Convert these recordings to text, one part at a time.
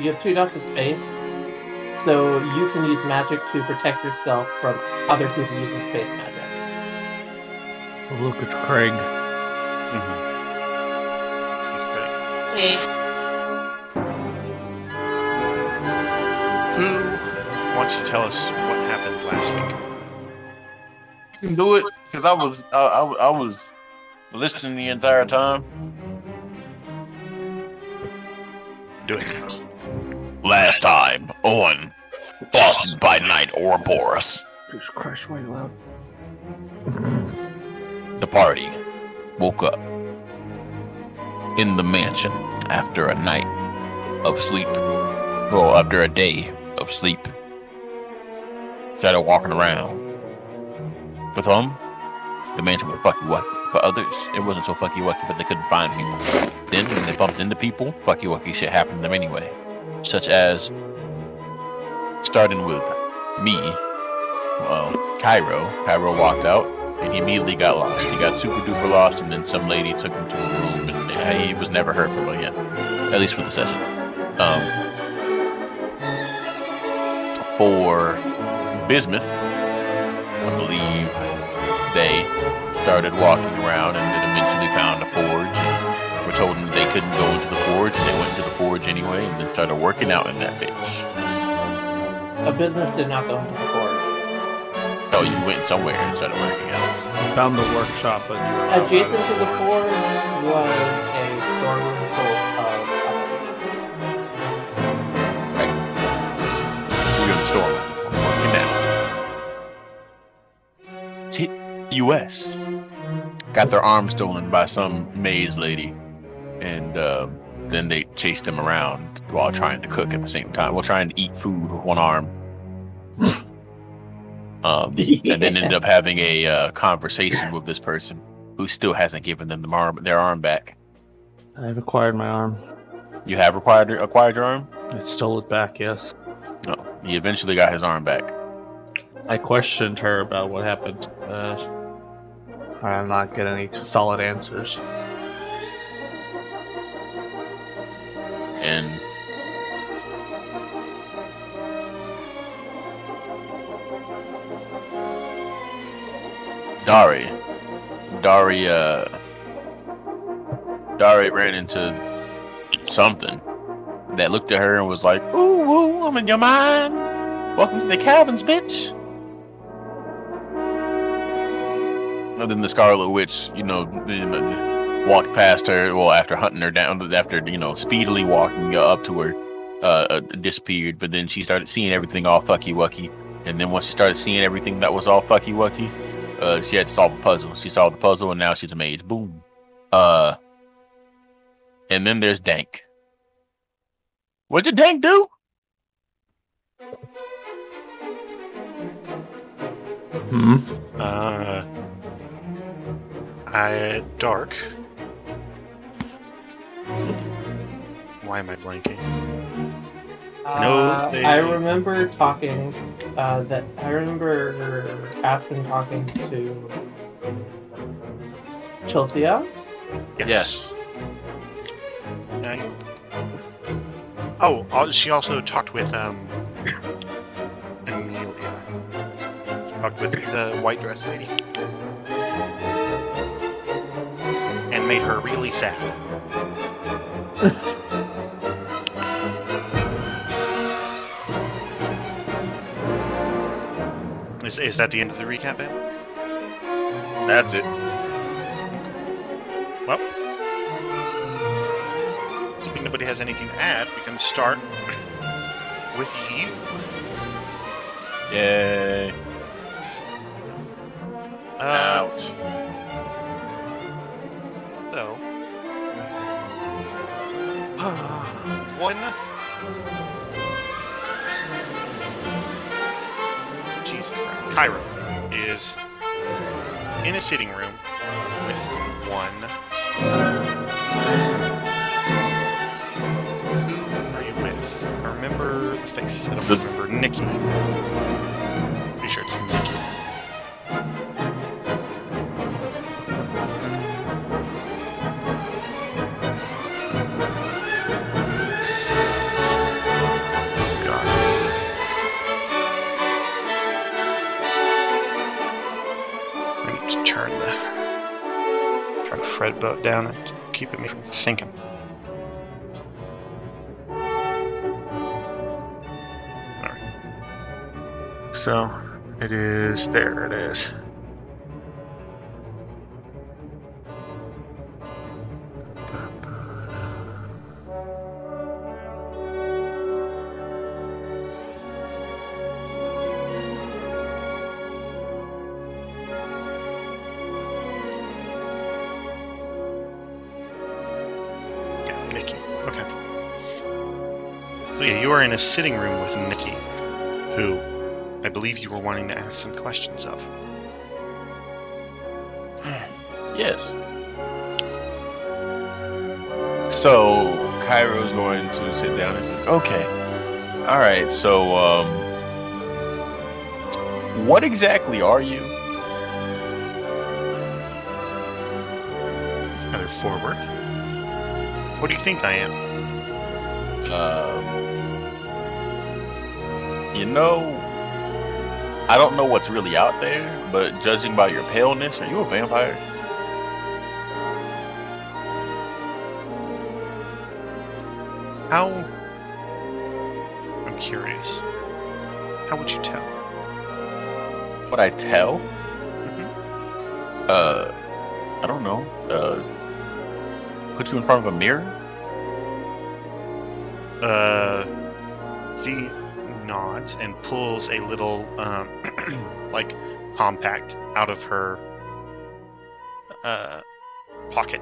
you have two dots of space, so you can use magic to protect yourself from other people using space magic. Look at Craig. Hmm. That's great. Hey, Who wants to tell us what happened last week? You can do it because I was I, I, I was listening the entire time. Do it. Last time on Boston by Night Jesus Christ, why are you loud? the party woke up in the mansion after a night of sleep. Well, after a day of sleep. Started walking around. For some, the mansion was fucky wucky. For others, it wasn't so fucky wucky, but they couldn't find people. Then, when they bumped into people, fucky wucky shit happened to them anyway. Such as starting with me, well, Cairo. Cairo walked out and he immediately got lost. He got super duper lost, and then some lady took him to a room, and he was never heard from again, at least for the session. Um, for Bismuth, I believe they started walking around and then eventually found a forge. And were told that they couldn't go into the forge, and they went to the forge anyway, and then started working out in that bitch. A Bismuth did not go into the forge. Oh, you went somewhere and started working out. Found the workshop and you were Adjacent to the forge was a storeroom full of Right. So you're in the store working now. T- U.S. got their arm stolen by some maze lady, and um, then they chased them around while trying to cook at the same time, while trying to eat food with one arm. um, and then ended up having a uh, conversation with this person who still hasn't given them the arm, their arm back. I've acquired my arm. You have acquired acquired your arm. I stole it back, yes. No, he eventually got his arm back. I questioned her about what happened. Uh, I'm not getting any solid answers. And Dari, Dari, uh, Dari ran into something that looked at her and was like, "Ooh, ooh, I'm in your mind. Welcome to the cabins, bitch." And then the Scarlet Witch, you know, walked past her. Well, after hunting her down, after you know, speedily walking up to her, uh, uh, disappeared. But then she started seeing everything all fucky wucky. And then once she started seeing everything that was all fucky wucky, uh, she had to solve a puzzle. She solved the puzzle, and now she's a mage. Boom. Uh, and then there's Dank. What did Dank do? Hmm. Uh, I dark. Why am I blanking? No, Uh, they- I remember talking. Uh, that I remember Aspen talking to Chelsea. Yes. I- Oh, uh, she also talked with um Amelia. Talked with the white dress lady. And made her really sad. Is, is that the end of the recap, Al? That's it. Well, if nobody has anything to add, we can start with you. Yay. Uh, Ouch. so, one. Jesus Christ. Cairo is in a sitting room with one. Who are you with? I remember the face. I don't The- remember Nikki. Pretty sure it's Nikki. Fred boat down and keeping me from sinking. So it is there it is. Are in a sitting room with Nikki, who I believe you were wanting to ask some questions of. Yes. So Cairo's going to sit down and say, "Okay, all right. So, um, what exactly are you?" Either forward. What do you think I am? Um, you know, I don't know what's really out there, but judging by your paleness, are you a vampire? How? I'm curious. How would you tell? What I tell? Mhm. Uh, I don't know. Uh, put you in front of a mirror. Uh, she and pulls a little, um, like, compact out of her uh, pocket,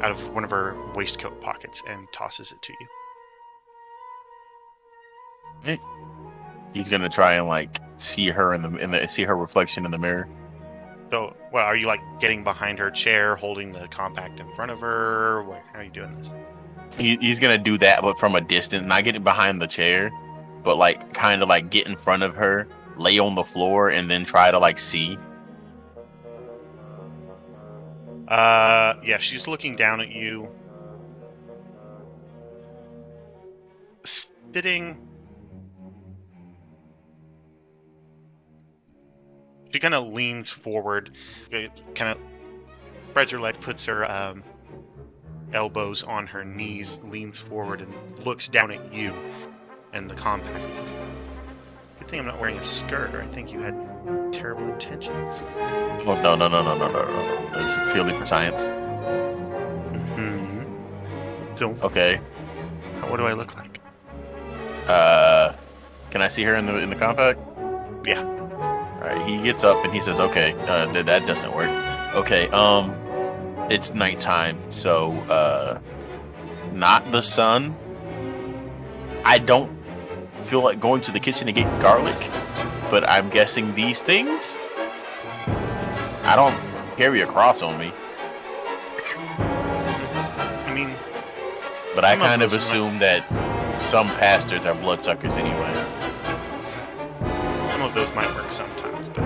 out of one of her waistcoat pockets, and tosses it to you. He's gonna try and like see her in the in the see her reflection in the mirror. So, what are you like getting behind her chair, holding the compact in front of her? What, how are you doing this? He, he's gonna do that, but from a distance, not getting behind the chair, but like kind of like get in front of her, lay on the floor, and then try to like see. Uh, yeah, she's looking down at you, sitting. She kind of leans forward, kind of spreads her leg, puts her um, elbows on her knees, leans forward, and looks down at you and the compact. Good thing I'm not wearing a skirt, or I think you had terrible intentions. Oh no no no no no no no! This is purely for science. Hmm. So, Okay. what do I look like? Uh, can I see her in the in the compact? Yeah. All right. He gets up and he says, "Okay, uh, th- that doesn't work." Okay. Um, it's nighttime, so uh, not the sun. I don't feel like going to the kitchen to get garlic, but I'm guessing these things. I don't carry a cross on me, I mean, but I Some of kind of those might- assume that some pastors are bloodsuckers anyway. some of those might work sometimes, but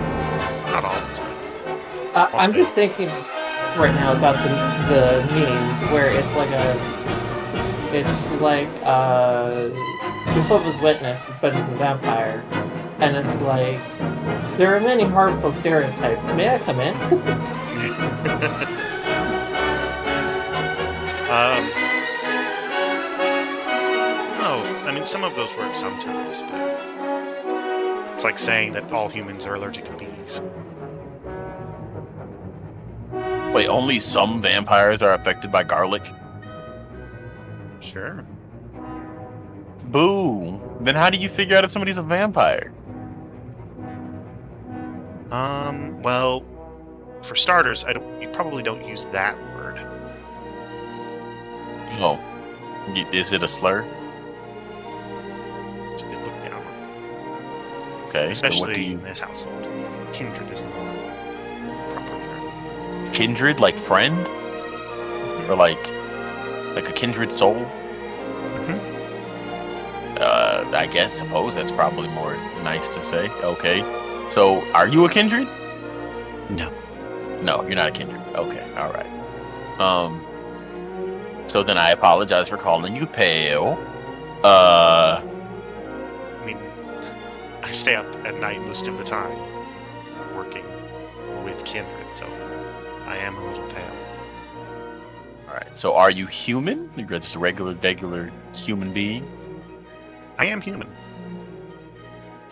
not all the time. Uh, I'm just thinking right now about the the meme where it's like a, it's like uh, Jehovah's Witness, but it's a vampire, and it's like there are many harmful stereotypes. May I come in? Um, no, I mean some of those work sometimes, but it's like saying that all humans are allergic to bees. Wait, only some vampires are affected by garlic? Sure. Boo. Then how do you figure out if somebody's a vampire? Um. Well, for starters, I don't. You probably don't use that word. Oh. Is it a slur? Just look down. Okay. so what Especially do in this household, kindred is the proper term. kindred like friend? Or like like a kindred soul? Uh I guess suppose that's probably more nice to say. Okay. So are you a kindred? No. No, you're not a kindred. Okay, alright. Um so then I apologize for calling you pale. Uh I mean, I stay up at night most of the time, working with kindred, so I am a little pale. All right. So, are you human? You're just a regular, regular human being. I am human.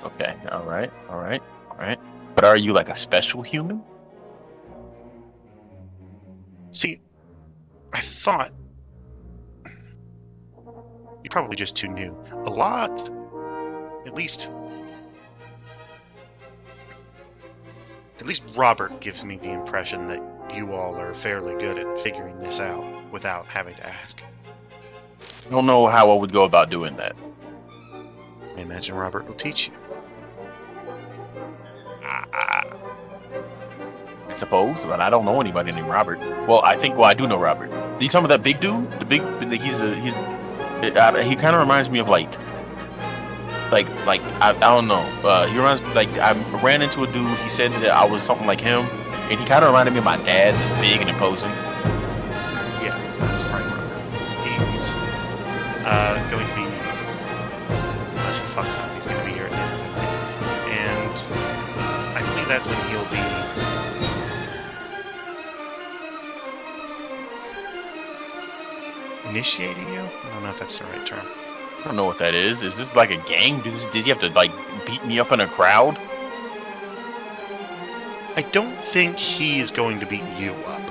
Okay. All right. All right. All right. But are you like a special human? See, I thought you're probably just too new. A lot, at least, at least Robert gives me the impression that you all are fairly good at figuring this out without having to ask. I don't know how I would go about doing that. I imagine Robert will teach you. I suppose, but I don't know anybody named Robert. Well, I think. Well, I do know Robert. Are you talking about that big dude? The big. He's a. He's. Uh, he kind of reminds me of like. Like, like I, I don't know. Uh, he reminds like I ran into a dude. He said that I was something like him, and he kind of reminded me of my dad, just big and imposing. Yeah, that's right, Robert. He's uh, going to be, unless he fucks up, he's going to be here at the end of the week. And I believe that's when he'll be. Initiating you? I don't know if that's the right term. I don't know what that is. Is this like a gang? Did, did you have to like beat me up in a crowd? I don't think he is going to beat you up.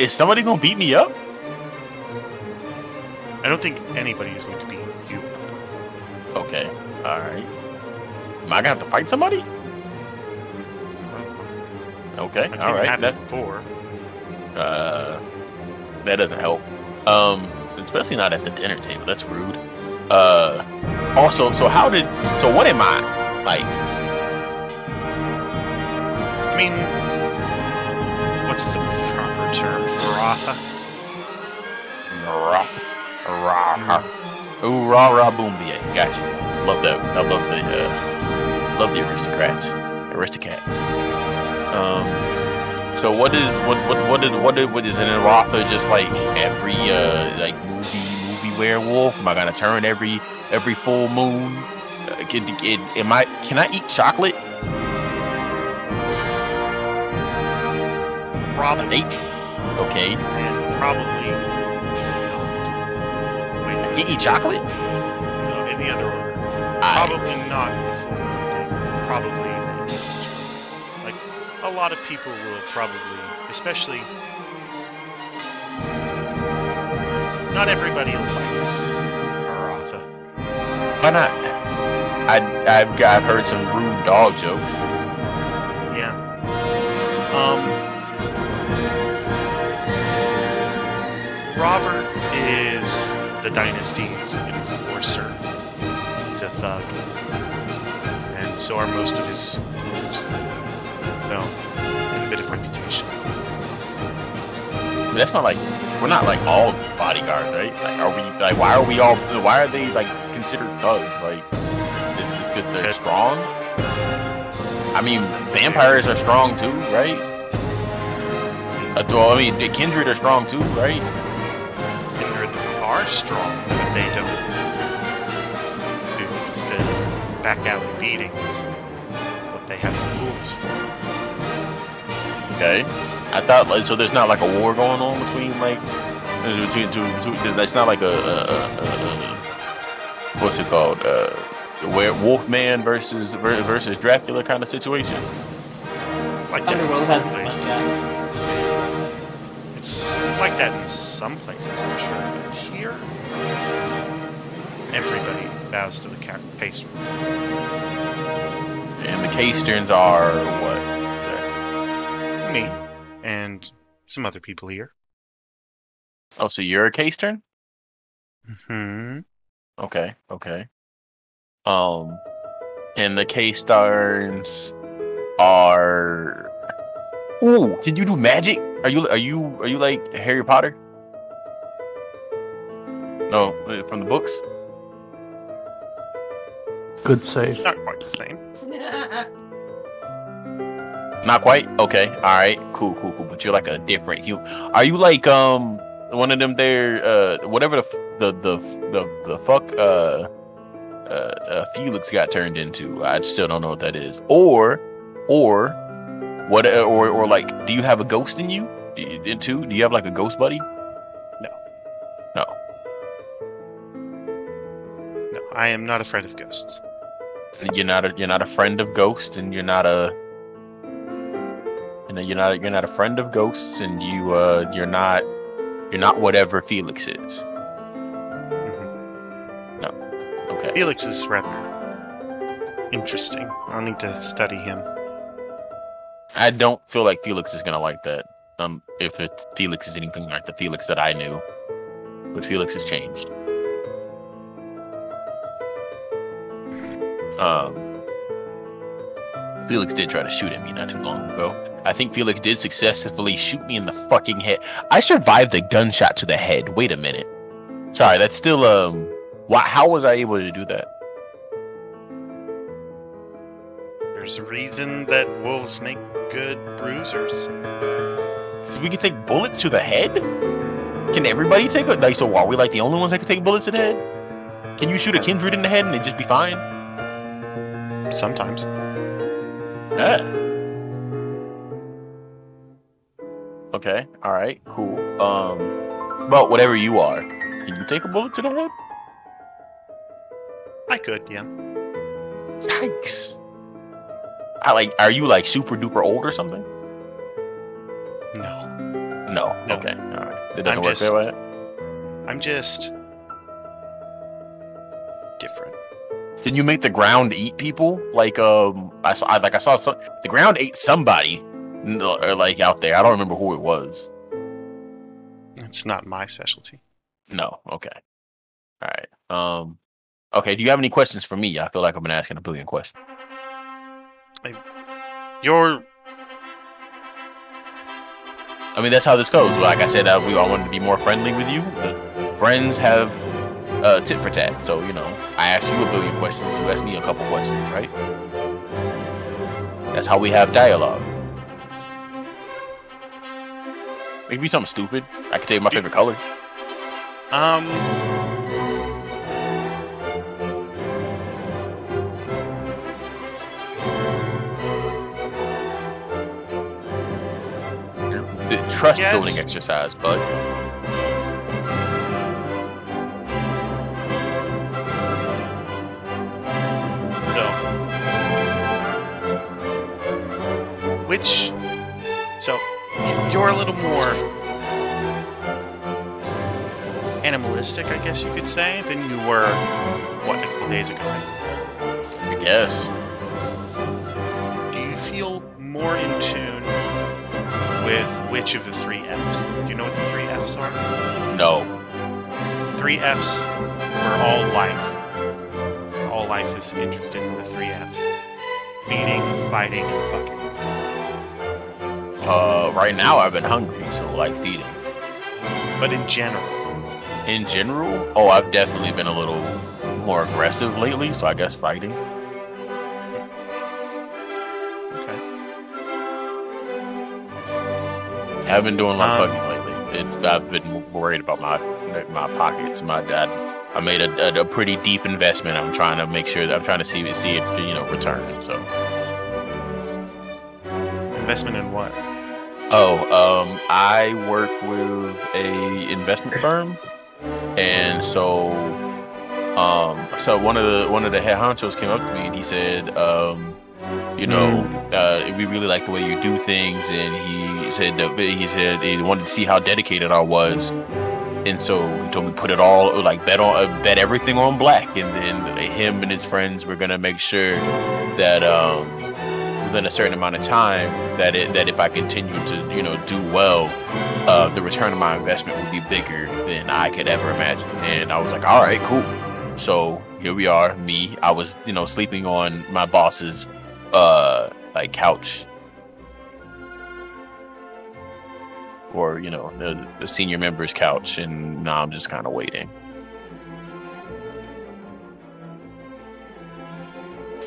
Is somebody gonna beat me up? I don't think anybody is going to beat you. Okay, all right. Am I gonna have to fight somebody? Okay, all right. That before. uh, that doesn't help. Um, especially not at the dinner table. That's rude. Uh, also, so how did? So what am I like? I mean, what's the proper term? Ratha? Rah, rah, ooh, rah, rah, boom, yeah, gotcha. Love that. I love the, uh, love the aristocrats, aristocrats. Um, so what is what what what is what is, what is an Aratha just like every uh like movie movie werewolf? Am I gonna turn every every full moon? Uh, can, can, am I can I eat chocolate? Probably. Okay, And probably. You eat chocolate? no, in the other order. I, Probably not before they probably they like a lot of people will probably especially not everybody likes Aratha. why not? I I've I've heard some rude dog jokes. Yeah. Um Robert is the dynasty's enforcer. He's a thug. And so are most of his moves. So, a bit of reputation. But that's not like we're not like all bodyguards, right? Like, are we like why are we all? Why are they like considered thugs? Like, is just because they're strong? I mean, vampires are strong too, right? Well, I mean, the kindred are strong too, right? Kindred are strong, but they don't do the back alley beatings. What they have the wolves for. Okay. I thought like so. There's not like a war going on between like between two. two that's not like a, a, a, a, a what's it called? Uh, where Wolfman versus versus Dracula kind of situation. Like that in Underworld hasn't places. won. It's like that in some places, I'm sure. Everybody bows to the ca- patrons. And the Casterns are what? Me and some other people here. Oh, so you're a Castern? Hmm. Okay, okay. Um, and the Casterns are. Ooh, can you do magic? Are you are you are you like Harry Potter? No, uh, from the books. Good save. Not quite the same. Not quite. Okay. All right. Cool. Cool. Cool. But you're like a different human. Are you like um one of them there? Uh, whatever the f- the the the the fuck uh, uh uh Felix got turned into. I still don't know what that is. Or or What uh, or or like, do you have a ghost in you? Do you- in too? Do you have like a ghost buddy? No. No. No, I am not afraid of ghosts. You're not a you're not a friend of ghosts, and you're not a you know you're not you're not a friend of ghosts, and you uh you're not you're not whatever Felix is. Mhm. Okay. Felix is rather interesting. I'll need to study him. I don't feel like Felix is gonna like that. Um, if it, Felix is anything like the Felix that I knew, but Felix has changed. Um, Felix did try to shoot at me not too long ago. I think Felix did successfully shoot me in the fucking head. I survived a gunshot to the head. Wait a minute. Sorry, that's still um. Why? How was I able to do that? There's a reason that wolves make good bruisers. So we can take bullets to the head? Can everybody take a Like, so are we like the only ones that can take bullets to the head? Can you shoot a kindred in the head and it just be fine? Sometimes. Yeah. Okay. All right. Cool. Um. Well, whatever you are, can you take a bullet to the head? I could, yeah. Yikes. I like. Are you like super duper old or something? No. No. No. Okay. All right. It doesn't I'm work just- that way. I'm just different. Did you make the ground eat people? Like um, I saw. I, like I saw some. The ground ate somebody. Or like out there. I don't remember who it was. It's not my specialty. No. Okay. All right. Um. Okay. Do you have any questions for me? I feel like I've been asking a billion questions. You're I mean, that's how this goes. Like I said, uh, we all wanted to be more friendly with you. The friends have uh, tit for tat. So you know, I asked you a billion questions. You asked me a couple questions, right? That's how we have dialogue. Maybe something stupid. I could tell you my favorite color. um The trust Yes. building exercise, bud. Which so you're a little more animalistic, I guess you could say, than you were what a couple days ago. I guess. Do you feel more in tune with which of the three Fs? Do you know what the three Fs are? No. Three Fs for all life. All life is interested in the three Fs. Feeding, biting, and fucking. Uh, right now I've been hungry, so like feeding. But in general, In general, oh, I've definitely been a little more aggressive lately, so I guess fighting. okay. I've been doing a lot of Um, lately. It's I've been worried about my my pockets. My dad, I made a, a, a pretty deep investment. I'm trying to make sure that I'm trying to see see it you know return. So Investment in what? Oh, um, I work with a investment firm, and so um, so one of the one of the head honchos came up to me and he said, um, you know, uh, we really like the way you do things, and he said that he said he wanted to see how dedicated I was, and so he told me put it all like bet on uh, bet everything on black, and then him and his friends were gonna make sure that um, within a certain amount of time that it that if I continue to you know do well, uh, the return of my investment would be bigger than I could ever imagine, and I was like, all right, cool. So here we are, me. I was you know sleeping on my boss's uh like couch or you know the, the senior member's couch and now i'm just kind of waiting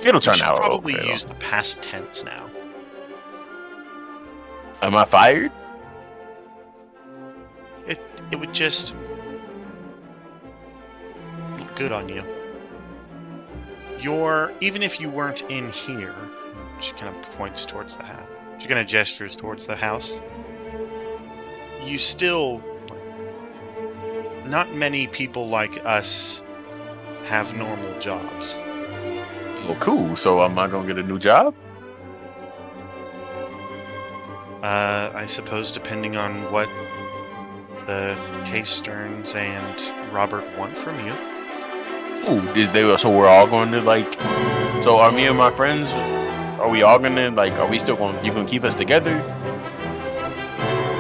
it'll turn out probably okay, though. use the past tense now. am i fired It it would just look good on you. You're even if you weren't in here, she kind of points towards the hat. She kind of gestures towards the house. You still. Not many people like us have normal jobs. Well, cool. So am I gonna get a new job? Uh, I suppose depending on what the Case Stearns and Robert want from you. Ooh, is they so we're all going to like? So are me and my friends? Are we all gonna like? Are we still going? You gonna keep us together?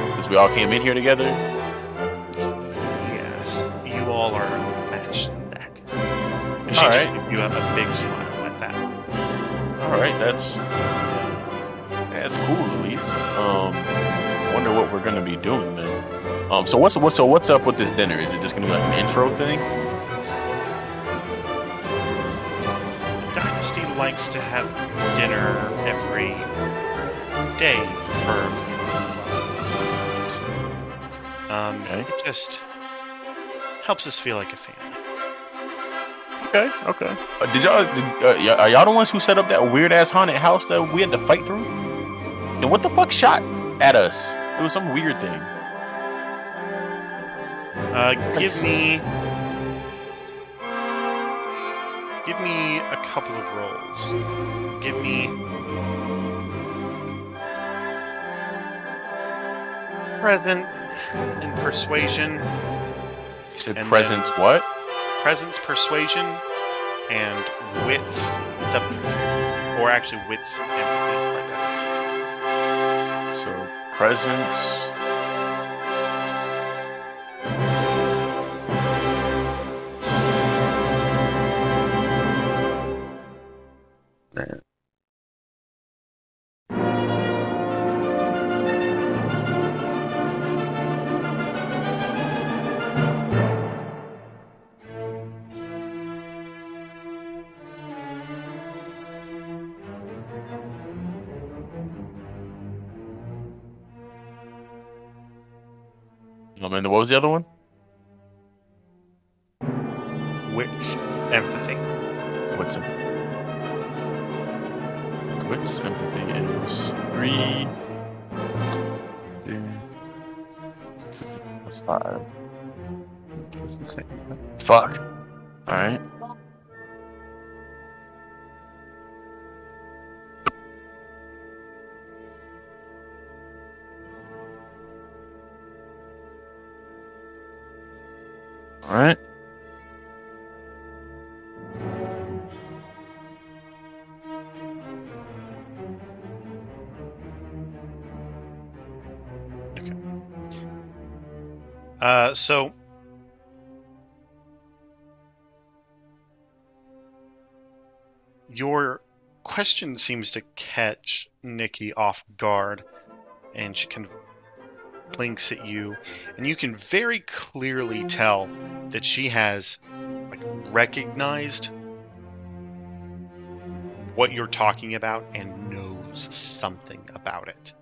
Because we all came in here together. Yes, you all are matched in that. She All just right. gives you a, a big smile at that. All right, that's that's cool at least. Um, wonder what we're gonna be doing then. Um, so what's what's so what's up with this dinner? Is it just gonna be like an intro thing? Dynasty likes to have dinner every day for um, Okay. it just helps us feel like a family. Okay, okay. Uh, did y'all did, uh, y- are y'all the ones who set up that weird ass haunted house that we had to fight through? And what the fuck shot at us? It was some weird thing. Uh, give me give me a couple of rolls. Give me present and persuasion, You said And presence what? Presence, persuasion, and wits. The, or actually, wits and is probably better. So presence. Mean, what was the other one? Wits, empathy. What's it? Wits empathy is three. two, That's five. Fuck. All right. Right. Uh, so your question seems to catch Nikki off guard, and she kind of blinks at you, and you can very clearly tell that she has like recognized what you're talking about and knows something about it,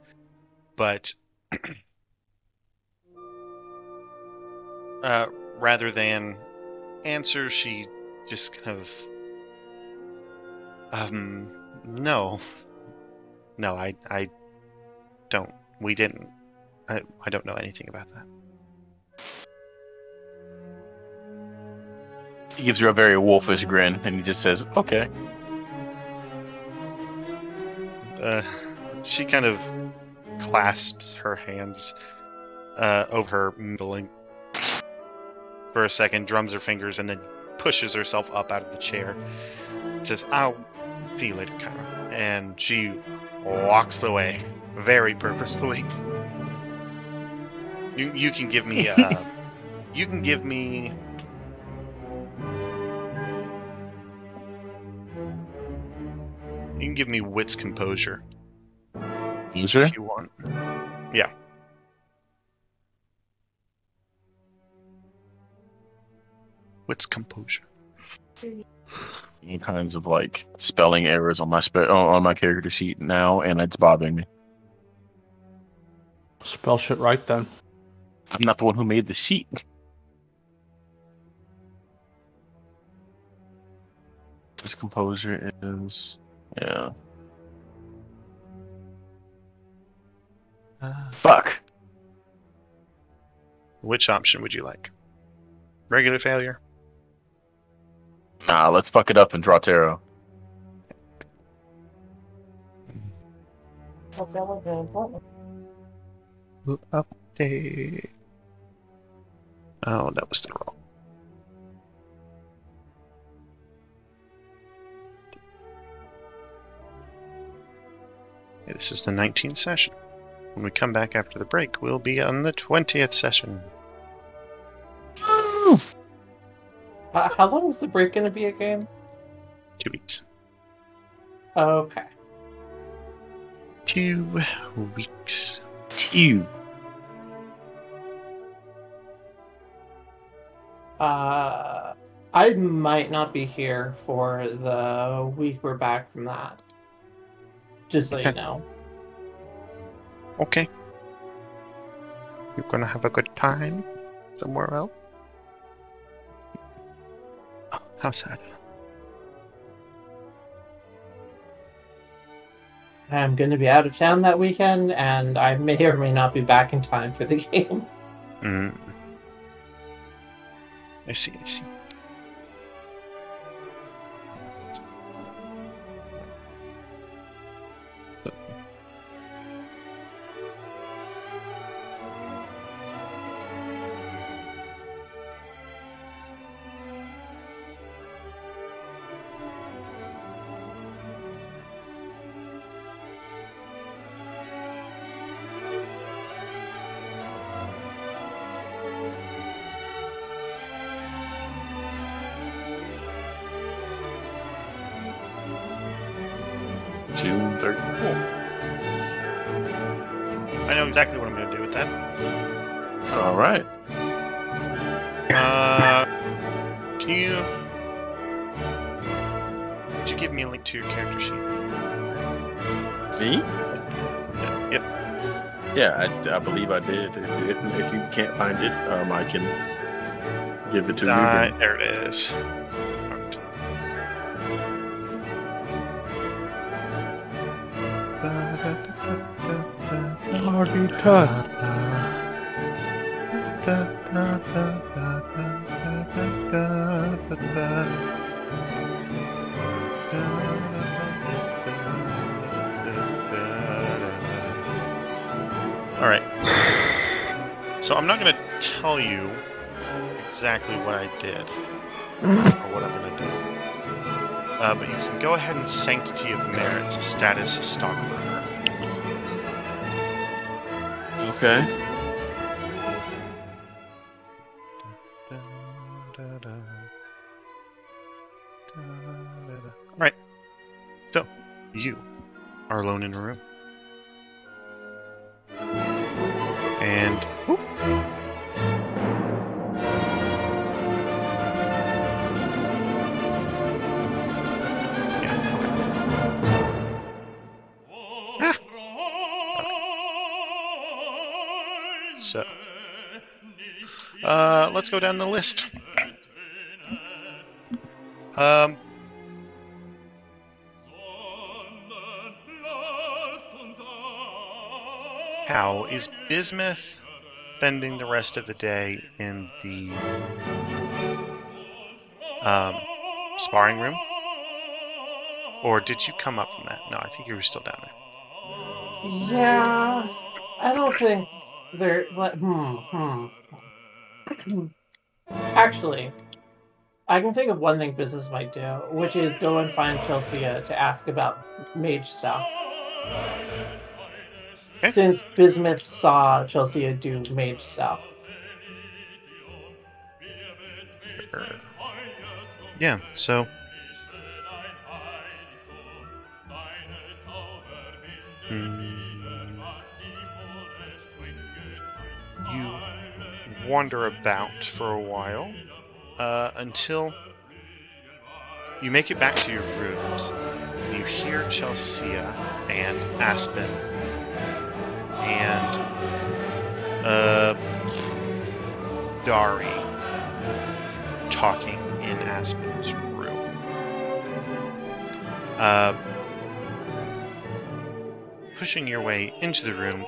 but uh, rather than answer, she just kind of, um, no, no, I, I don't. We didn't. I, I don't know anything about that. He gives you a very wolfish grin, and he just says, "Okay." Uh, she kind of clasps her hands uh, over her middle and for a second, drums her fingers, and then pushes herself up out of the chair. Says, "I'll see you later, Kyra," and she walks away very purposefully. You you can give me uh, you can give me you can give me wits composure You sure? if you want. Yeah. Wits composure. All kinds of like spelling errors on my spe- on my character sheet now, and it's bothering me. Spell shit right then. I'm not the one who made the sheet. This composure is yeah. Uh, Fuck. which option would you like? Regular failure? Nah, let's fuck it up and draw tarot. Update. Oh, that was the wrong. Okay, this is the 19th session. When we come back after the break, we'll be on the 20th session. Uh, how long was the break going to be again? Two weeks. Okay. Two weeks. Two. Uh, I might not be here for the week we're back from that. Just so you know. Okay. You're gonna have a good time somewhere else? Oh, how sad. I'm going to be out of town that weekend, and I may or may not be back in time for the game. Mm. I see, find it, um, I can give it to you. Uh, then. there it is. Alright. All I'm not going to tell you exactly what I did or what I'm going to do. Uh, but you can go ahead and Sanctity of Merit status Stockbroker. Okay. Right. So, you are alone in a room. Go down the list. Um, how is Bismuth spending the rest of the day in the um, sparring room? Or did you come up from that? No, I think you were still down there. Yeah, I don't think they're like. Hmm, hmm. Actually, I can think of one thing Bismuth might do, which is go and find Chelsea to ask about mage stuff. Okay. Since Bismuth saw Chelsea do mage stuff. Yeah, so mm, you wander about for a while uh, until you make it back to your rooms. You hear Chelsea and Aspen and uh, Dari talking in Aspen's room. Uh, pushing your way into the room,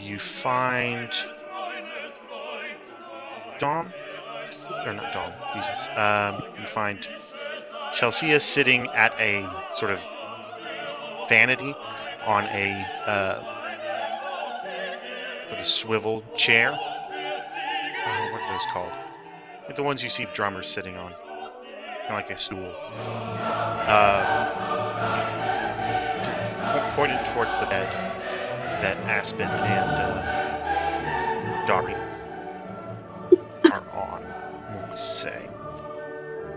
you find Dom, or not Dom, Jesus. Um, you find Chelsea sitting at a sort of vanity on a uh, sort of swivel chair. Oh, what are those called? Like the ones you see drummers sitting on, kind of like a stool. Uh, pointed towards the bed that Aspen and uh, say,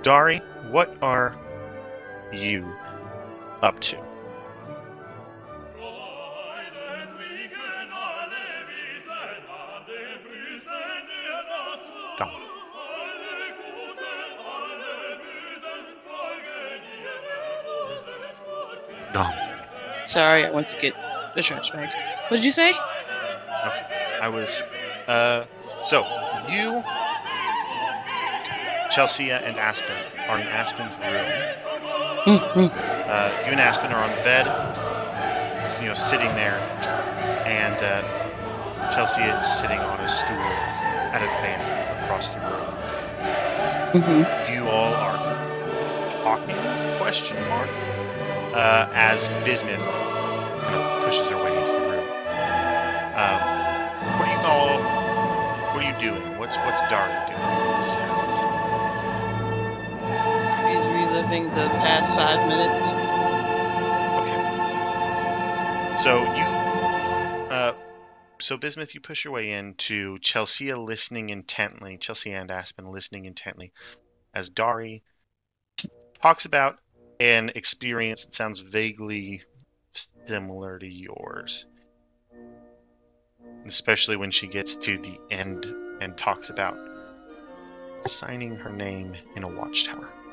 Dari, what are you up to? Dom. Sorry, I went to get the trash bag. What did you say? I was. Uh, so you, Chelsea, and Aspen are in Aspen's room. Uh, you and Aspen are on the bed, you know, sitting there, and uh, Chelsea is sitting on a stool at a vanity across the room. Mm-hmm. You all are talking? Question mark. Uh, as Bismuth kind of pushes her way into the room. Um, what do you all? What are you doing? What's what's Dari doing? The past five minutes. Okay. So you, uh, so Bismuth, you push your way into Chelsea, listening intently. Chelsea and Aspen listening intently as Dari talks about an experience that sounds vaguely similar to yours. Especially when she gets to the end and talks about signing her name in a watchtower.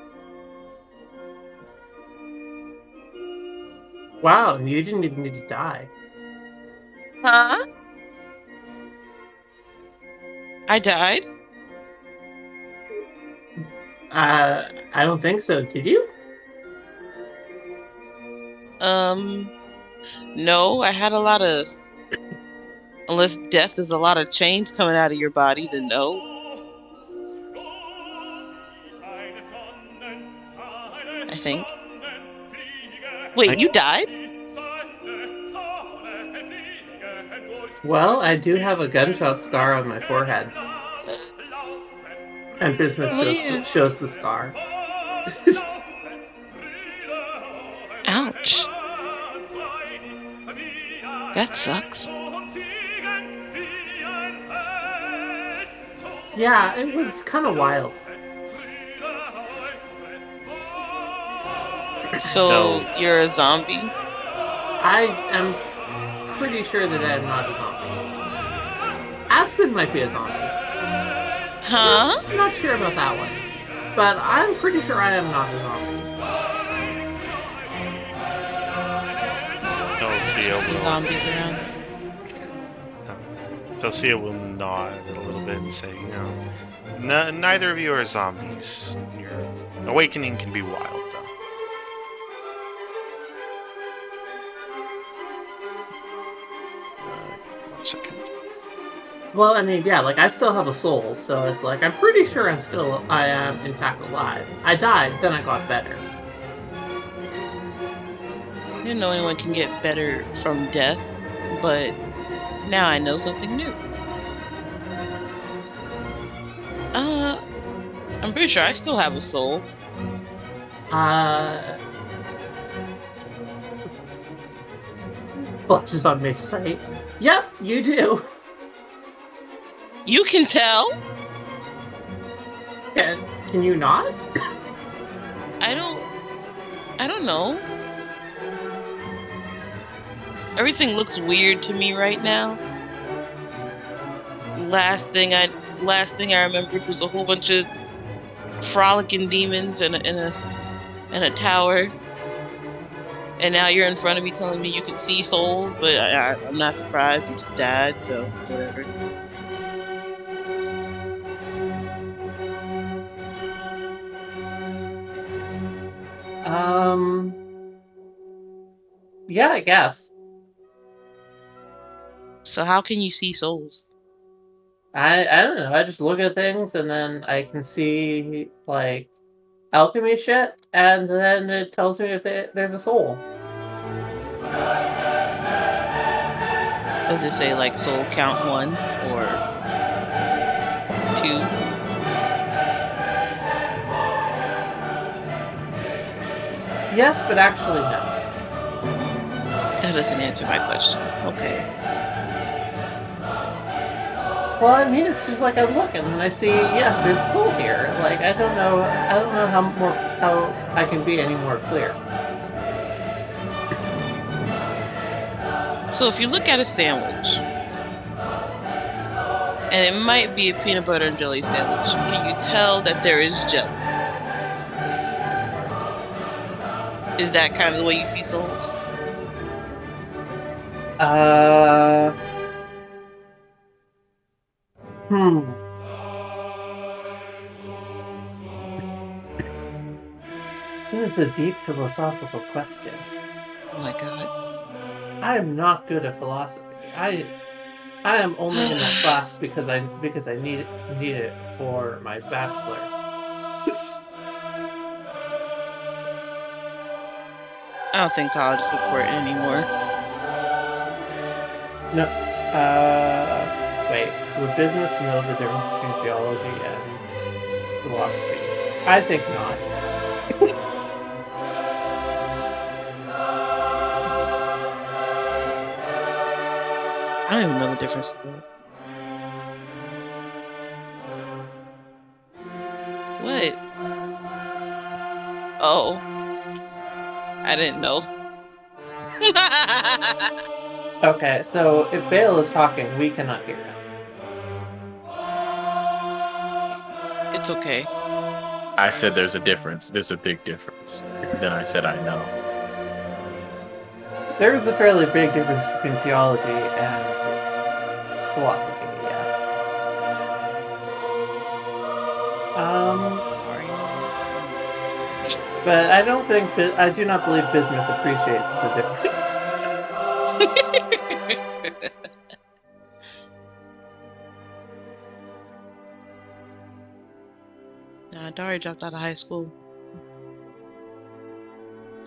Wow, you didn't even need to die. Huh? I died? Uh, I don't think so. Did you? Um, no, I had a lot of. Unless death is a lot of change coming out of your body, then no. I think. Wait, I- you died? Well, I do have a gunshot scar on my forehead. And Bismuth Oh, shows, yeah. shows the scar. Ouch. That sucks. yeah, it was kind of wild. So No. you're a zombie? I am pretty sure that I am not a zombie. Aspen might be a zombie. Huh? I'm not sure about that one. But I'm pretty sure I am not a zombie. Chelsea will, Zombies around. Chelsea will nod a little bit and say, you know, n- neither of you are zombies. Your awakening can be wild, one second. Well, I mean, yeah, like I still have a soul, so it's like I'm pretty sure I'm still, I am in fact alive. I died, then I got better. I didn't know anyone can get better from death, but now I know something new. Uh, I'm pretty sure I still have a soul. Uh. Flashes on Mitch's face. Yep, you do. You can tell. Can, can you not? I don't. I don't know. Everything looks weird to me right now. Last thing I last thing I remembered was a whole bunch of frolicking demons and a in a in a tower. And now you're in front of me telling me you can see souls, but I, I, I'm not surprised. I'm just dad, so whatever. Um. Yeah, I guess. So how can you see souls? I I don't know. I just look at things and then I can see like alchemy shit, and then it tells me if they, there's a soul. Does it say like soul count one or two? Yes, but actually no. That doesn't answer my question. Okay. Well, I mean, it's just like I look and I see yes, there's a soul here. Like I don't know, I don't know how more how I can be any more clear. So if you look at a sandwich, and it might be a peanut butter and jelly sandwich, can you tell that there is jelly? Is that kind of the way you see souls? Uh. Hmm. This is a deep philosophical question. Oh my god. I am not good at philosophy. I I am only in that class because I because I need need it for my bachelor. I don't think college is important anymore. No. Uh, wait. Would Bismuth know the difference between theology and philosophy? I think not. I don't even know the difference. Though. What? Oh. I didn't know. Okay, so if Bale is talking, we cannot hear him. it's okay. I said there's a difference. There's a big difference. Then I said I know. There is a fairly big difference between theology and philosophy, yes. Um, but I don't think, I do not believe Bismuth appreciates the difference. Nah, Dari dropped out of high school.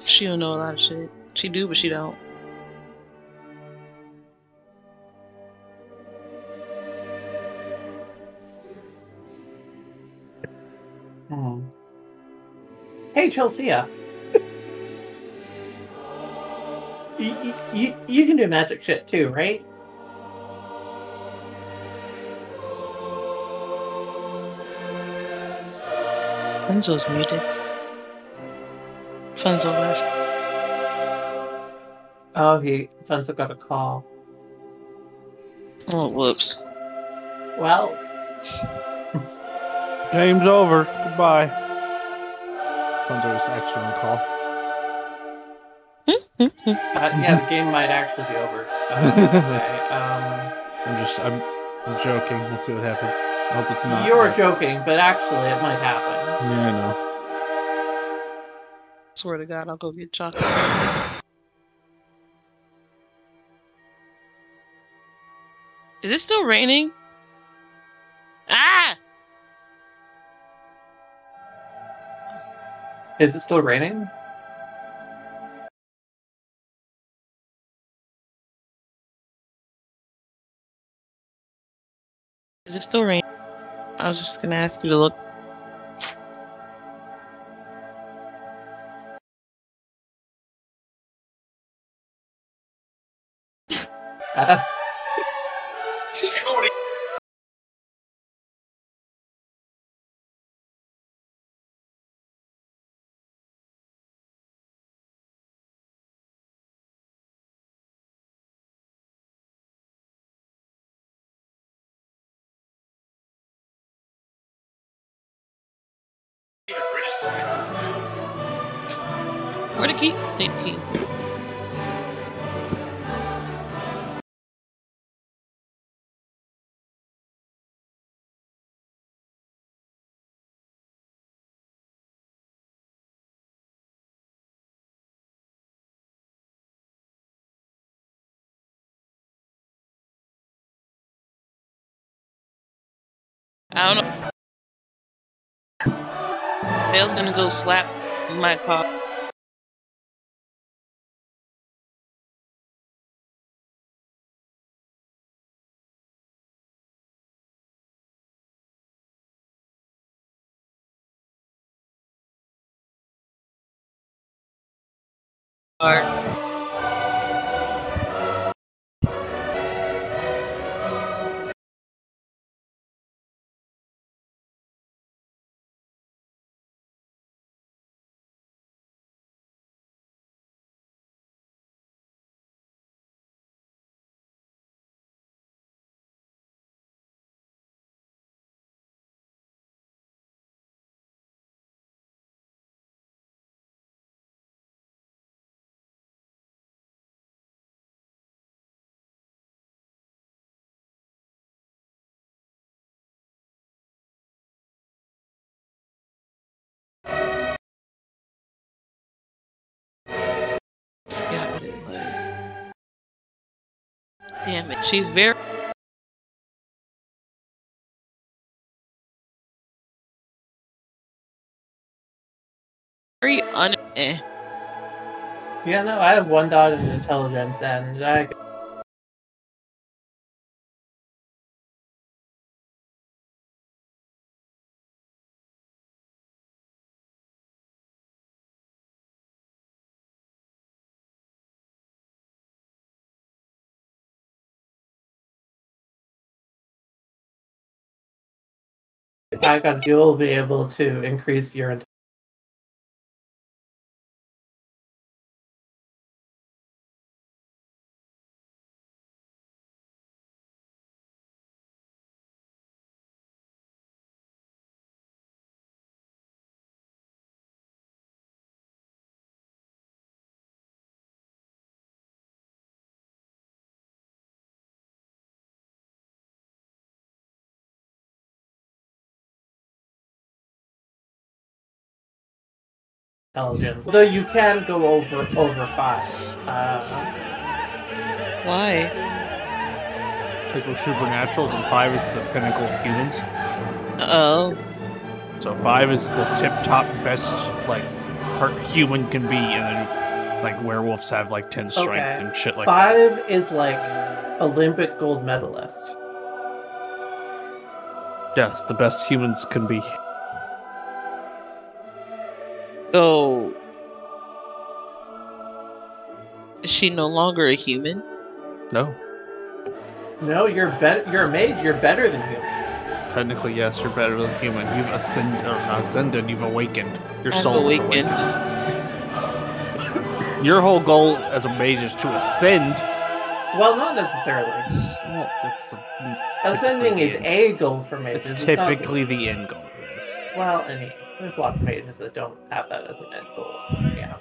She don't know a lot of shit. She do, but she don't. Hmm. Hey, Chelsea. you, you, you, you can do magic shit too, right? Funzo's muted. Funzo left. Oh, he Funzo got a call. Oh, whoops. Well, Game's over. Goodbye. Funzo is actually on call. uh, yeah, the game might actually be over. Uh, okay, um, I'm just, I'm, I'm joking. We'll see what happens. I hope it's not. you're but- joking, but actually, it might happen. Yeah, I know. Swear to God, I'll go get chocolate. Is it still raining? Ah! Is it still raining? Is it still raining? I was just gonna ask you to look. I don't know. Dale's gonna go slap my car. car. Was. Damn it, she's very. Very un. Eh. Yeah, no, I have one dot in intelligence, and I I got you'll be able to increase your intelligence. Though you can go over over five. Uh, Why? Because we're supernaturals, and five is the pinnacle of humans. Oh. So five is the tip top best like per- human can be, and then like werewolves have like ten strength Okay. and shit like that. five is like Olympic gold medalist. Yes, the best humans can be. So. Is she no longer a human? No, No, you're better. You're a mage. You're better than human. technically yes, you're better than human. You've ascended, or not ascended. You've awakened. Your I'm soul is awakened. Your whole goal as a mage is to ascend. Well, not necessarily. Well, that's the, Ascending is a goal for mages. It's It's not- typically the end goal. Yes. well, I mean, there's lots of mages that don't have that as an end goal. Yeah.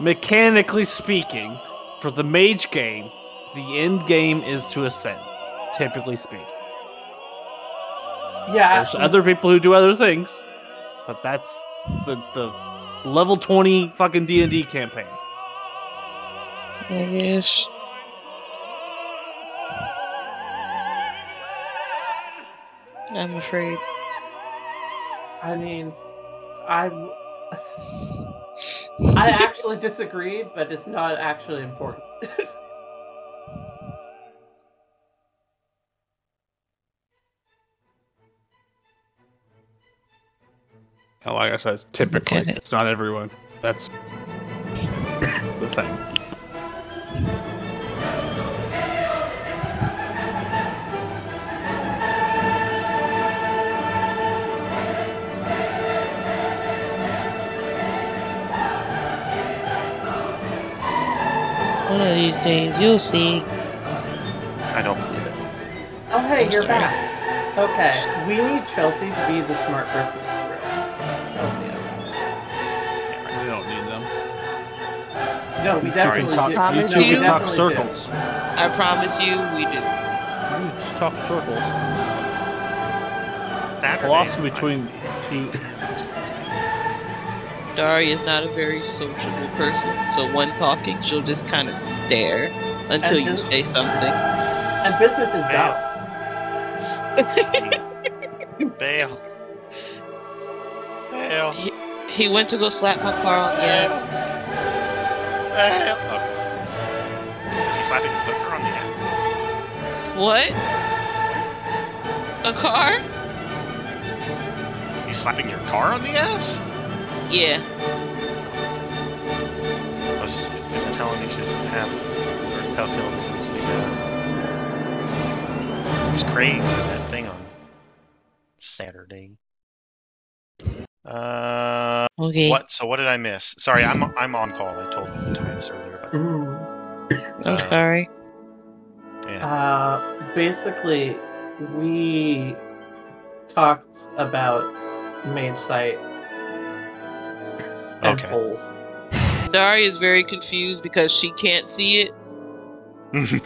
Mechanically speaking, for the mage game, the end game is to ascend. Typically speaking, Yeah. there's other people who do other things, but that's the the level twenty fucking D and D campaign. I guess. I'm afraid. I mean, I. I actually disagree, but it's not actually important. And like I said, typically Get it's not everyone. That's the thing. One of these days, you'll see. I don't believe it. oh, hey, I'm you're sorry. back. Okay, we need Chelsea to be the smart person in the room. Oh, Chelsea. We don't need them. No, we definitely talk, do. Promise no, you we can talk definitely do. circles. I promise you, we do. You just talk circles. Saturday, Philosophy between two. Dari is not a very sociable person, so when talking, she'll just kind of stare until And you just- say something. And Bismuth is Hey. down. Bail. Bail. He went to go slap my car on the ass. Bail. Okay. Is he slapping the hooker on the ass? What? A car? He's slapping your car on the ass? Yeah. I was gonna tell him he should have, or tell him it was the, uh, it was Craig for that thing on Saturday. Uh, Okay. what? So what did I miss? Sorry, I'm I'm on call. I told you Titus earlier. But, Mm. I'm uh, sorry. Yeah. Uh, basically, we talked about Mage Sight and Okay. Souls. Dari is very confused because she can't see it.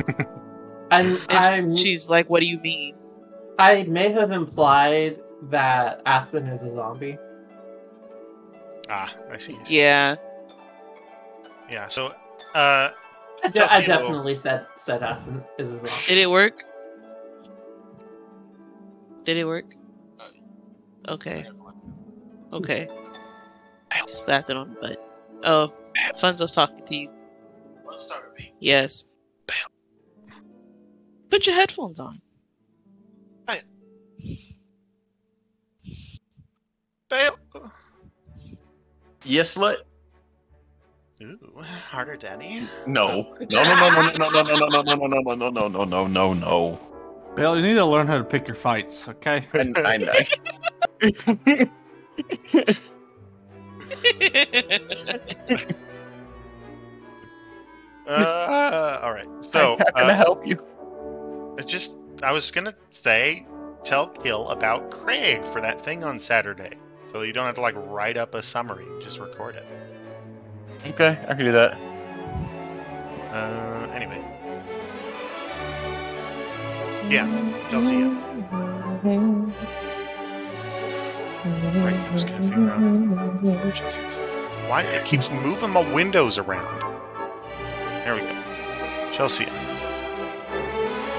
I'm, And I'm, she's like, What do you mean? I may have implied that Aspen is a zombie. ah, I see. Yeah. Yeah. So, uh, I, de- Just I a little- definitely said said Aspen is a zombie. Did it work? Did it work? Okay. Okay. Just slapped it on the butt. Oh, Funzo's talking to you. Yes. Put your headphones on. bail. Yes, slut. Ooh, harder, Daddy. No. No. No. No. No. No. No. No. No. No. No. No. No. No. No. No. No. No. Bill, you need to learn how to pick your fights, okay? And I know. Uh, all right. So, how can I uh, help you? it's just I was gonna say, tell Kill about Craig for that thing on Saturday, so you don't have to like write up a summary. Just record it. Okay, I can do that. Uh, anyway. Yeah, Chelsea. uh, Right, Was gonna figure out Why it keeps moving my windows around? There we go. Chelsea.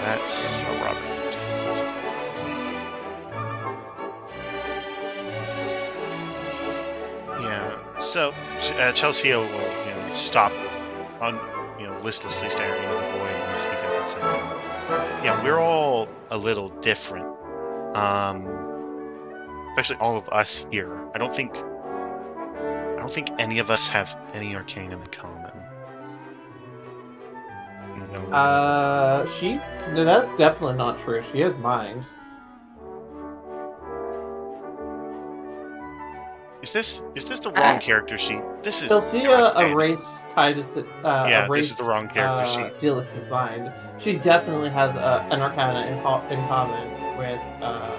That's a Robert. Yeah. So uh, Chelsea will you know stop on you know listlessly staring at the boy and speak up and say, "Yeah, we're all a little different." Um, especially all of us here. I don't think I don't think any of us have any arcanum in common. No. Uh, she? No, that's definitely not true. She has mind. is this is this the wrong uh, character sheet? This is Chelsea God damn. erased Titus. Uh, Yeah, erased, this is the wrong character uh, sheet. Felix's mind. She definitely has uh, an arcana in, co- in common with uh,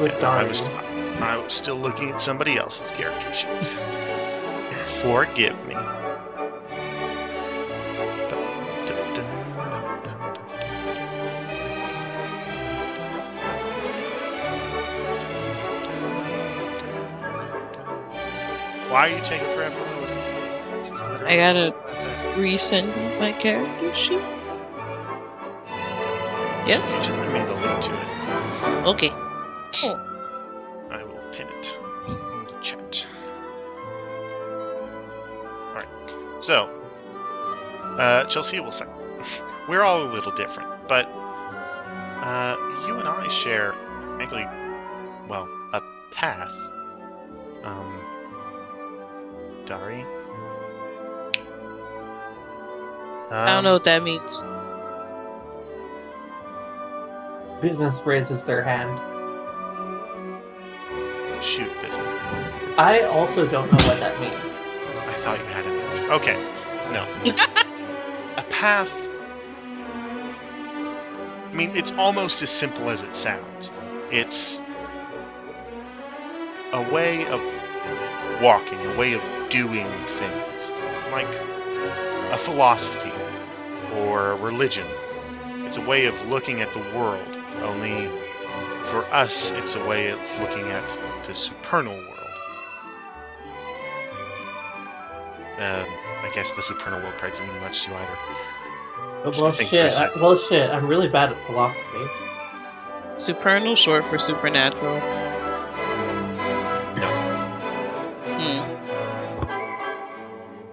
with I was I was still looking at somebody else's character sheet. Forgive me. Why are you taking forever loading? This is literally- I gotta resend my character sheet. Yes? You should me the link to it. Okay. So, uh, Chelsea will say, We're all a little different, but uh, you and I share, actually, well, a path. Um, Dari? I don't know what that means. Bismuth raises their hand. Um, shoot, Bismuth. I also don't know what that means. I thought you had an answer. Okay, no. a path. I mean, it's almost as simple as it sounds. It's a way of walking, a way of doing things, like a philosophy or a religion. It's a way of looking at the world, only for us, it's a way of looking at the supernal world. Um, I guess the supernal world probably doesn't mean much to you either. Well, Should I think for a shit. I, well, shit. I'm really bad at philosophy. Supernal, short for supernatural. No. Hmm.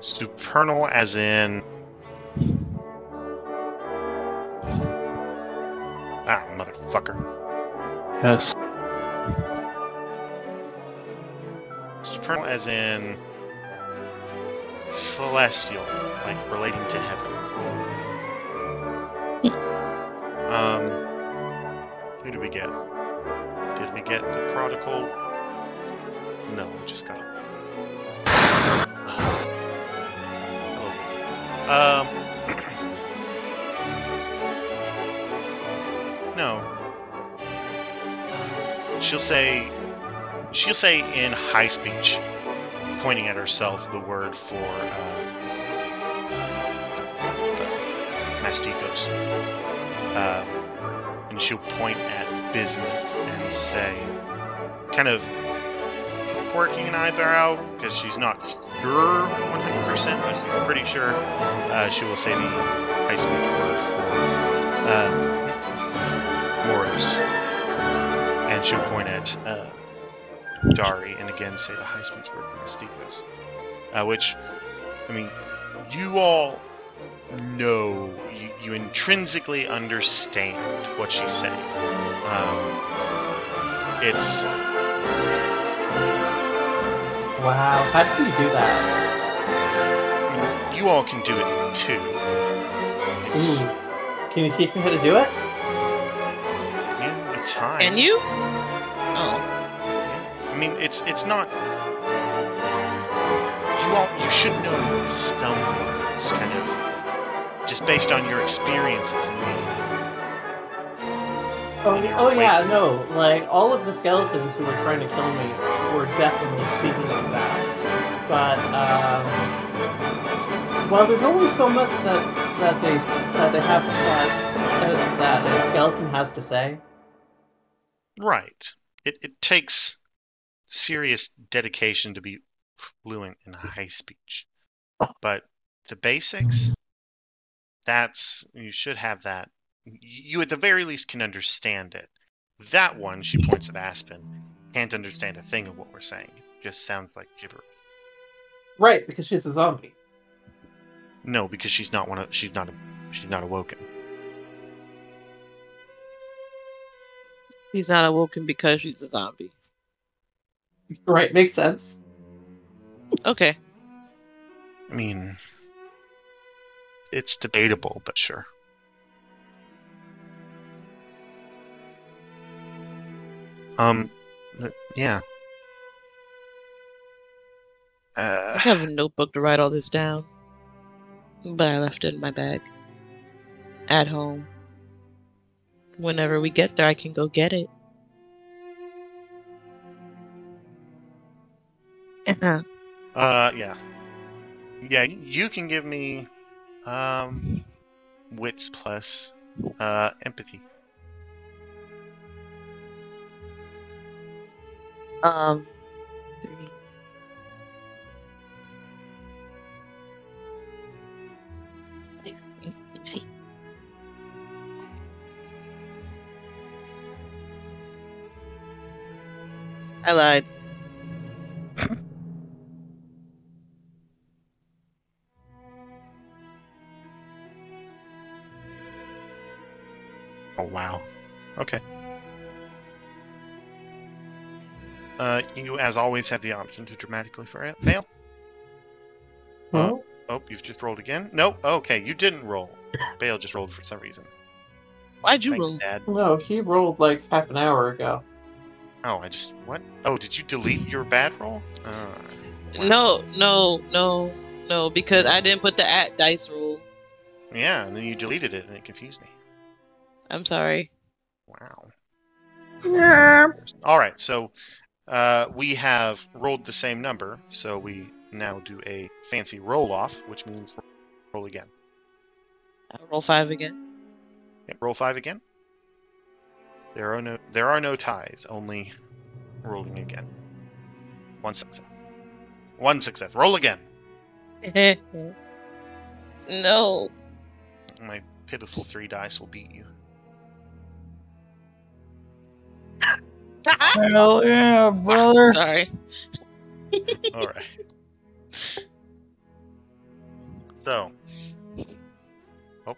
Supernal, as in. Ah, motherfucker. Yes. Supernal, as in. Celestial, like relating to heaven. Um. Who did we get? Did we get the prodigal? No, we just got a. Um. no. She'll say. She'll say in high speech, pointing at herself, the word for uh, Mastigos. Um, and she'll point at Bismuth and say, kind of quirking an eyebrow because she's not sure 100%, but she's pretty sure. Uh, she will say the high speech word for uh, Moros. And she'll point at uh, Dari and again say the high speech word for Mastigos. Uh, which, I mean, you all know, you, you intrinsically understand what she's saying. Um, it's Wow, how did you do that? you all can do it too. It's Ooh. Can you teach me how to do it? yeah, the time. And you? Mean, it's it's not. You all you should know some words, kind of, just based on your experiences in. Oh, oh yeah, no. Like all of the skeletons who were trying to kill me were definitely speaking of that. But um, well, there's only so much that that they that they have that that a skeleton has to say. Right. It it takes serious dedication to be fluent in high speech, but the basics. That's you should have that. You at the very least can understand it. That one, she points at Aspen, can't understand a thing of what we're saying. Just sounds like gibberish. Right, because she's a zombie. No, because she's not one of she's not a, she's not awoken. She's not awoken because she's a zombie. Right, makes sense. Okay. I mean, it's debatable, but sure. Um, th- yeah. I Uh, have a notebook to write all this down. But I left it in my bag. At home. Whenever we get there, I can go get it. Uh-huh. uh, yeah, yeah. You can give me, um, wits plus, uh, empathy. Um. three. Wait, see. I lied. Oh wow. Okay. Uh, you, as always, have the option to dramatically fa- fail. Uh, Oh, oh, you've just rolled again. Nope. Okay, you didn't roll. Bale just rolled for some reason. Why'd you Thanks, roll? Dad. no, he rolled like half an hour ago. Oh, I just what? Oh, did you delete your bad roll? Uh, No, no, no, no, because I didn't put the at dice rule. yeah, and then you deleted it, and it confused me. I'm sorry. Wow. Yeah. All right, so uh, we have rolled the same number, so we now do a fancy roll off, which means roll again. I'll roll five again. Yeah, roll five again. There are no there are no ties, only rolling again. One success. One success. Roll again. no. My pitiful three dice will beat you. Hell yeah, brother. Sorry. All right. So. Oh,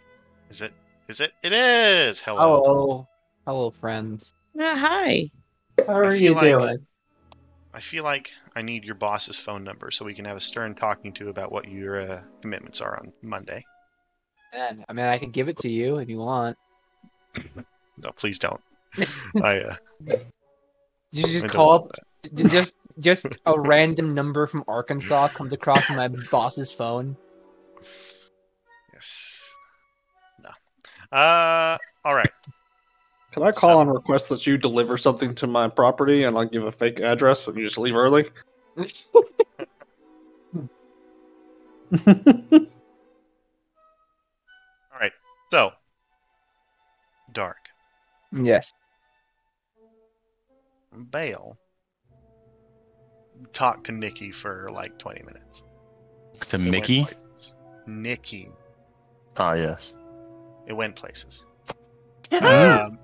is it? Is it? It is. Hello. Hello. Hello, friends. Yeah, hi. How are you like- doing? I feel like I need your boss's phone number so we can have a stern talking to about what your uh, commitments are on Monday. Man, I mean, I can give it to you if you want. No, please don't. I uh, you just call up, just just a random number from Arkansas comes across my boss's phone. Yes. No. Uh. All right. Can I call So- and request that you deliver something to my property and I'll give a fake address and you just leave early? All right. So. Dark. yes. Bale. Talked to Nikki for like 20 minutes. To It Mickey? Nikki. Ah, yes. It went places. Um,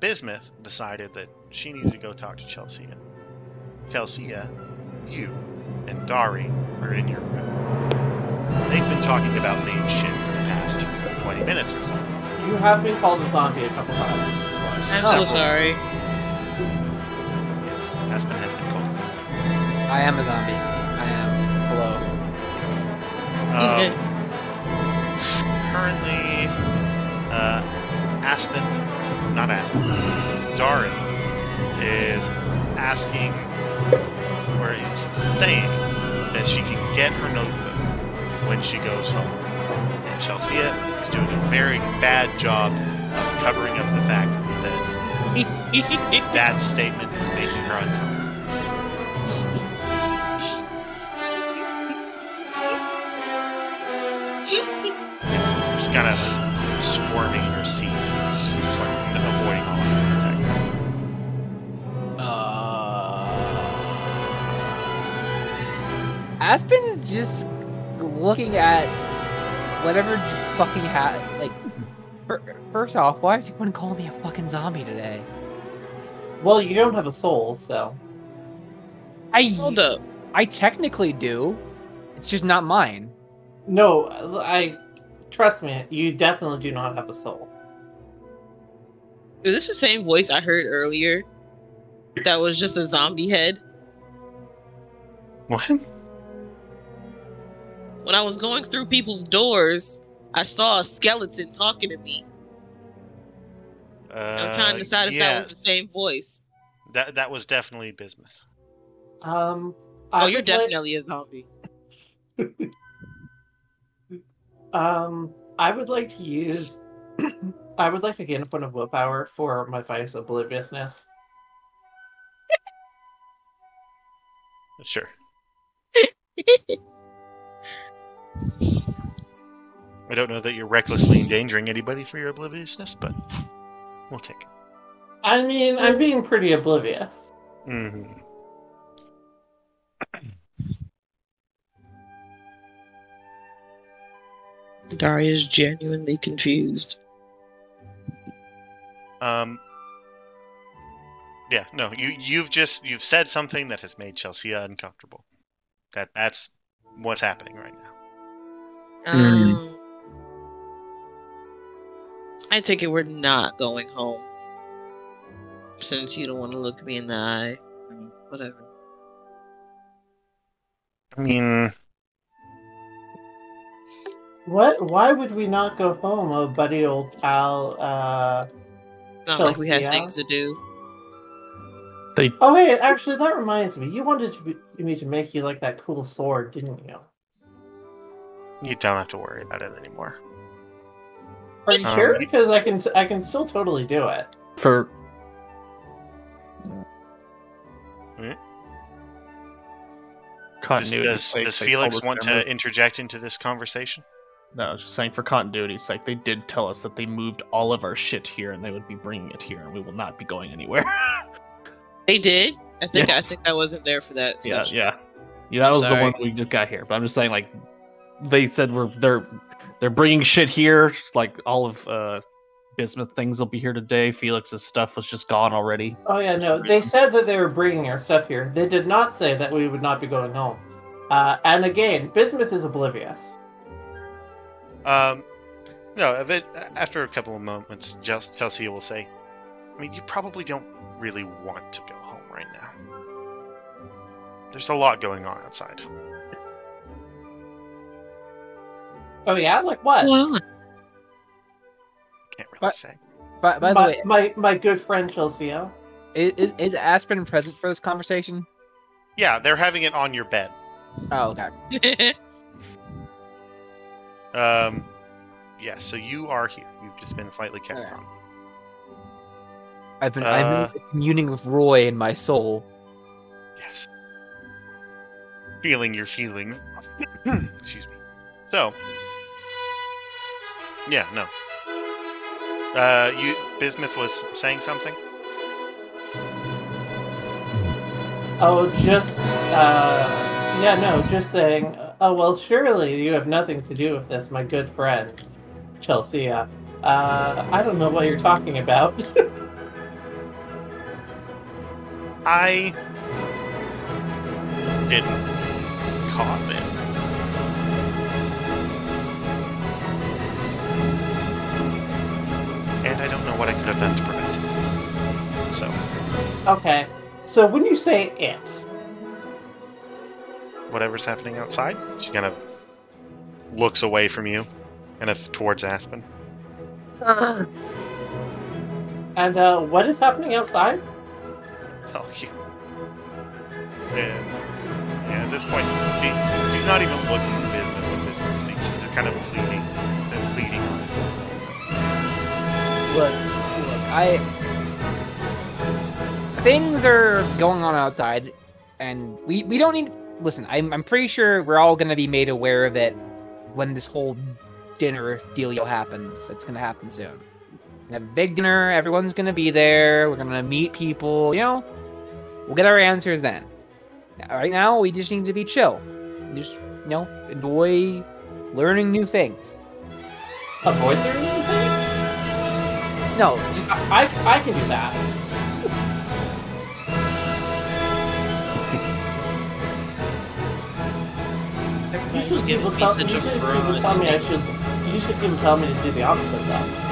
Bismuth decided that she needed to go talk to Chelsea. Chelsea, you, and Dari are in your room. They've been talking about main shit for the past 20 minutes or so. You have been called a zombie a couple times. I'm so sorry. Yes, Aspen has been called. I am a zombie. I am. Hello. Um, currently, uh, Aspen, not Aspen, Dari is asking, or is saying that she can get her notebook when she goes home. And Chelsea is doing a very bad job of covering up the fact that that statement is making. She's kind of squirming in her seat, just like avoiding all of contact. Uh, Aspen is just looking at whatever just fucking hat. Like, first off, why is he going to call me a fucking zombie today? Well, you don't have a soul, so. I Hold up. I technically do. It's just not mine. No, I. Trust me, you definitely do not have a soul. Is this the same voice I heard earlier? That was just a zombie head. What? When I was going through people's doors, I saw a skeleton talking to me. Uh, I'm trying to decide if yeah, that was the same voice. that that was definitely Bismuth. Um. I Oh, you're would like- definitely a zombie. Um, I would like to use. I would like to gain a point of willpower for my vice obliviousness. Sure. I don't know that you're recklessly endangering anybody for your obliviousness, but we'll take it. I mean, I'm being pretty oblivious. hmm Daria's genuinely confused. Um. Yeah, no, you you've just you've said something that has made Chelsea uncomfortable. That that's what's happening right now. Um, I take it we're not going home. Since you don't want to look me in the eye. Whatever. I mean, What? Why would we not go home, oh buddy old pal? Uh. Not like we had things to do. They... Oh wait, actually, that reminds me. You wanted to be, me to make you like that cool sword, didn't you? you don't have to worry about it anymore. Are you Um, sure? Because I can, I can still totally do it. For Hmm? Does, does, does Felix want they to interject into this conversation? No, I was just saying for continuity's sake, they did tell us that they moved all of our shit here and they would be bringing it here and we will not be going anywhere. They did. I think Yes. I think I wasn't there for that. yeah, session. yeah. Yeah, that was the one we just got here. But I'm just saying, like, they said we're they're they're bringing shit here, like all of uh bismuth things will be here today. Felix's stuff was just gone already. Oh yeah, no. They said that they were bringing our stuff here. They did not say that we would not be going home. Uh, and again, Bismuth is oblivious. Um, no, of it, after a couple of moments, just Chelsea will say, I mean, you probably don't really want to go home right now. There's a lot going on outside. Oh yeah, like what? Well, Can't really But- say. By, by the my, way, my my good friend Chelsea. is, is is Aspen present for this conversation? Yeah, they're having it on your bed. Oh, okay. Um, yeah, so you are here. You've just been slightly kept Okay. from. I've been Uh, I've been communing with Roy in my soul. Yes. Feeling your feeling. Excuse me. So. Yeah, no. Uh, you Bismuth was saying something. Oh, just uh, yeah, no, just saying. Oh well, surely you have nothing to do with this, my good friend Chelsea. Uh, I don't know what you're talking about. I didn't cause it. Know what I have done to prevent it. So, okay, so when you say it, whatever's happening outside, she kind of looks away from you, kind of towards Aspen. and uh, what is happening outside? Tell you. And yeah, at this point, do, do not even looking at the Bismuth when Bismuth speaks. They're kind of pleading, instead of pleading. Look, look, I things are going on outside, and we we don't need. Listen, I'm I'm pretty sure we're all gonna be made aware of it when this whole dinner dealio happens. It's gonna happen soon. A big dinner. Everyone's gonna be there. We're gonna meet people. You know, we'll get our answers then. Right now, we just need to be chill. Just you know, enjoy learning new things. Avoid their anything? No, I, I I can do that. You Just should give people me tell, such you a should people broad tell me I should. You should even tell me to do the opposite though.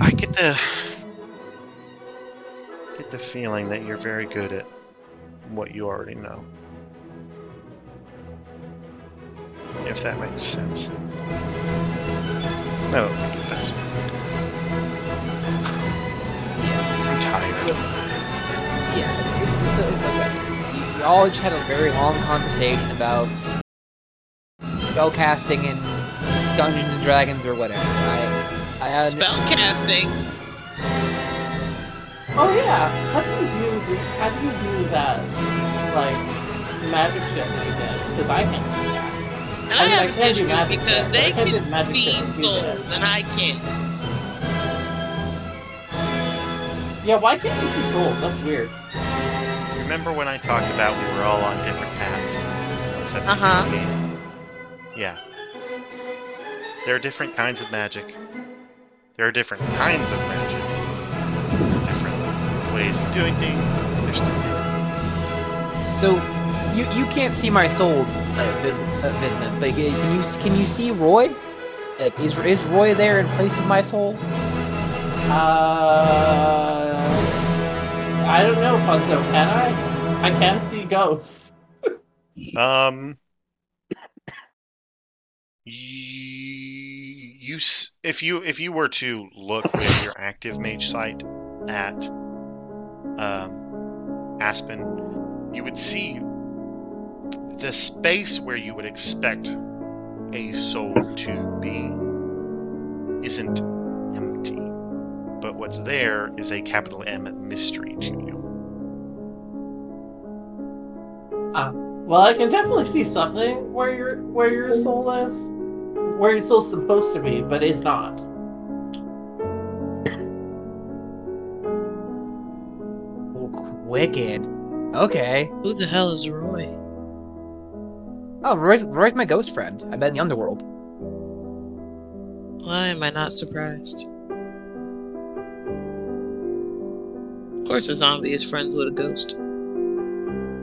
I get the get the feeling that you're very good at what you already know. If that makes sense. I don't think it does. I'm tired. Yeah, it's, it's, it's, it's okay. We, we all just had a very long conversation about spellcasting and Dungeons and Dragons or whatever. I, I had, Spell casting. Oh yeah, how do you do how do you do that like magic shit like that? Because I can't do that. And I I, have can an issue magic because they can't can see stuff and do souls and I can't. Yeah, why can't you see souls? That's weird. Remember when I talked about we were all on different paths? Except Uh-huh. game? Yeah. There are different kinds of magic. There are different kinds of magic. Different ways of doing things. There's so you you can't see my soul, uh, Vis- uh, Visna, but uh, can you can you see Roy? Like, is is Roy there in place of my soul? Uh, I don't know, Funzo. Can I? I can see ghosts. Um, you, you if you if you were to look with your active mage sight at um, Aspen, you would see the space where you would expect a soul to be isn't empty, but what's there is a capital M mystery to you. Uh, well, I can definitely see something where your where your soul is, where your soul's supposed to be, but is not. Wicked. Okay. Who the hell is Roy? Oh, Roy's, Roy's my ghost friend. I met in the underworld. Why am I not surprised? Of course, a zombie is friends with a ghost.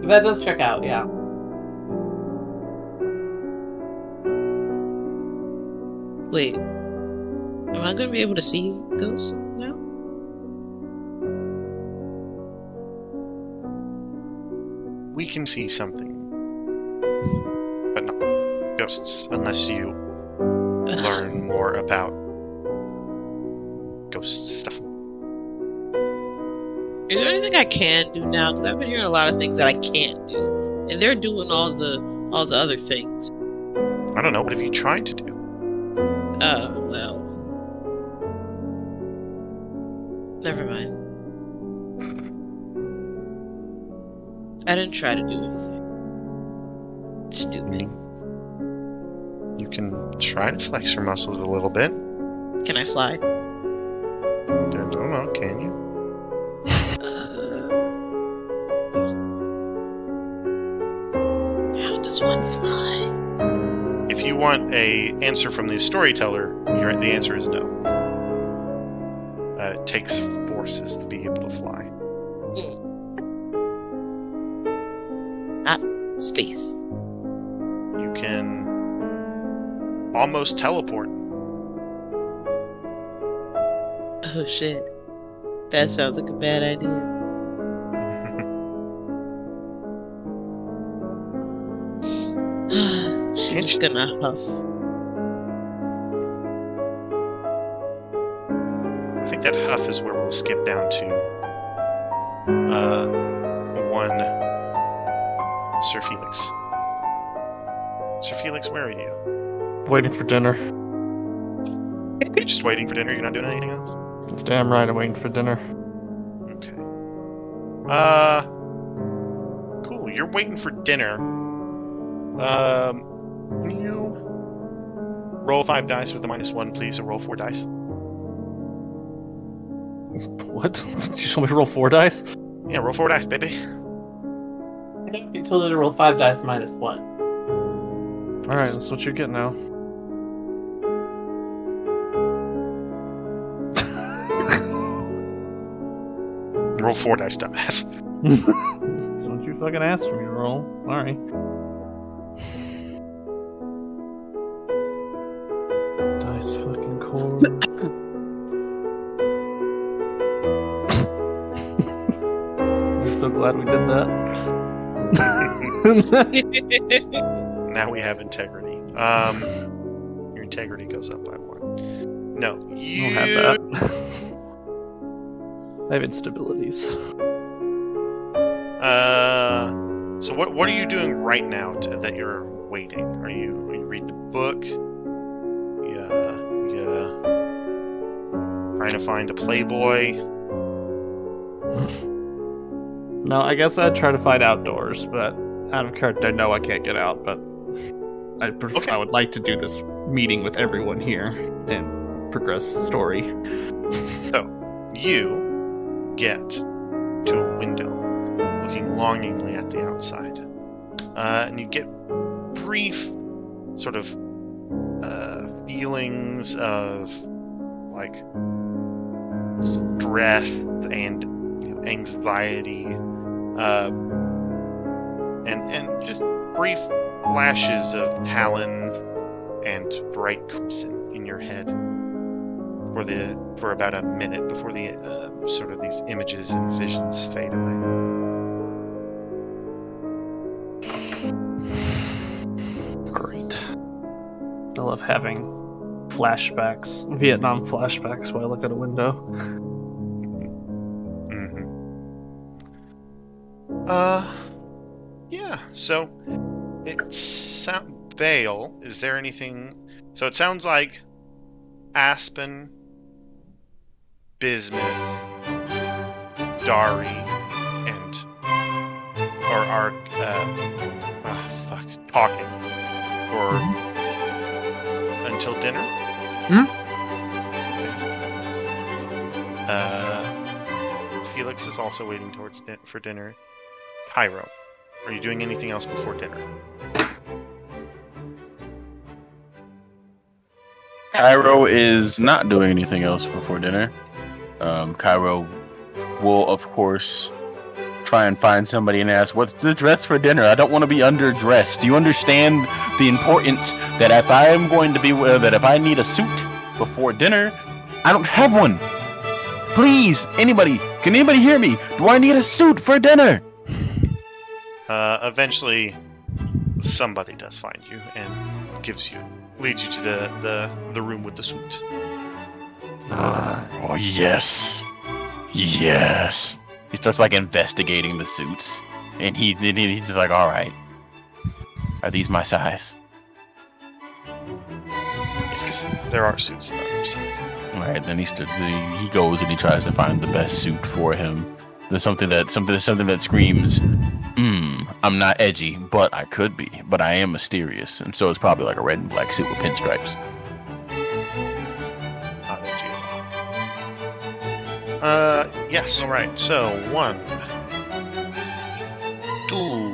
That does check out, yeah. Wait, am I gonna be able to see ghosts now? We can see something, but not ghosts unless you learn more about ghost stuff. Is there anything I can do now? Because I've been hearing a lot of things that I can't do, and they're doing all the all the other things. I don't know. What have you tried to do? Uh, well, never mind. I didn't try to do anything. Stupid. Try to flex your muscles a little bit. Can I fly? I don't know. Can you? Uh, how does one fly? If you want a answer from the storyteller, the answer is no. Uh, it takes forces to be able to fly. Not space. Almost teleport. Oh shit. That sounds like a bad idea. She's gonna huff. I think that huff is where we'll skip down to uh, one Sir Felix. Sir Felix, where are you? Waiting for dinner. You're just waiting for dinner. You're not doing anything else. Damn right, I'm waiting for dinner. Okay. Uh, cool. You're waiting for dinner. Um, can you roll five dice with a minus one, please? and roll four dice. What? Did you show me to roll four dice? Yeah, roll four dice, baby. You told her to roll five dice minus one. All right, that's what you're getting now. Roll four dice, dumbass. That's what you fucking asked for me to roll. All right. Dice fucking core. I'm so glad we did that. Now we have integrity. Um, your integrity goes up by one. No, you don't have that. I have instabilities. Uh, so what what are you doing right now to, that you're waiting? Are you are you reading a book? Yeah, yeah. Trying to find a Playboy. No, I guess I'd try to find outdoors, but out of character, I know I can't get out. But I pref- Okay. I would like to do this meeting with everyone here and progress story. So you get to a window, looking longingly at the outside, uh, and you get brief sort of uh, feelings of like stress and you know, anxiety, uh, and and just brief flashes of talons and bright crimson in your head for the for about a minute before the uh, sort of these images and visions fade away. Great. I love having flashbacks, Vietnam flashbacks, while I look out a window. hmm Uh, yeah. So it sound Vale. Is there anything? So it sounds like Aspen, Bismuth, Dari, and or are uh, ah, fuck talking or until dinner. Mhm. Uh, Felix is also waiting towards din- for dinner. Cairo, are you doing anything else before dinner? Cairo is not doing anything else before dinner. Um, Cairo will, of course, try and find somebody and ask, "What's the dress for dinner?" I don't want to be underdressed. Do you understand the importance that if I am going to be uh, that if I need a suit before dinner, I don't have one. Please, anybody, can anybody hear me? Do I need a suit for dinner? Uh, eventually, somebody does find you and gives you, leads you to the the, the room with the suit. Oh yes, yes. He starts like investigating the suits, and he then he's just like, "All right, are these my size?" There are suits that are size. All right, then he st- he goes and he tries to find the best suit for him. There's something that something something that screams, "Hmm, I'm not edgy, but I could be, but I am mysterious." And so it's probably like a red and black suit with pinstripes. Uh, yes. All right. So one, two,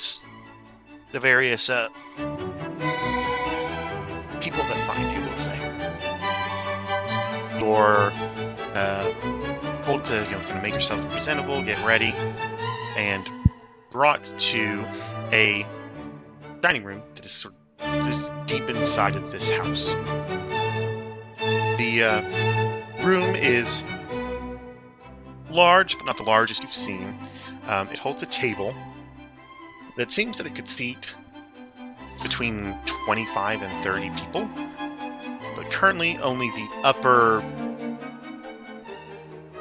various the various uh, people that find you, we'll say. You're uh, told to you know kind of make yourself presentable, get ready, and brought to a dining room that is sort of deep inside of this house. The uh, room is large, but not the largest you've seen. Um, it holds a table that seems that it could seat between 25 and 30 people, but currently only the upper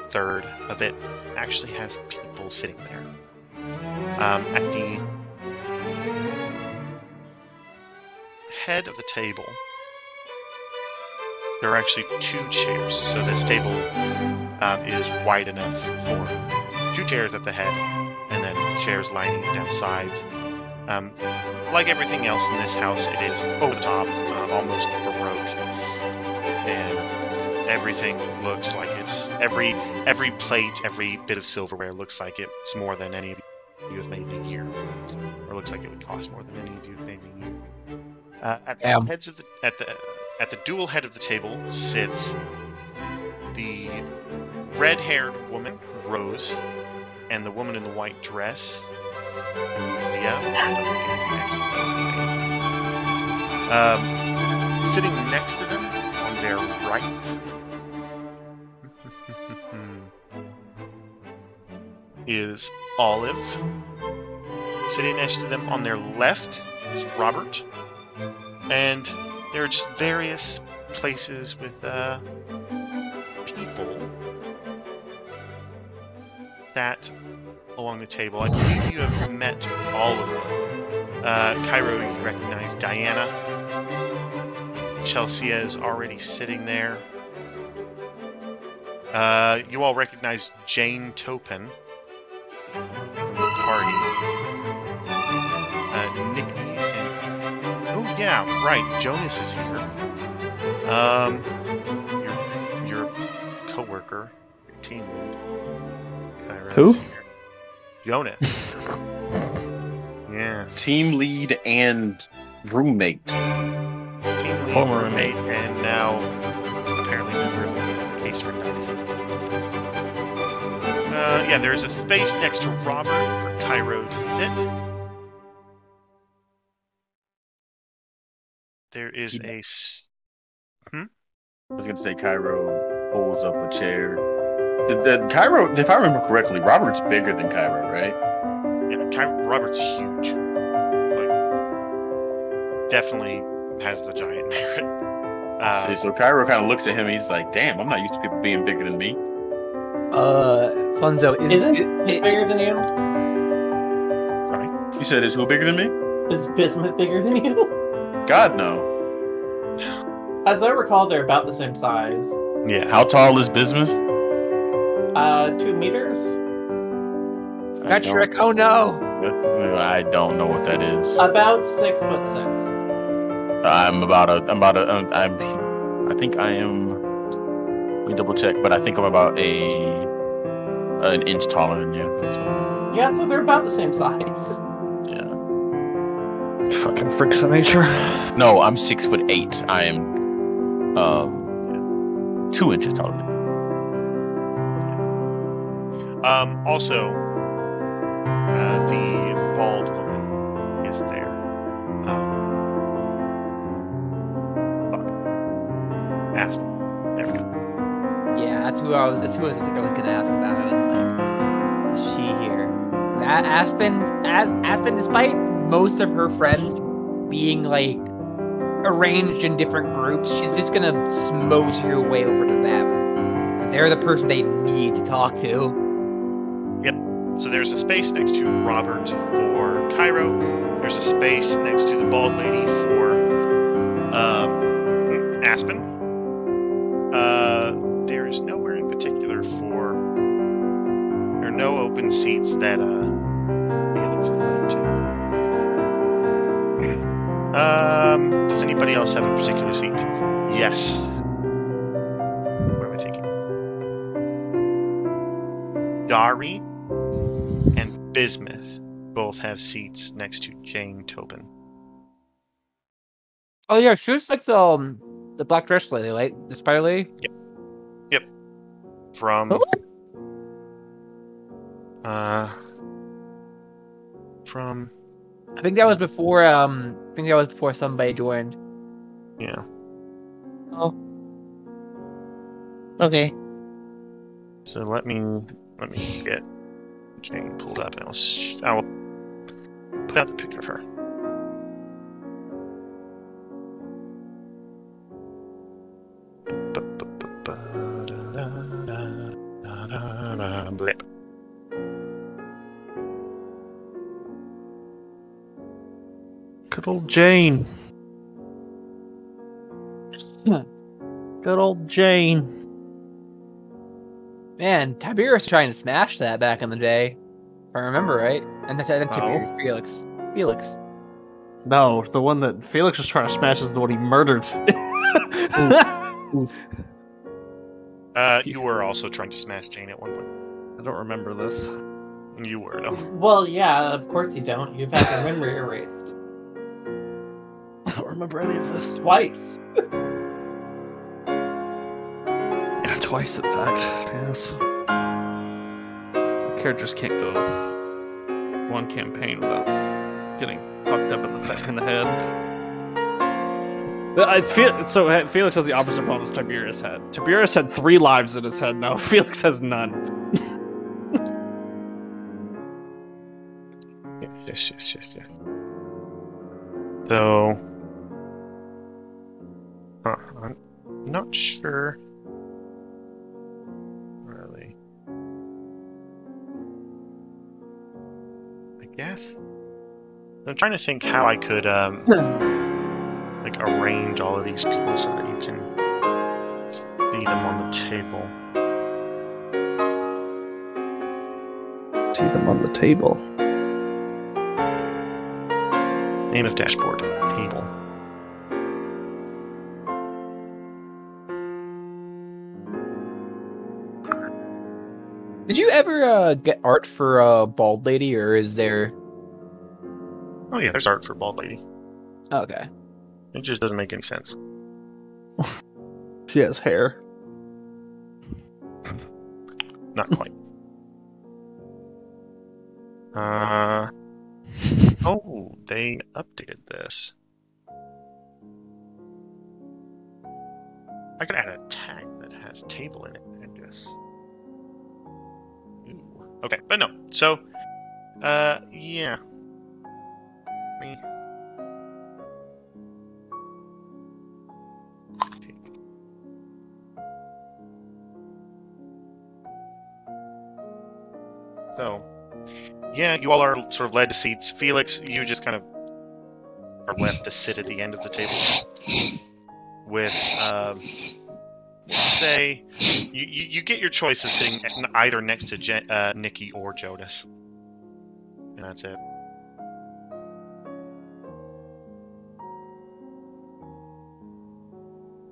third of it actually has people sitting there. Um, at the head of the table, there are actually two chairs, so this table um, is wide enough for two chairs at the head chairs lining the down sides. Um, like everything else in this house, it is over the top, uh, almost baroque, and everything looks like it's every every plate, every bit of silverware looks like it's more than any of you have made in a year, or looks like it would cost more than any of you have made in a year. Uh, at the Um. heads of the at the at the dual head of the table sits the red-haired woman, Rose, and the woman in the white dress. Um, sitting next to them on their right is Olive. Sitting next to them on their left is Robert. And there are just various places with uh, along the table. I believe you have met all of them. Uh, Cairo, you recognize Diana. Chelsea is already sitting there. Uh, you all recognize Jane Topin from the party. Uh, Nikki and oh yeah, right. Jonas is here. Um, your your coworker, your team lead. Kyra Who? is. Jonas. yeah, Team lead and roommate. team lead, Former roommate, and now apparently member of the case for guys. Uh, yeah, there's a space next to Robert for Cairo to sit. There is Keep- a s- I was gonna say Cairo pulls up a chair. Did, did Cairo, if I remember correctly, Robert's bigger than Cairo, right? Yeah, Ky- Robert's huge. Like, definitely has the giant merit. Uh, See, so Cairo kind of looks at him. He's like, "Damn, I'm not used to people being bigger than me." Uh, Funzo is Isn't it, it it- bigger than you? You said, "Is who bigger than me?" Is Bismuth bigger than you? God no. As I recall, they're about the same size. yeah. How tall is Bismuth? Uh, two meters. I got Shrek. Oh no! I don't know what that is. About six foot six. I'm about a. I'm about a. uh, I'm. I think I am. Let me double check, but I think I'm about a an inch taller than you. That's what, Yeah, so they're about the same size. yeah. Fucking freaks of nature. No, I'm six foot eight. I am um two inches taller. Um, also, uh, the bald woman is there. Um, fuck. Aspen. There we go. Yeah, that's who I was. That's who I was. I was gonna ask about. I was like, is she here? A- Aspen's as Aspen, despite most of her friends being like arranged in different groups, she's just gonna smose her way over to them. Because they're the person they need to talk to. So there's a space next to Robert for Cairo. There's a space next to the bald lady for um, Aspen. Uh, there is nowhere in particular for. There are no open seats that uh, Felix would like to. Um, does anybody else have a particular seat? Yes. What am I thinking? Dari Bismuth both have seats next to Jane Tobin. Oh yeah, she was like the um, the black dress lady, right? The spider lady. Yep. Yep. From Oh. uh from I think that was before. Um, I think that was before somebody joined. yeah. Oh. Okay. So let me let me get Jane pulled up and I'll sh- I'll put out the picture of her. Blip. Good old Jane. Good old Jane. Man, Tiberius trying to smash that back in the day, if I remember right. And that's not Oh. Tiberius, Felix. Felix. No, the one that Felix was trying to smash is the one he murdered. Uh, you were also trying to smash Jane at one point. I don't remember this. You were no. Well, yeah, of course you don't. You've had your memory erased I don't remember any of this. twice. Twice, in fact. Yes. Characters can't go one campaign without getting fucked up in the fa- in the head. But I feel so. uh, Felix has the opposite problem as Tiberius had. Tiberius had three lives in his head. Now Felix has none. Yes, yes, yes, yes. So, huh, I'm not sure. Guess. I'm trying to think how I could um like arrange all of these people so that you can see them on the table. See them on the table. Name of dashboard Did you ever uh, get art for uh, Bald Lady, or is there? Oh yeah, there's art for Bald Lady. Okay. It just doesn't make any sense. She has hair. Not quite. Uh oh, they updated this. I could add a tag that has table in it, I guess. Okay, but no. So, uh, yeah. Me. So, yeah, you all are sort of led to seats. Felix, you just kind of are left to sit at the end of the table with, um, say, you, you, you get your choice of sitting either next to Je- uh, Nikki or Jonas. And that's it.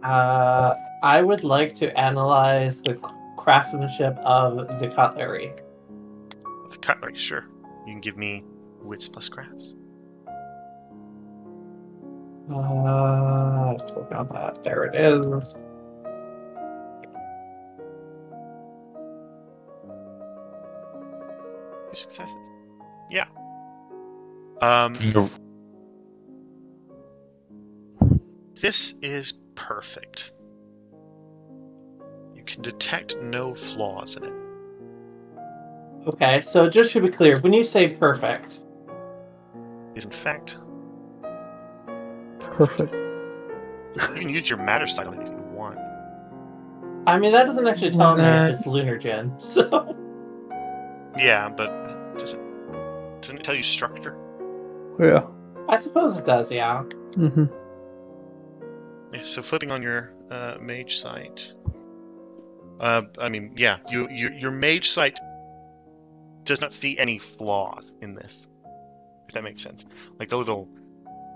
Uh, I would like to analyze the craftsmanship of the cutlery. With cutlery, sure. You can give me wits plus crafts. Uh, let's look on that. There it is. Successes. Yeah. Um, this is perfect. You can detect no flaws in it. Okay, so just to be clear, when you say perfect, Is in fact Perfect. You can use your matter sight on it if you want. I mean that doesn't actually tell me if it's Lunargen. So Yeah, but does it doesn't it tell you structure? Yeah. I suppose it does. Yeah. Mm-hmm. Yeah, so flipping on your uh, mage sight. Uh, I mean, yeah, you, you your mage sight does not see any flaws in this. If that makes sense, like the little,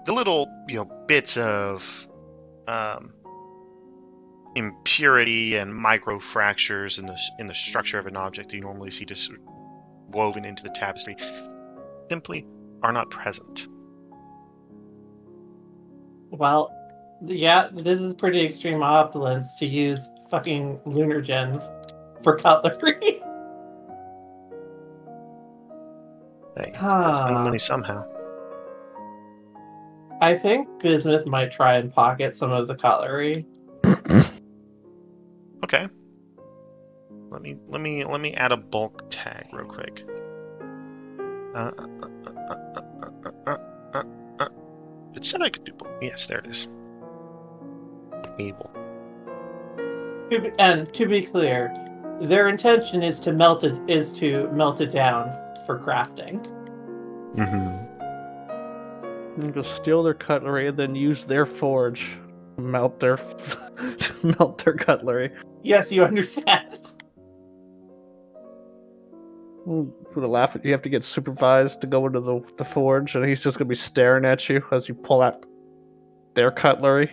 the little you know bits of um, impurity and micro fractures in the in the structure of an object you normally see just woven into the tapestry simply are not present. Well, yeah, this is pretty extreme opulence to use fucking Lunargen for cutlery. Hey, spend money somehow. I think Bismuth might try and pocket some of the cutlery. Okay. Let me let me let me add a bulk tag real quick. Uh, uh, uh, it said I could do bulk. Yes, there it is. Table. And to be clear, their intention is to melt it is to melt it down for crafting. Mm-hmm. And go steal their cutlery and then use their forge melt their melt their cutlery. Yes, you understand. The laugh, you have to get supervised to go into the, the forge, and he's just gonna be staring at you as you pull out their cutlery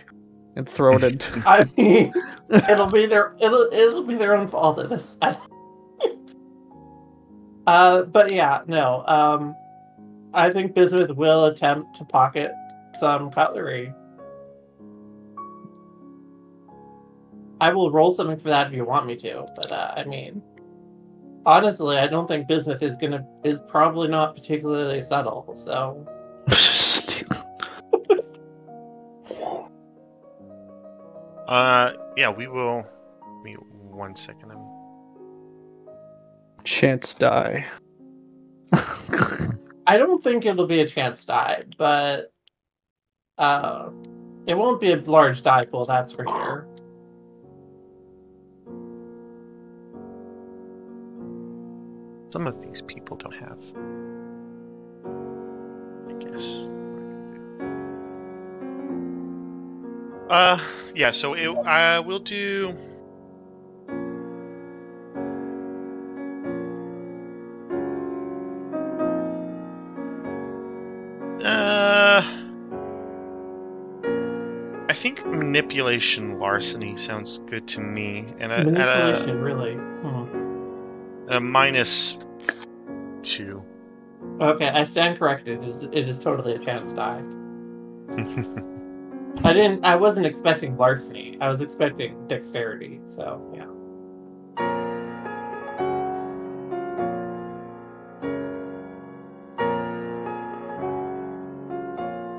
and throw it into. I mean, it'll be their it'll it'll be their own fault at this. uh, but yeah, no. Um, I think Bismuth will attempt to pocket some cutlery. I will roll something for that if you want me to, but uh, I mean, honestly, I don't think Bismuth is gonna is probably not particularly subtle. So Uh, yeah, we will. Give me one second. I'm... Chance die. I don't think it'll be a chance die, but uh, it won't be a large die pool, that's for sure. Some of these people don't have. I guess. Uh, yeah. So it, I will do. Uh, I think manipulation larceny sounds good to me, and at a, Manipulation, really. Hmm. A minus two. Okay, I stand corrected. It is, it is totally a chance die. I didn't. I wasn't expecting larceny. I was expecting dexterity. So yeah.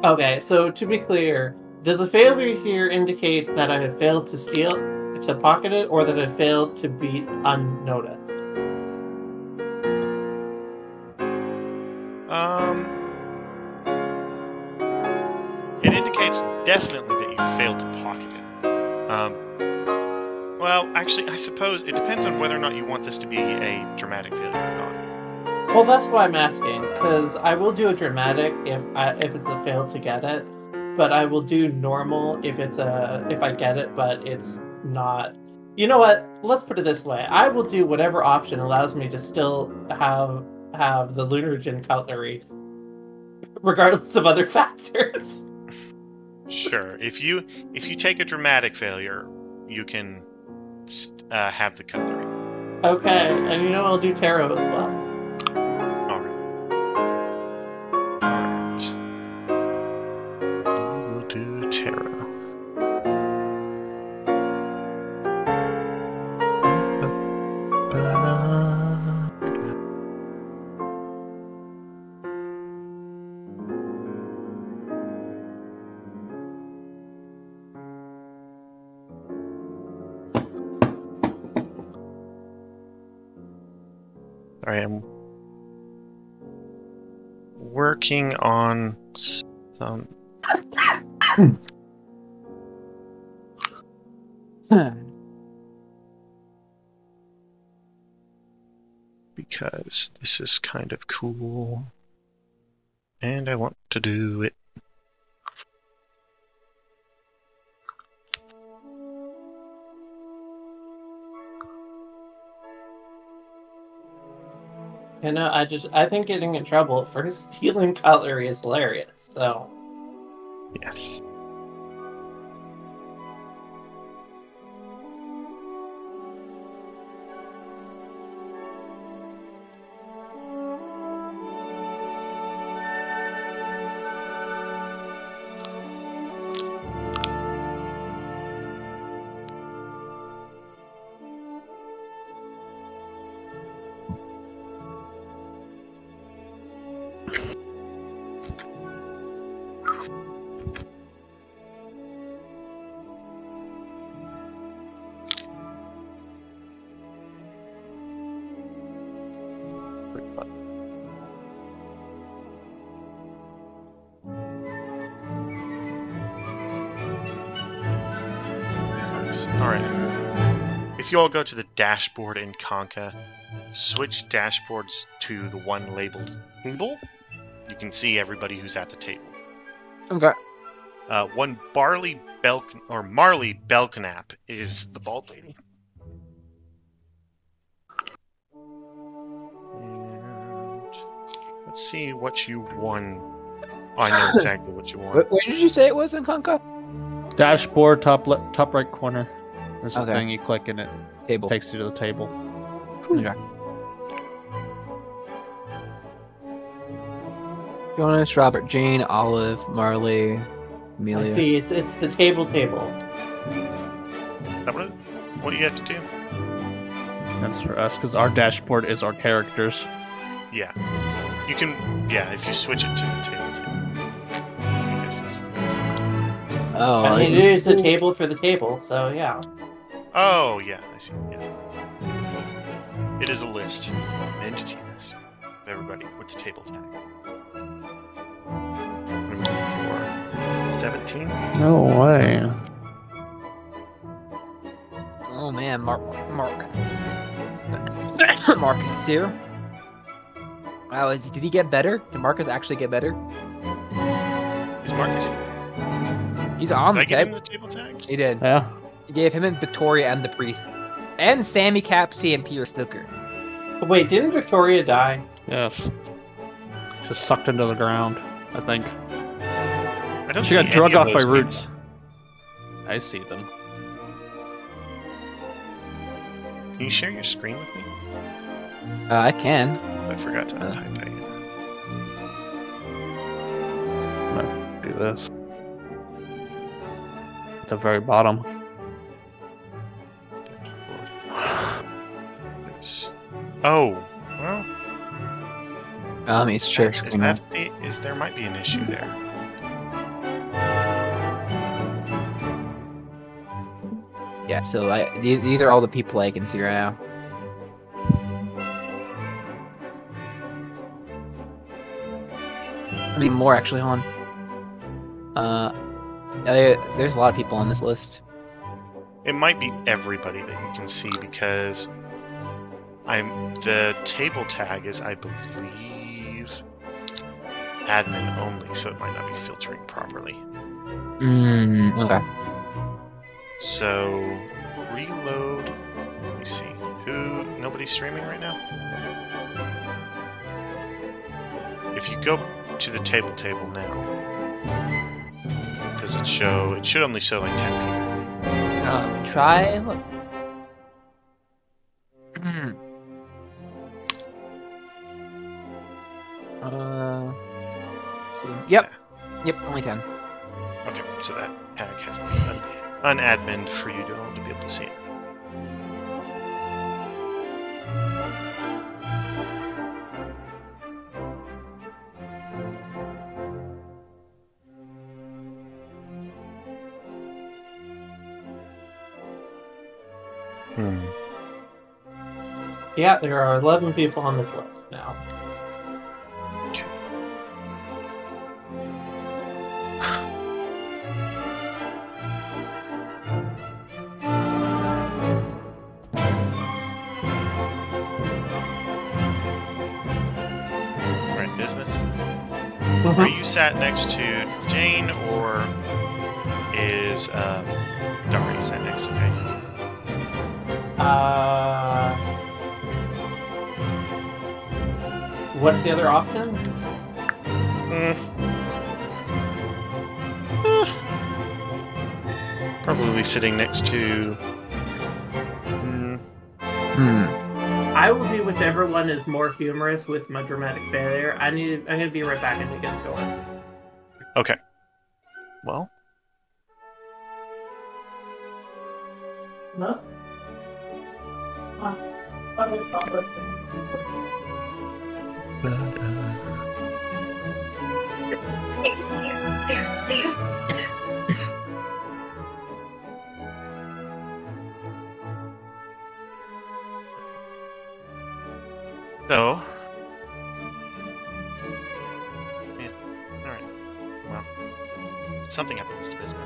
Okay, so to be clear, does a failure here indicate that I have failed to steal, to pocket it, or that I failed to be unnoticed? Definitely that you failed to pocket it. Um, well, actually, I suppose it depends on whether or not you want this to be a dramatic failure or not. Well, that's why I'm asking, because I will do a dramatic if I, if it's a fail to get it, but I will do normal if it's a if I get it, but it's not. You know what? Let's put it this way: I will do whatever option allows me to still have have the lunar Lunargen cutlery, regardless of other factors. Sure. If you if you take a dramatic failure, you can uh, have the cutlery. Okay, and you know I'll do tarot as well. Working on some. because this is kind of cool. And I want to do it. You know, I just I think getting in trouble for stealing cutlery is hilarious. So Yes. If you all go to the dashboard in Kanka, switch dashboards to the one labeled table, you can see everybody who's at the table. Okay. Uh, one Barley Belk or Marley Belknap is the bald lady. And let's see what you won. Oh, I know exactly what you won. Wh- Where did you say it was in Kanka? Dashboard, top le- top right corner. There's a thing you click and it Table. takes you to the table. Okay. Jonas, Robert, Jane, Olive, Marley, I Amelia. see it's it's the table table. That what, it, what you have to do? That's for us because our dashboard is our characters. Yeah. You can, yeah, if you switch it to the table. table. I guess it's- Oh, I mean, it is a table for the table, so yeah. Oh, yeah, I see. Yeah. It is a list, an entity list of everybody with the table tag. I'm going for 17. No way. oh man, Mark, Mark, Marcus too. Wow, is, did he get better? Did Marcus actually get better? Is Marcus? He's on Did I get him the table tag? He did. Yeah. He gave him and Victoria and the priest, and Sammy Capsy and Peter Stooker. Wait, didn't Victoria die? Yes. Just sucked into the ground. I think I don't she see got any drugged off by those roots. I see them. Can you share your screen with me? Uh, I can. I forgot to Uh. untype that. Do this. At the very bottom. Oh, well, Um, it's share is that the? Is there might be an issue there? Yeah, so I, these, these are all the people I can see right now. I mean, more actually, hold on. Uh, there- there's a lot of people on this list. It might be everybody that you can see because I'm the table tag is I believe admin only, so it might not be filtering properly. Mm, okay. So reload. Let me see. Who? Nobody's streaming right now. If you go to the table table now, does it show? It should only show like ten people. Uh, me try. Look. uh, see. Yep. Yep. Only ten. Okay, so that tag has to be un- unadmin for you to, to be able to see it. Hmm. Yeah, there are 11 people on this list now. Are you sat next to Jane or is um, Dari sat next to Jane? Uh, what's the other option? Mm. Eh. Probably sitting next to. Mm, Hmm. I will be whichever one is more humorous with my dramatic failure. I need. I'm gonna be right back in the get door. okay. Well, No. So. Yeah, alright. Well, something happens to Bismuth.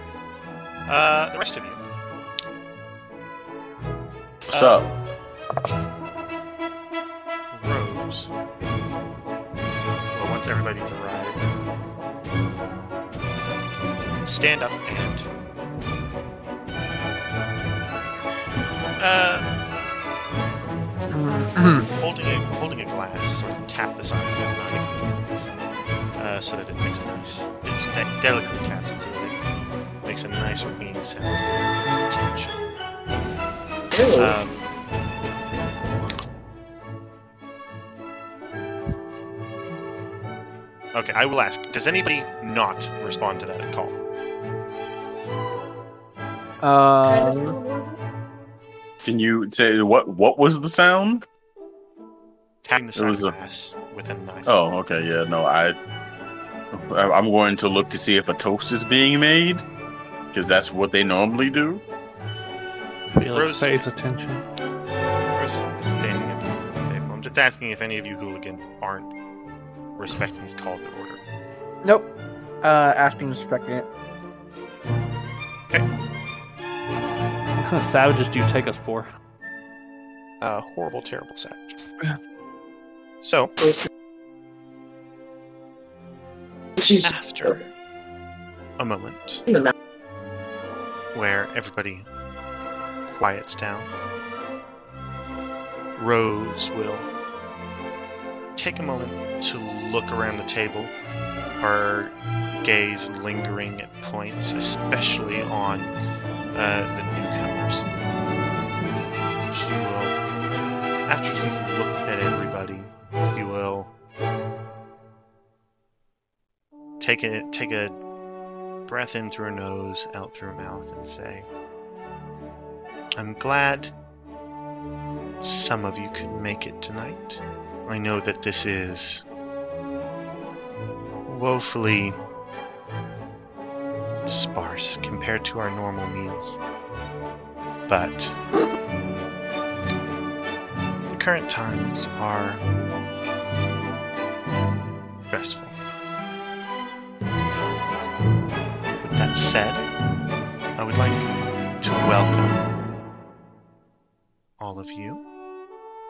Uh, the rest of you. What's Uh, up? Rose. Well, once everybody's arrived, stand up and uh, holding a holding a glass, sort of tap the side of the knife uh, so that it makes a nice, it just de- delicately taps it so that it makes a nice ringing sound. Tension. Um, okay, I will ask. Does anybody not respond to that at all? Uh, Can you say what? What was the sound? Tapping the It side of was the a- glass with a knife. Oh, okay, yeah, no, I, I- I'm going to look to see if a toast is being made, because that's what they normally do. Felix Rose pays is- attention. Rose is standing at the table. I'm just asking if any of you hooligans aren't respecting this call to order. nope. Uh, Aspen respecting it. Okay. What kind of savages do you take us for? Uh, horrible, terrible savages. So, She's after a moment where everybody quiets down, Rose will take a moment to look around the table, her gaze lingering at points, especially on uh, the newcomers. She will after she's looked at everybody, she will take a take a breath in through nose, out through mouth, and say, "I'm glad some of you could make it tonight. I know that this is woefully sparse compared to our normal meals, but the current times are stressful. With that said, I would like to welcome all of you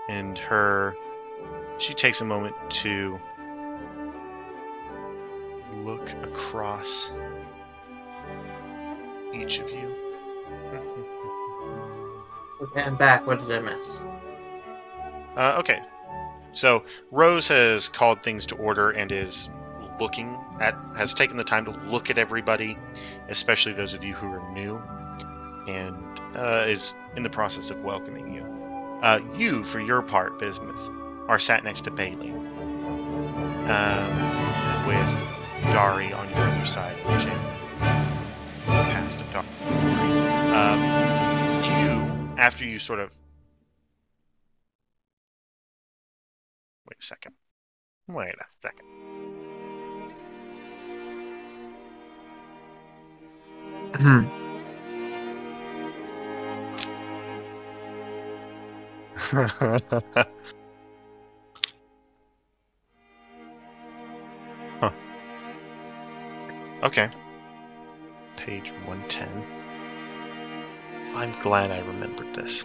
and her. She takes a moment to look across each of you. Okay, I'm back. What did I miss? Uh, okay. So Rose has called things to order and is looking at, has taken the time to look at everybody, especially those of you who are new, and uh, is in the process of welcoming you. Uh, you, for your part, Bismuth, are sat next to Bailey, um, with Dari on your other side the past of Dari. Um, you, after you sort of Wait a second. Wait a second. Hmm. huh. Okay. Page 110. I'm glad I remembered this.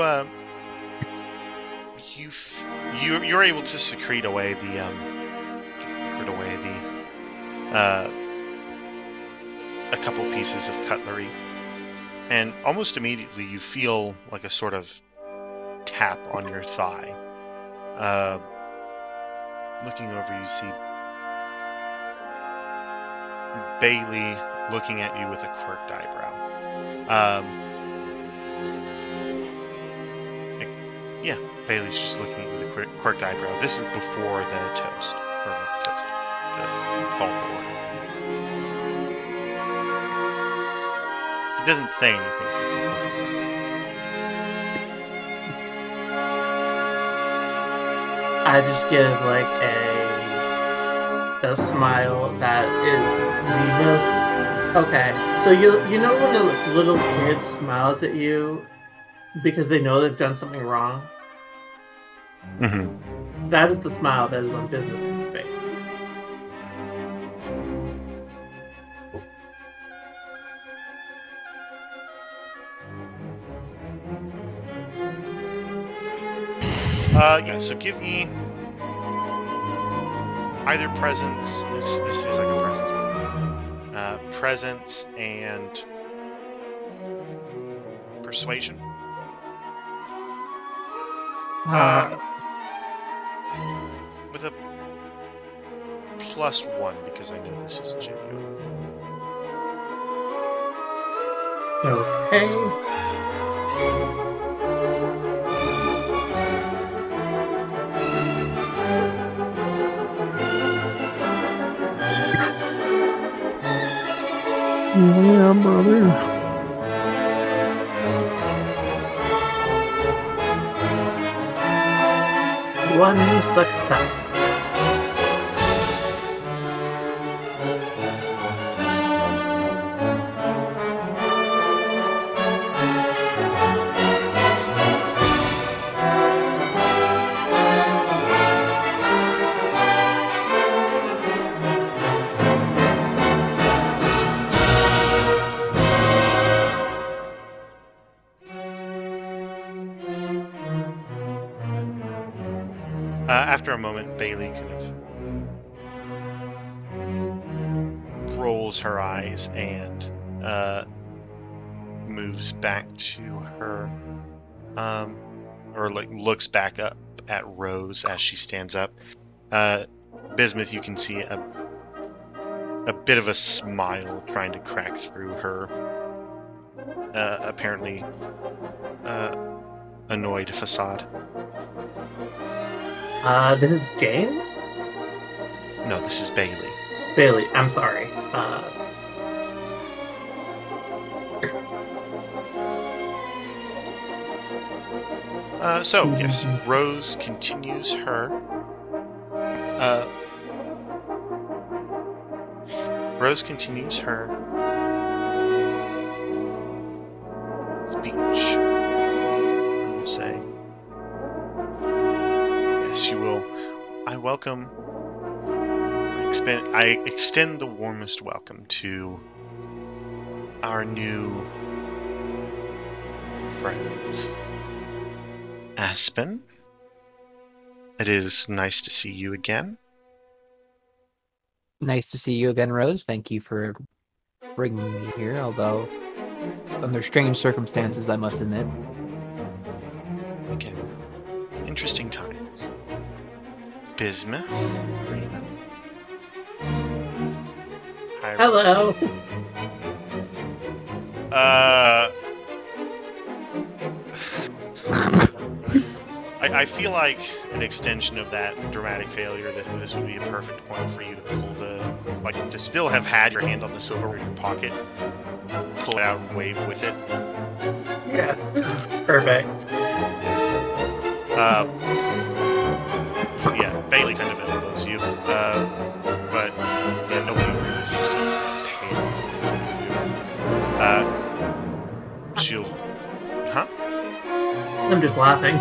You uh, you f- you you're able to secrete away the um, away the uh, a couple pieces of cutlery, and almost immediately you feel like a sort of tap on your thigh. Uh, looking over, you see Bailey looking at you with a quirked eyebrow. Um, yeah, Bailey's just looking with a quirk- quirked eyebrow. This is before the toast, or not toast, the call to order. She doesn't say anything. I just give like a a smile that is the most okay. So you you know when a little kid smiles at you because they know they've done something wrong. Mm-hmm. That is the smile that is on Bismuth's face. Uh, yeah. So give me either presence. This this feels like a presence. Uh, presence and persuasion. Uh, Um, with a plus one because I know this is genuine. okay. Yeah, brother. One success. Back to her, um, or like looks back up at Rose as she stands up. Uh, Bismuth, you can see a a bit of a smile trying to crack through her uh, apparently uh, annoyed facade. Uh, this is Jane? No, this is Bailey. Bailey, I'm sorry. Uh, Uh, so yes, Rose continues her. Uh, Rose continues her speech. I will say, yes, you will. I welcome. I I extend the warmest welcome to our new friends. Aspen. It is nice to see you again. Nice to see you again, Rose. Thank you for bringing me here, although under strange circumstances, I must admit. Again, interesting times. Bismuth, Freeman. Hi, hello. Uh. I, feel like an extension of that dramatic failure that this would be a perfect point for you to pull the like to still have had your hand on the silver in your pocket, pull it out and wave with it. Yes. Perfect. Yes. Uh, yeah, Bailey kind of elbows you, uh, but yeah, nobody really seems to pay. Uh, she'll, huh? I'm just laughing.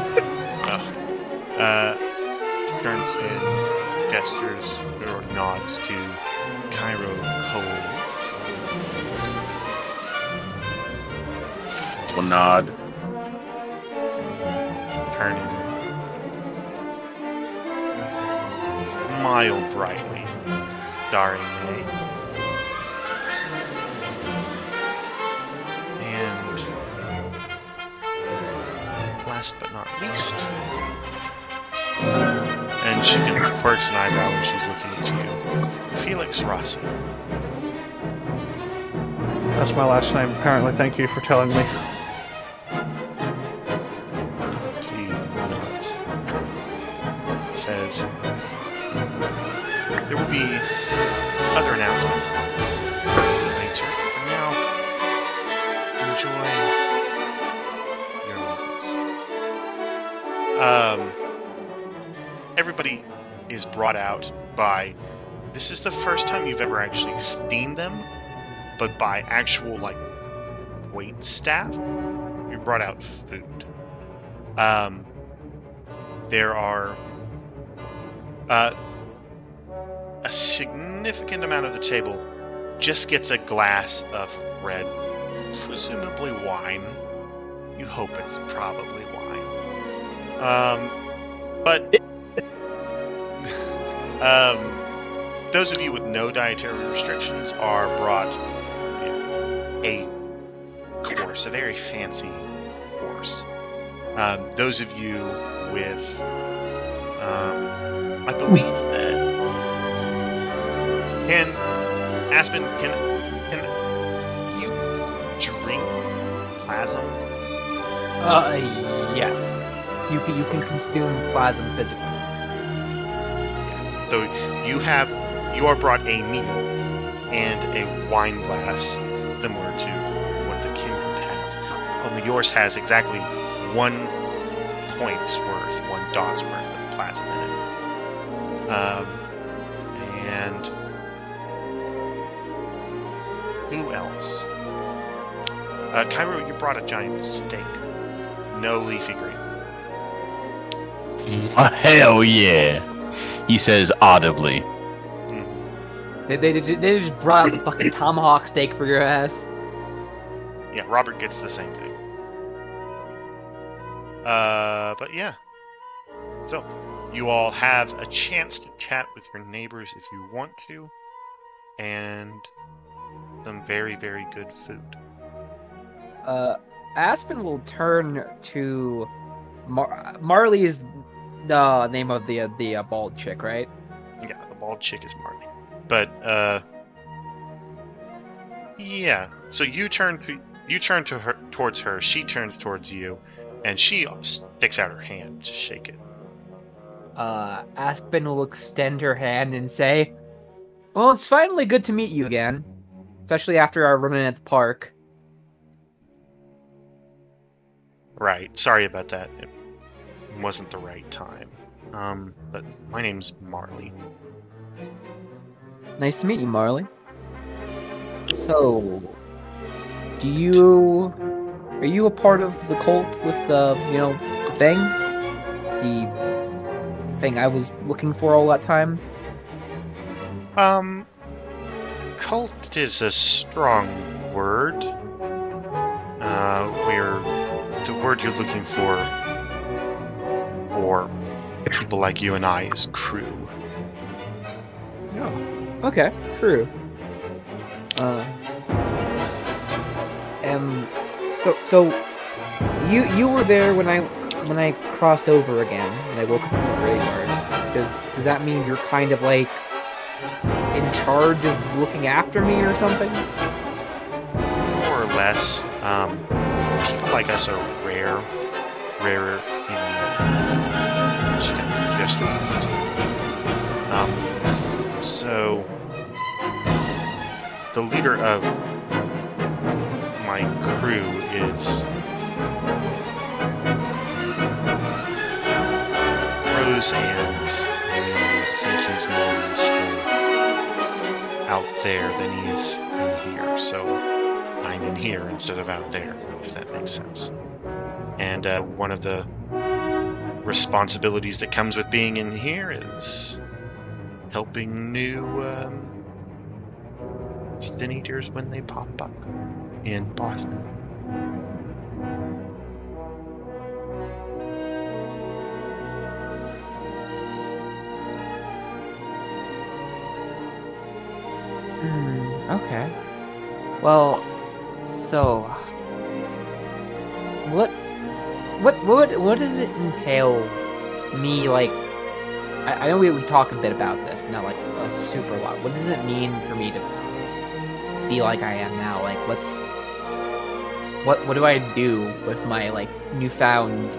Gestures or nods to Cairo Cole. Will nod. turning mile brightly, May. And last but not least, and she can quirks an eyebrow when she's looking at you, Felix Rossi. That's my last name, apparently. Thank you for telling me. By. This is the first time you've ever actually seen them, but by actual like wait staff. You're brought out food. Um, there are uh, a significant amount of the table just gets a glass of red, presumably wine. You hope it's probably wine. Um, but um, those of you with no dietary restrictions are brought a course, a very fancy course. Um, those of you with, um, I believe that can Aspen can can you drink plasm? Uh, yes. You can, you can consume plasm physically. So you have you are brought a meal and a wine glass similar to what the king would have. Only yours has exactly one point's worth, one dot's worth of plasma in it. Um, and who else? Uh, Cairo, you brought a giant steak. No leafy greens. Hell yeah. He says audibly. They, they, they, they just brought out the fucking tomahawk steak for your ass. Yeah, Robert gets the same thing. Uh, but yeah. So, you all have a chance to chat with your neighbors if you want to, and some very, very good food. Uh, Aspen will turn to Mar- Marley is the name of the the uh, bald chick, right? Yeah, the bald chick is Marley. But uh Yeah. So you turn to you turn to her towards her, she turns towards you, and she sticks out her hand to shake it. Uh, Aspen will extend her hand and say, "Well, it's finally good to meet you again, especially after our run-in at the park." Right. Sorry about that. It wasn't the right time. Um, but my name's Marley. Nice to meet you, Marley. So, do you are you a part of the cult with the you know the thing, the thing I was looking for all that time? Um, cult is a strong word. Uh, we're the word you're looking for for people like you and I is crew. Oh, okay, crew. Uh, um, so so you you were there when I when I crossed over again and I woke up in the graveyard. Does does that mean you're kind of like in charge of looking after me or something? More or less. Um, people like us are rare. Rarer Um, so the leader of my crew is Rose and I think he's more useful out there than he is in here. So I'm in here instead of out there, if that makes sense. And uh, one of the responsibilities that comes with being in here is helping new um, eaters when they pop up in Boston. Hmm, okay. Well, so what what what what does it entail me like I, I know we, we talk a bit about this, but not like a super lot. What does it mean for me to be like I am now? Like what's what what do I do with my like newfound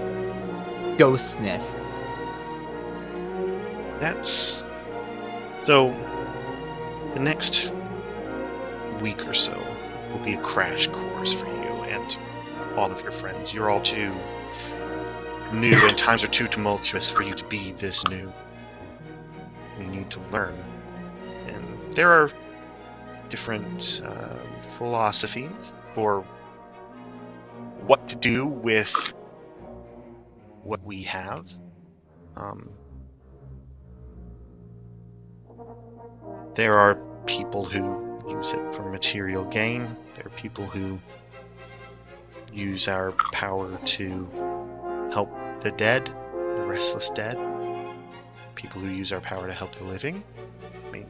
ghostness? That's so. The next week or so will be a crash course for you and all of your friends. You're all too new, and times are too tumultuous for you to be this new. You need to learn, and there are different uh, philosophies for what to do with what we have. Um, there are people who use it for material gain. There are people who use our power to help the dead, the restless dead. People who use our power to help the living. I mean,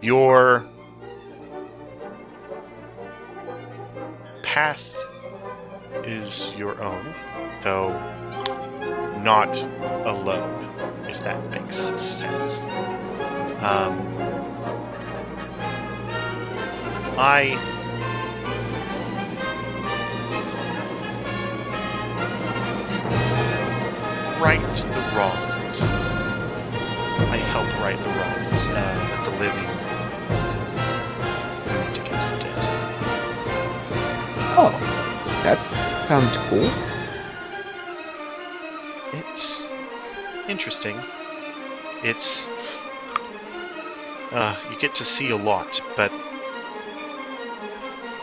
your path is your own, though not alone, if that makes sense. Um, I right the wrongs. I help right the wrongs uh, that the living commit against the dead. Oh, that sounds cool. It's interesting. It's uh, you get to see a lot, but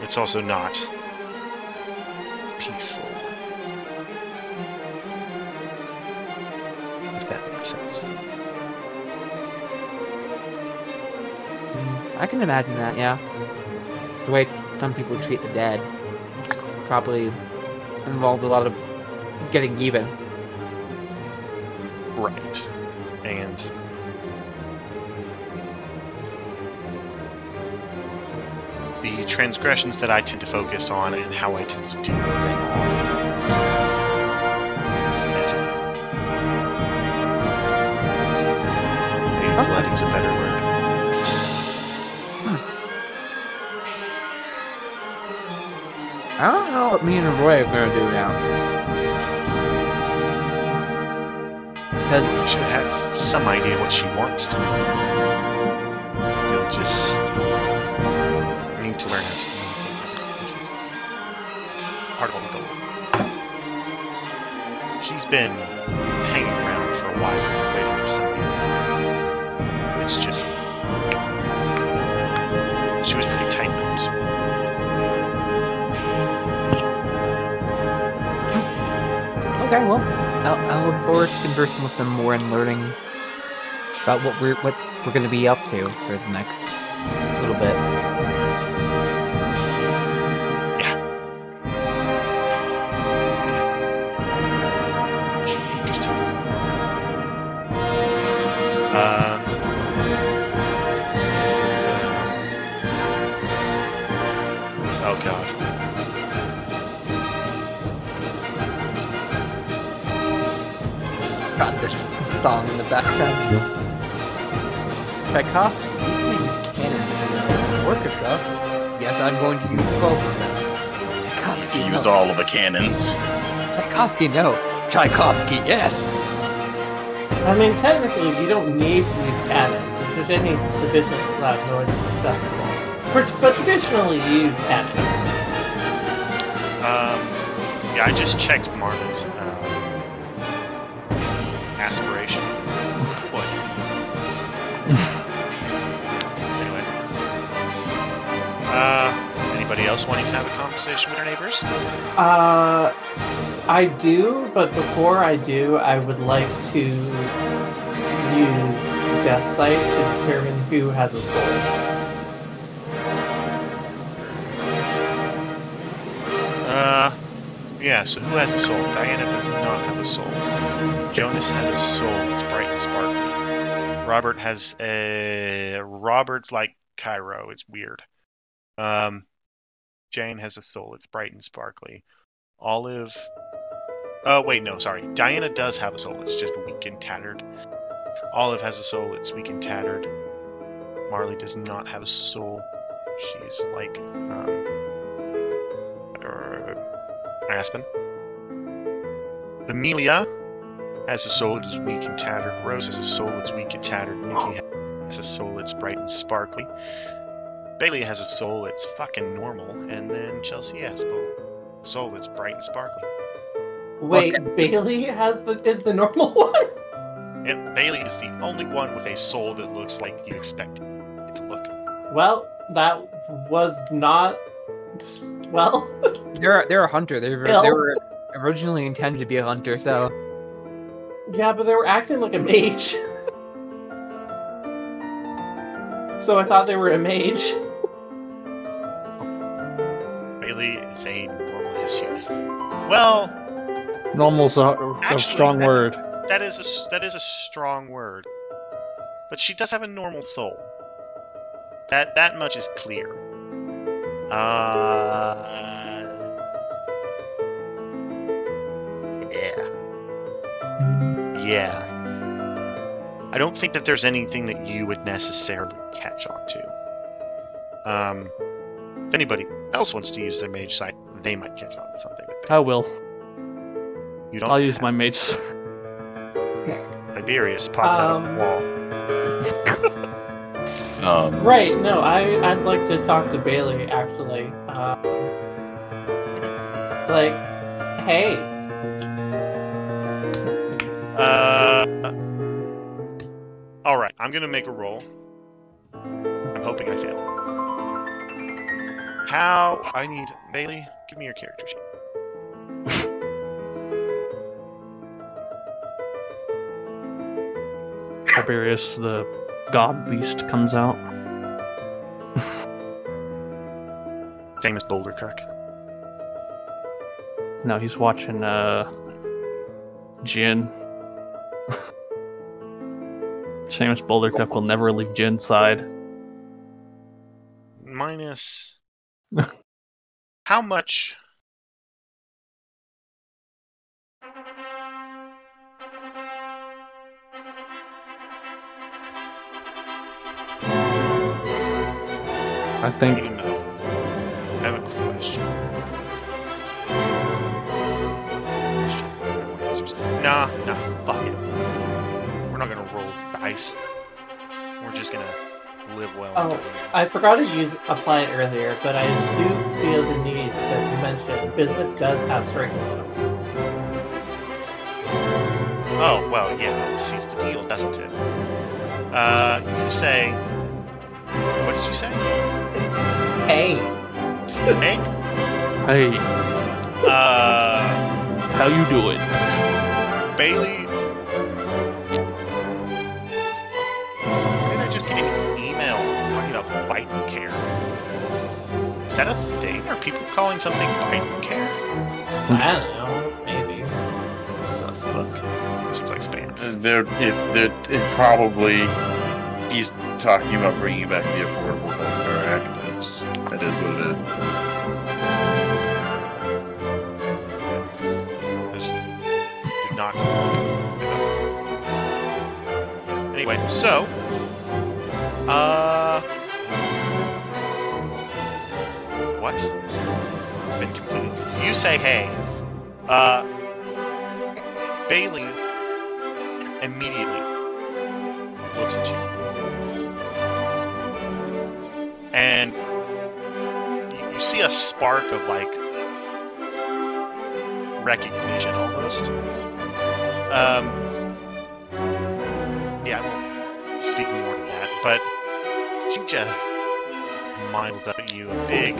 it's also not peaceful. I can imagine that, yeah. The way some people treat the dead probably involved a lot of getting even. Right. And the transgressions that I tend to focus on and how I tend to deal with them I don't know what me and Roy are gonna do now. Because She should have some idea what she wants to do. You'll just need to learn how to communicate with her, which is part of. She's been hanging around for a while, waiting for somebody. It's just okay, well, I'll, I'll look forward to conversing with them more and learning about what we're what we're gonna be up to for the next little bit. Be interesting. Uh, song in the background. Tchaikovsky, you can use cannons Orchestra. Yes, I'm going to use both of them. Tchaikovsky, no. Use all of the cannons. Tchaikovsky, no. Tchaikovsky, yes. I mean, technically, you don't need to use cannons. If there's any sufficient loud noise is acceptable. But, but traditionally, you use cannons. Um, yeah, I just checked Marvin's uh, aspiration. What? anyway. Uh, anybody else wanting to have a conversation with our neighbors? Uh, I do, but before I do, I would like to use Death Sight to determine who has a soul. Uh, yeah, so who has a soul? Diana does not have a soul. Jonas has a soul that's bright and sparkly. Robert has a. Robert's like Cairo. It's weird. Um, Jane has a soul. It's bright and sparkly. Olive. Oh, wait, no, sorry. Diana does have a soul. It's just weak and tattered. Olive has a soul. It's weak and tattered. Marley does not have a soul. She's like, um, uh, Aspen. Amelia has a soul that's weak and tattered. Rose has a soul that's weak and tattered. Nikki has a soul that's bright and sparkly. Bailey has a soul that's fucking normal. And then Chelsea has a soul that's bright and sparkly. Wait, Bailey has the is the normal one. Yep, Bailey is the only one with a soul that looks like you expect it to look. Well, that was not well. They're they're a hunter. They were, they were originally intended to be a hunter, so Yeah, but they were acting like a mage. so I thought they were a mage. Bailey is a normal as human. Well, Normal's a, a strong that- word. that is a s- that is a strong word, but she does have a normal soul. That that much is clear. Uh, yeah, yeah. I don't think that there's anything that you would necessarily catch on to. Um, if anybody else wants to use their mage sight, they might catch on to something. I will. You don't. I'll use my mage. Tiberius pops out of Um, the wall. Um, Right, no, I I'd like to talk to Bailey actually. Um, like, hey, Uh, all right, I'm gonna make a roll. I'm hoping I fail. How I need Bailey, give me your character sheet. Tiberius, the god beast, comes out. Famous Boulder Kirk. No, he's watching uh Jin. Seamus Bouldercup will never leave Jin's side. Minus. How much? I think you know? I have a question. Nah, nah, fuck it. We're not gonna roll dice. We're just gonna live well. Oh. I forgot to use apply it earlier, but I do feel the need to mention Bismuth does have striking looks. Oh, well, yeah, that seals the deal, doesn't it? Uh, you say. What did you say? Hey, Hey? Hey, Uh, how you doing? Bailey. Is that a thing? Are people calling something Biden care? I don't know, maybe. What the? This looks like spam. There, if there, it probably he's talking about bringing back the Affordable Health Care Act. It's, that is what it is. Just did not. Anyway, so. Uh. What? Been completely. You say hey. Uh. Bailey immediately looks at you. And you, see a spark of like recognition almost. Um, yeah, I won't speak more to that, but she just smiles up at you, a big,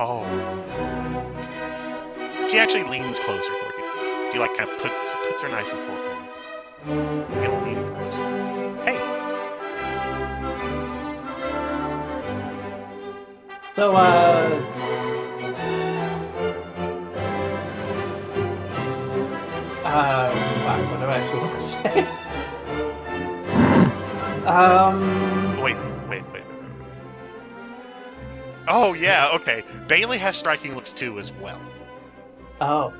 Oh. She actually leans closer toward you. She like kind of puts puts her knife and fork in. Lean closer. Hey! So, uh. Uh, fuck, what do I actually want to say? um. Wait. Oh yeah, okay. Bailey has striking looks too as well. Oh.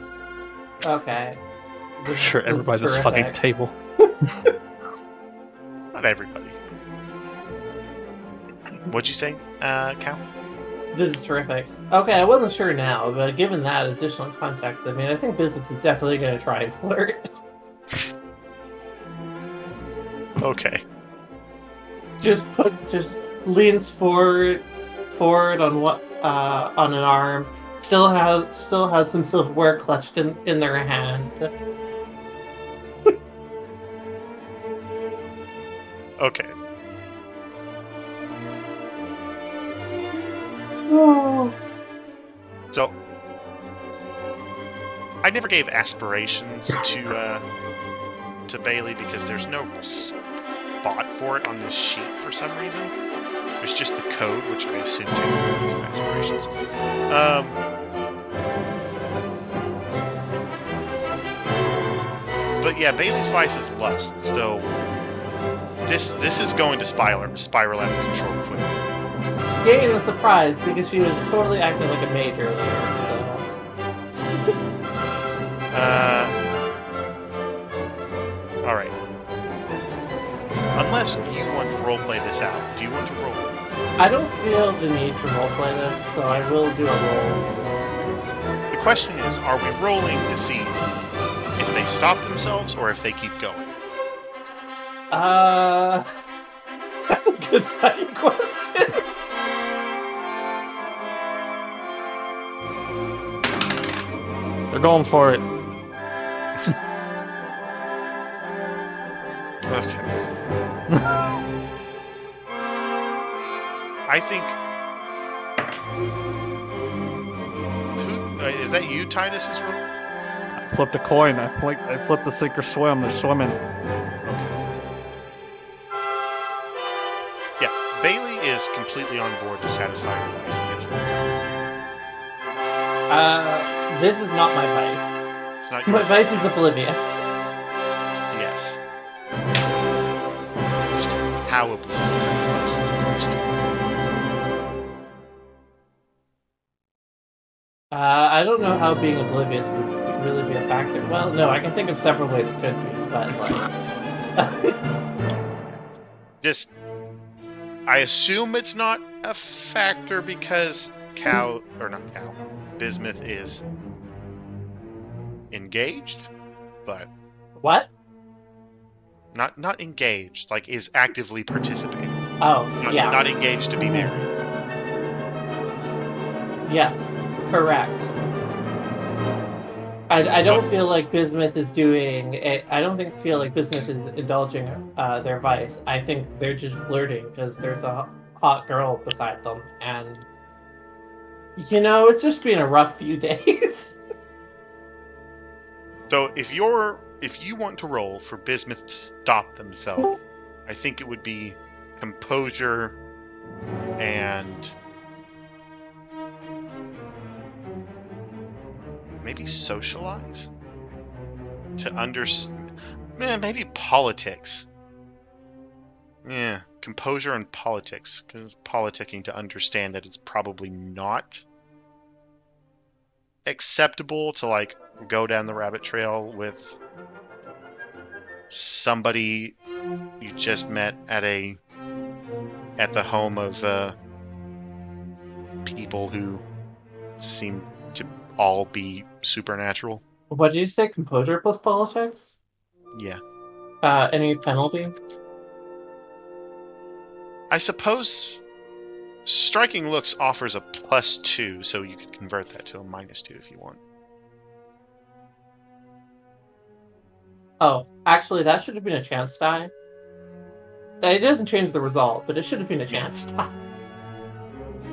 Okay. This- Sure, this is everybody at this fucking table. Not everybody. What'd you say, uh, Cal? This is terrific. Okay, I wasn't sure now, but given that additional context, I mean, I think Bismuth is definitely going to try and flirt. Okay. just put, just leans forward, forward on what, uh, on an arm. Still has, still has some silverware clutched in in their hand. Okay. Oh. So I never gave aspirations to uh, to Bailey because there's no spot for it on this sheet for some reason. There's just the code, which I assume takes the place of aspirations. Um, but yeah, Bailey's vice is lust, so this this is going to spiral spiral out of control quickly. Getting a surprise because she was totally acting like a mage earlier. So Uh, Unless you want to roleplay this out, do you want to roll? I don't feel the need to roleplay this, so I will do a roll. The question is, are we rolling to see if they stop themselves or if they keep going? Uh, that's a good fighting question. They're going for it. Okay. I think. Who uh, is that? You, Titus, is rolling? I flipped a coin. I flipped, I flipped the sink or swim. They're swimming. Yeah, Bailey is completely on board to satisfy her license. Uh, this is not my vice. It's not your But Vice is oblivious. Yes. Just how oblivious, I don't know how being oblivious would really be a factor. Well, no, I can think of several ways it could be, but like, Just, I assume it's not a factor because Cow, or not Cow, Bismuth is engaged, but what? not not engaged, like is actively participating. Oh, Not, yeah, not engaged to be married. yes, correct. I, I don't feel like Bismuth is doing. It, I don't think feel like Bismuth is indulging uh, their vice. I think they're just flirting because there's a hot girl beside them, and you know it's just been a rough few days. So if you're if you want to roll for Bismuth to stop themselves, I think it would be composure and maybe socialize to under man maybe politics. Yeah, composure and politics because it's politicking to understand that it's probably not acceptable to like go down the rabbit trail with somebody you just met at a at the home of uh, people who seem all be supernatural. what did you say? Composure plus politics? Yeah, Uh, any penalty? I suppose striking looks offers a plus two, so you could convert that to a minus two if you want. Oh, actually, that should have been a chance die. It doesn't change the result, but it should have been a chance die.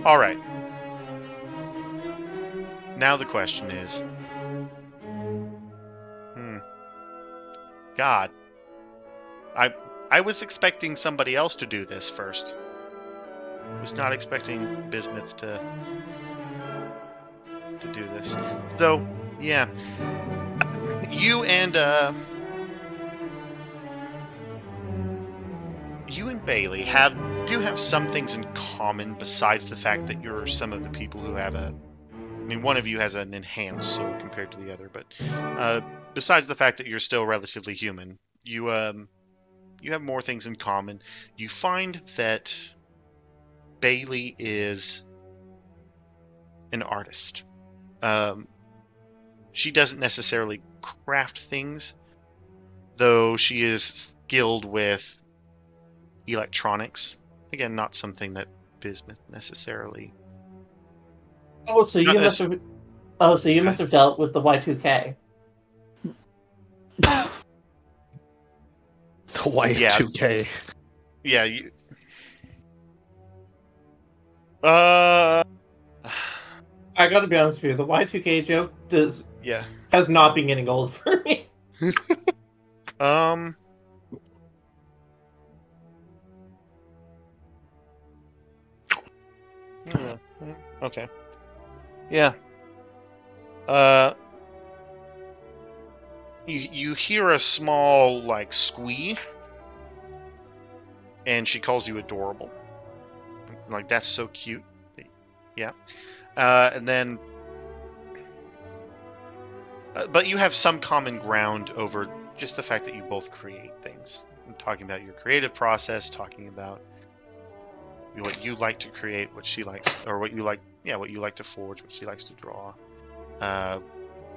All right. Now the question is, hmm, God, I I was expecting somebody else to do this first. I Was not expecting Bismuth to to do this. So yeah, you and uh, you and Bailey have do have some things in common besides the fact that you're some of the people who have a I mean one of you has an enhanced soul compared to the other, but uh, besides the fact that you're still relatively human, you um you have more things in common. You find that Bailey is an artist. Um, she doesn't necessarily craft things, though she is skilled with electronics. Again, not something that Bismuth necessarily. Oh, so you must have. Oh, so you must have dealt with the Y2K. The white Yeah. 2K. Yeah. You... Uh. I gotta be honest with you, the Y2K joke does Yeah. has not been getting old for me. Um. Okay. Yeah. Uh. You you hear a small like squee, and she calls you adorable. Like that's so cute. Yeah. Uh, and then. Uh, but you have some common ground over just the fact that you both create things. I'm talking about your creative process, talking about what you like to create, what she likes, or what you like, yeah, what you like to forge, what she likes to draw. Uh,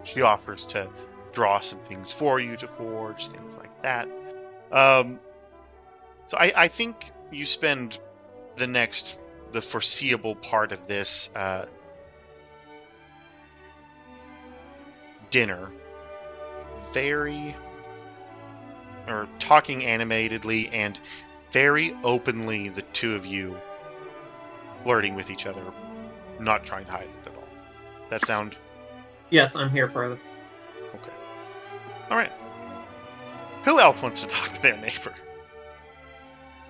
she offers to draw some things for you to forge, things like that. Um, so I, I think you spend the next, the foreseeable part of this uh, dinner very or talking animatedly and very openly the two of you flirting with each other not trying to hide it at all that sound Yes, I'm here for this. okay all right who else wants to talk to their neighbor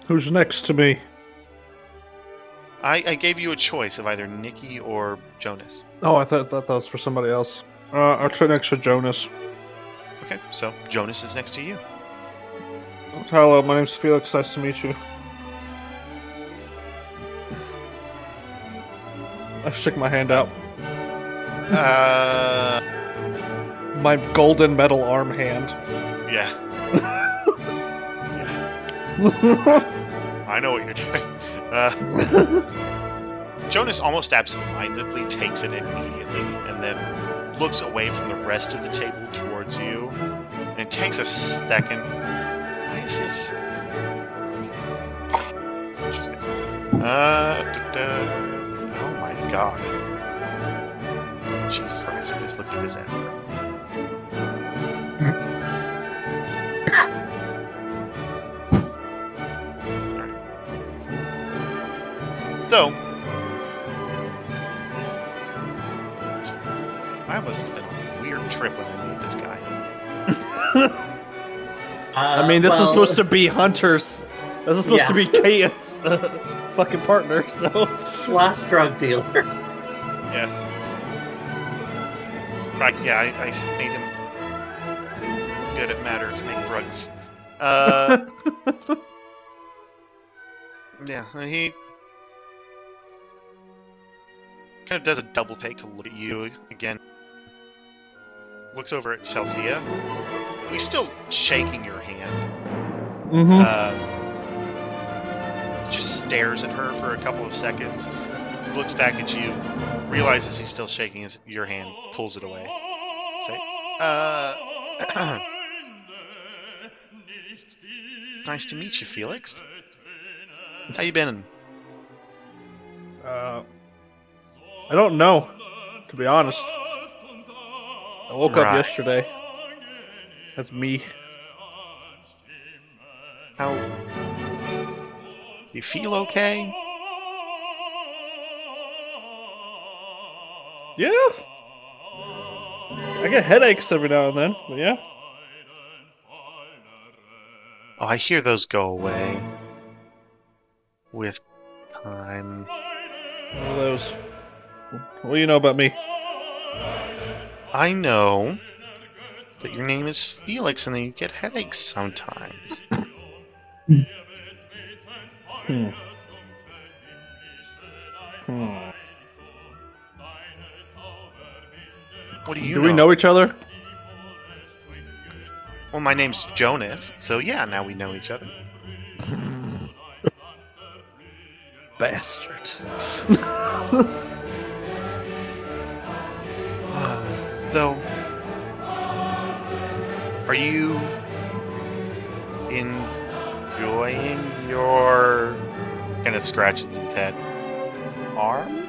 Who's next to me? i, I gave you a choice of either nikki or jonas Oh, I thought, thought that was for somebody else. Uh, I'll sit next to Jonas. Okay, so Jonas is next to you. Hello, my name's Felix. Nice to meet you. I stick my hand out. Uh, My golden metal arm hand. yeah. Yeah. I know what you're doing. Uh, Jonas almost absentmindedly takes it immediately and then looks away from the rest of the table towards you. And it takes a second. Why is his. Interesting. Uh, da- da- my god. Jesus Christ, I just looked at his ass. So, I must have been on a weird trip when I met this guy. Uh, I mean, this is supposed to be Hunter's. This is supposed Yeah. to be Kate's uh, fucking partner, so. slash drug dealer. Yeah. Right, yeah, I, I made him good at matter to make drugs. Uh, yeah, he kind of does a double take to look at you again. Looks over at Chelsea. He's still shaking your hand. Mm-hmm. Uh, just stares at her for a couple of seconds, looks back at you, realizes he's still shaking his, your hand, pulls it away. Say, uh, nice to meet you, Felix. How you been? Uh, I don't know, to be honest. I woke Right. up yesterday. That's me. How you feel? Okay? Yeah. I get headaches every now and then, but yeah. Oh, I hear those go away with time. One of those. What do you know about me? I know that your name is Felix and that you get headaches sometimes. Hmm. Hmm. What do you Do we know each other? Well, my name's Jonas, so yeah, now we know each other. Bastard. So, are you enjoying your kind of scratching your head arm?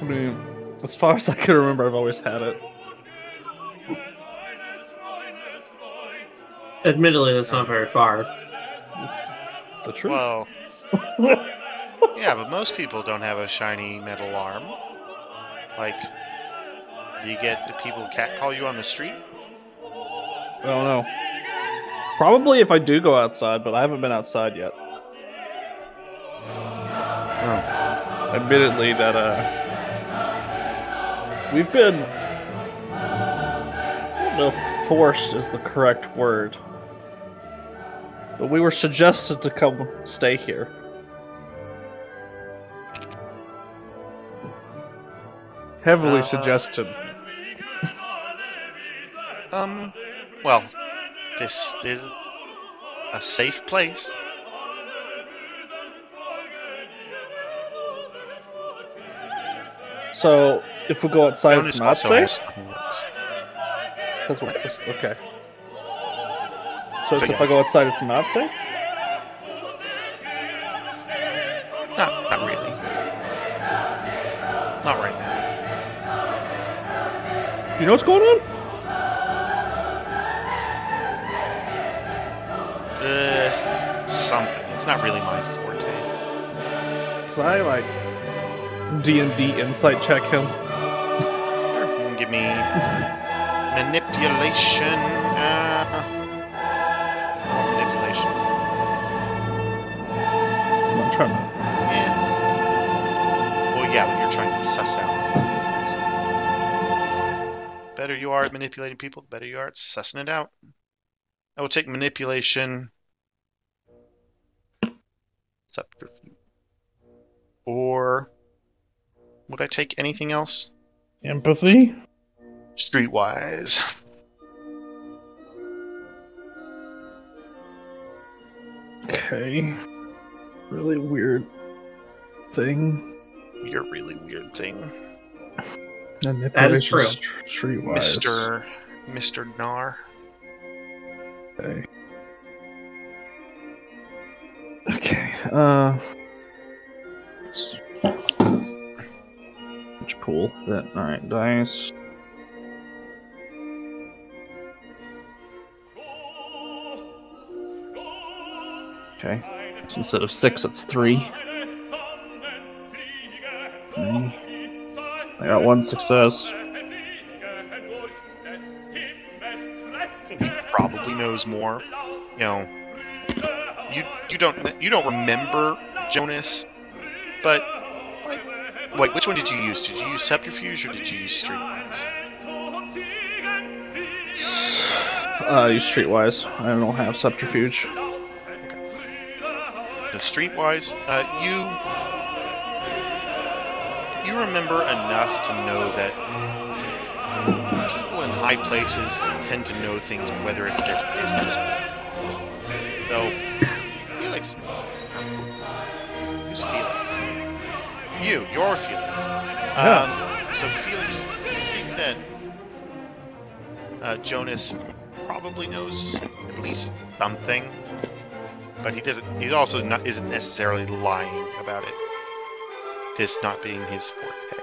I mean, as far as I can remember, I've always had it. Admittedly, that's not very far. It's the truth. Well, yeah, but most people don't have a shiny metal arm. Like, do you get the people catcall you on the street. I don't know. Probably if I do go outside, but I haven't been outside yet. Admittedly, that uh, we've been. I don't know if forced is the correct word, but we were suggested to come stay here. Heavily Uh, suggested. Um, well, this is a safe place. So if we go outside, it's not safe. has strong looks. That's what, okay. So, So, if yeah. I go outside, it's not safe. Not, not really. Not right now. You know what's going on? Uh, something. It's not really my forte. Can I like D and D insight check him? Sure, give me manipulation. Uh, oh, manipulation. I'm trying to. Yeah. Well, yeah, but you're trying to suss out. better you are at manipulating people, the better you are at sussing it out. I will take manipulation. Subterfuge. Or would I take anything else? Empathy? Streetwise. Okay. Really weird thing. You're really weird thing. That is true. Streetwise. Mr. Mr. Nar. Okay. Okay. Uh. Let's. Let's that. All right, dice. Okay. So instead of six, it's three. Three. I got one success. Knows more. You know, you you don't you don't remember Jonas, but like, wait, which one did you use? Did you use subterfuge or did you use streetwise? Uh, use streetwise. I don't have subterfuge. The streetwise, uh, you you remember enough to know that high places tend to know things whether it's their business. So, Felix, who's Felix? You, your Felix. Um, so Felix, you think that uh, Jonas probably knows at least something, but he doesn't. He's also not isn't necessarily lying about it. This not being his forte.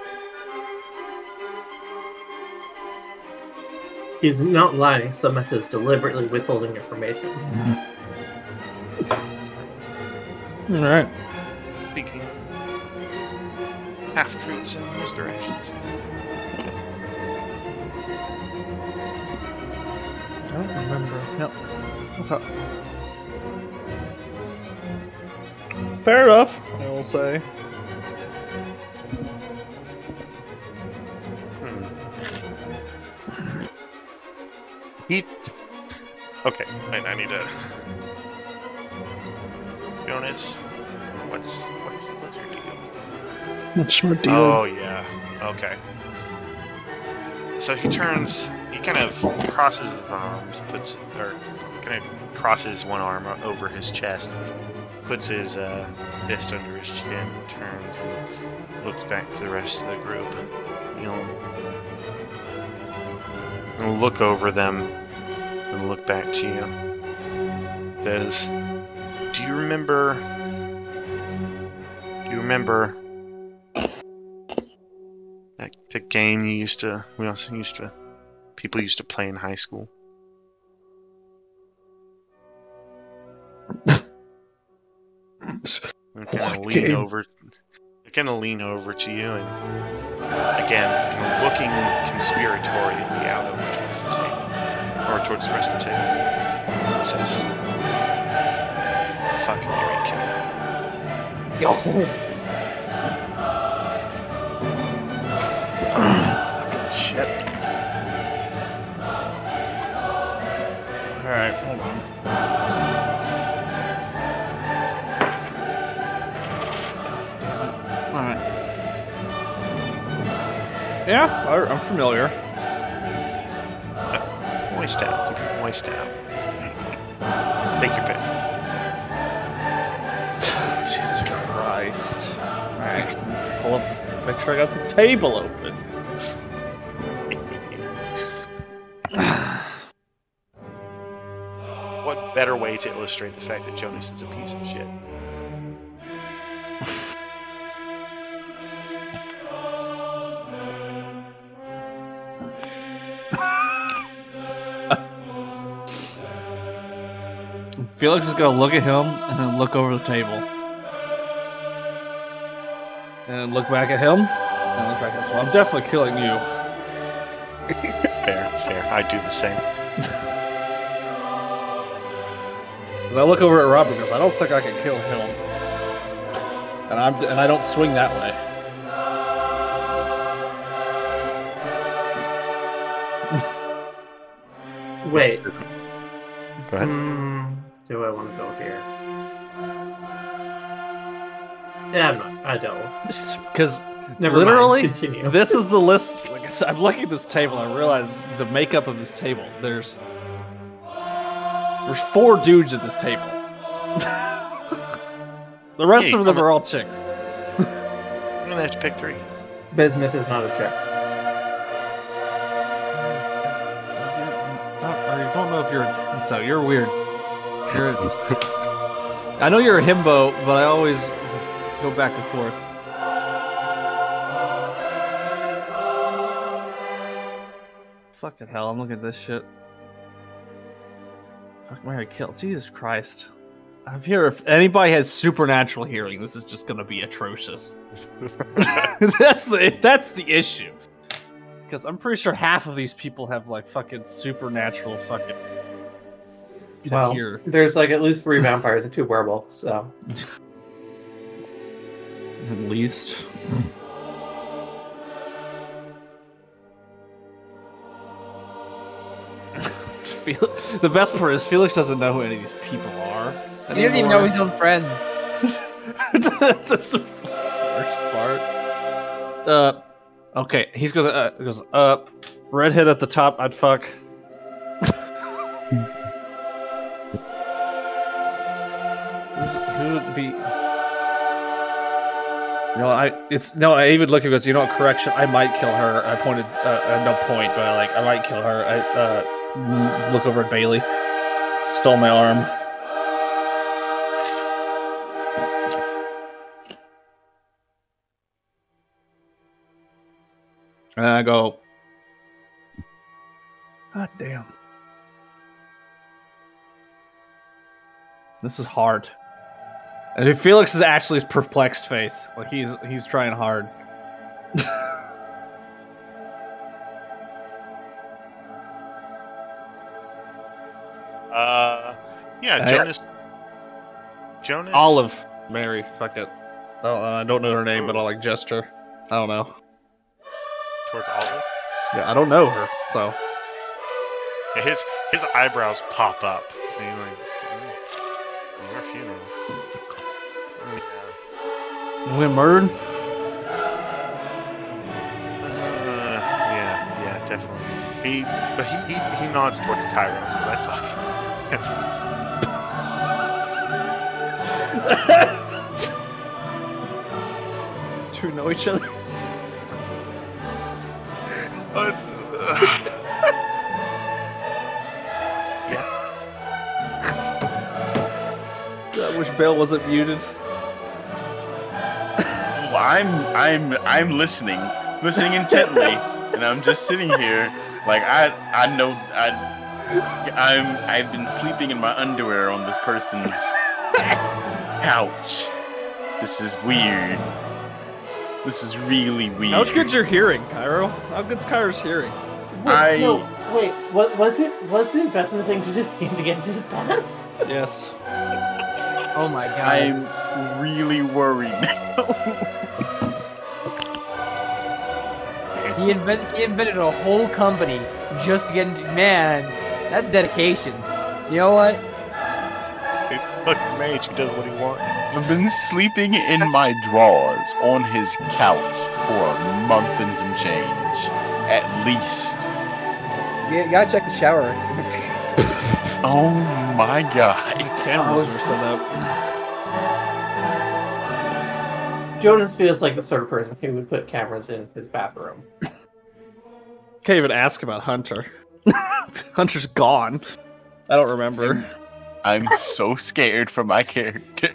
He's not lying so much as deliberately withholding information. All right. Speaking half truths and misdirections. I don't remember. Yep. Okay. Fair enough, I will say. Okay, wait, I need to. Jonas, what's what's, what's your deal? What's your deal? Oh yeah. Okay. So he turns. He kind of crosses his arms, puts or kind of crosses one arm over his chest, puts his uh, fist under his chin, turns, and looks back to the rest of the group. He'll look over them look back to you. Says, "Do you remember? Do you remember that the game you used to we also used to people used to play in high school. What of lean game? over, gonna lean over to you, and again, looking conspiratorially out over towards the table, or towards the rest of the table. Says, "Fucking Mary Kill." Fucking shit. Alright, hold on. Alright. Yeah, I, I'm familiar. Out. Keep your voice down. Take your pick. Jesus Christ. Alright, pull up, make sure I got the table open. What better way to illustrate the fact that Jonas is a piece of shit? Felix is gonna look at him and then look over the table. And look back at him and look back at us. Well, I'm definitely killing you. Fair, fair. I do the same. As I look over at Robert because I don't think I can kill him. And I'm and I don't swing that way. Wait. Go ahead. Hmm, Yeah, I'm not. I don't. Because Never Literally? mind. Continue. this is the list. Like I said, I'm looking at this table and I realize the makeup of this table. There's there's four dudes at this table. the rest Hey, of them come are all chicks. I'm gonna have to pick three. Bismuth is not a chick. Oh, I don't know if you're so you're weird. You're. I know you're a himbo, but I always go back and forth. Fucking hell! I'm looking at this shit. Fuck Mary kill. Jesus Christ! I'm here. If anybody has supernatural hearing, this is just gonna be atrocious. that's the that's the issue. Because I'm pretty sure half of these people have like fucking supernatural fucking. Well, hear. there's like at least three vampires and two werewolves, so. At least. The best part is Felix doesn't know who any of these people are. He doesn't even know his own friends. That's the worst part. Uh, okay, he's gonna uh, goes uh, redhead at the top. I'd fuck. Who would be? No, I it's no. I even look at goes. You know what? Correction. I might kill her. I pointed uh, no point, but I like I might kill her. I uh, look over at Bailey. Stole my arm. And I go, God damn. This is hard. And if Felix is actually his perplexed face. Like he's he's trying hard. Uh, yeah, I- Jonas. Jonas. Olive. Mary, fuck it. Oh, uh, I don't know her name, but I'll like gesture. I don't know. towards Olive. Yeah, I don't know her, so Yeah, his his eyebrows pop up. And he's like, Yeah. murdered. Uh, yeah, yeah, definitely. He, but he, he, he nods towards Cairo. So that's fine. Do we know each other? Uh, yeah. I wish Bale wasn't muted. I'm I'm I'm listening, listening intently, and I'm just sitting here like I I know I I'm I've been sleeping in my underwear on this person's couch. This is weird. This is really weird. How good's your hearing, Cairo? How good's Cairo's hearing? Wait, I- no, wait. What was it? Was the investment thing to just scheme to get into his pants? Yes. Oh my god. I'm really worried. He, invent, he invented a whole company just to get into. Man, that's dedication. You know what? He's a fucking mage. He does what he wants. I've been sleeping in my drawers on his couch for a month and some change, at least. You gotta check the shower. Oh my god. Cameras are set up. Jonas feels like the sort of person who would put cameras in his bathroom. Can't even ask about Hunter. Hunter's gone. I don't remember. I'm so scared for my character.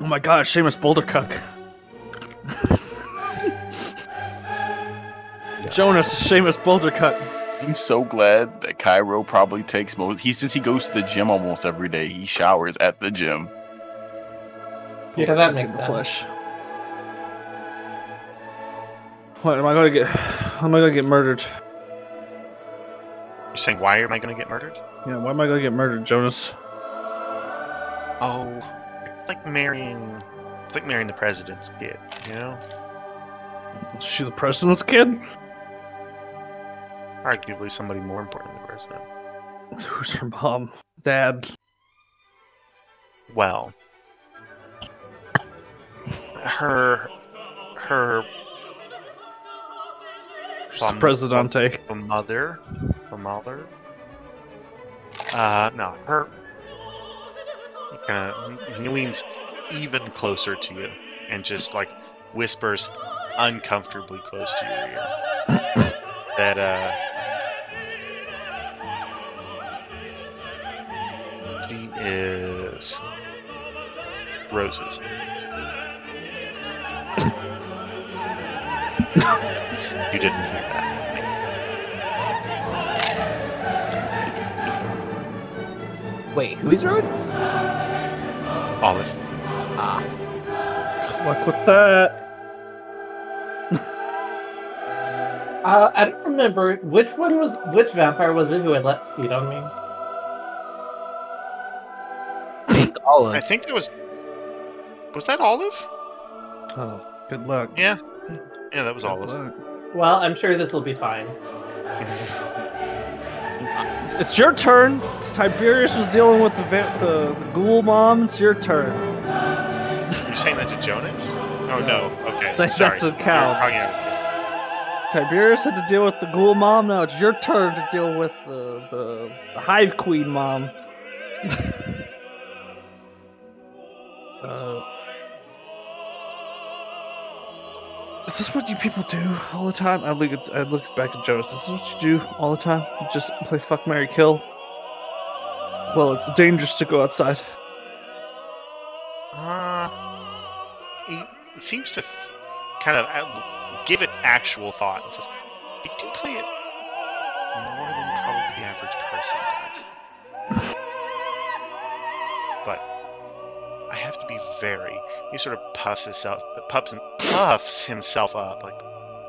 Oh my god, Seamus Bouldercuck. Jonas, Seamus Bouldercuck. I'm so glad that Cairo probably takes most. He since he goes to the gym almost every day, he showers at the gym. Yeah, that makes The sense. flesh. What am I gonna get? How am I gonna get murdered? You're saying why am I going to get murdered? Yeah, why am I gonna get murdered, Jonas? Oh, it's like marrying, it's like marrying the president's kid. You know? Is she the president's kid? arguably somebody more important than the president. of. Who's her mom? Dad. Well, her her Bum- Presidente. mother, her mother. Uh, no, her. He kind of he leans even closer to you and just like whispers uncomfortably close to your ear that uh she is Rose's. You didn't hear that. Wait, who's Rose's? Olive. Ah, Luck with that. Uh, I don't remember which one was which vampire was it who had let feed on me. I think all I of. think that was. Was that Olive? Oh, good luck. Yeah. Yeah, that was Good Olive. luck. Well, I'm sure this will be fine. It's your turn. Tiberius was dealing with the va- the, the ghoul mom. It's your turn. You're saying that to Jonas? Oh no. Okay. Say Sorry. that to Cal. You're out Tiberius had to deal with the ghoul mom. Now it's your turn to deal with the the, the hive queen mom. uh, is this what you people do all the time? I look at I look back at Jonas. This is what you do all the time. You just play fuck Mary Kill. Well, it's dangerous to go outside. Uh, he seems to kind of give it actual thought and says, "I do play it more than probably the average person does." Have to be very. He sort of puffs himself, puffs, and puffs himself up, like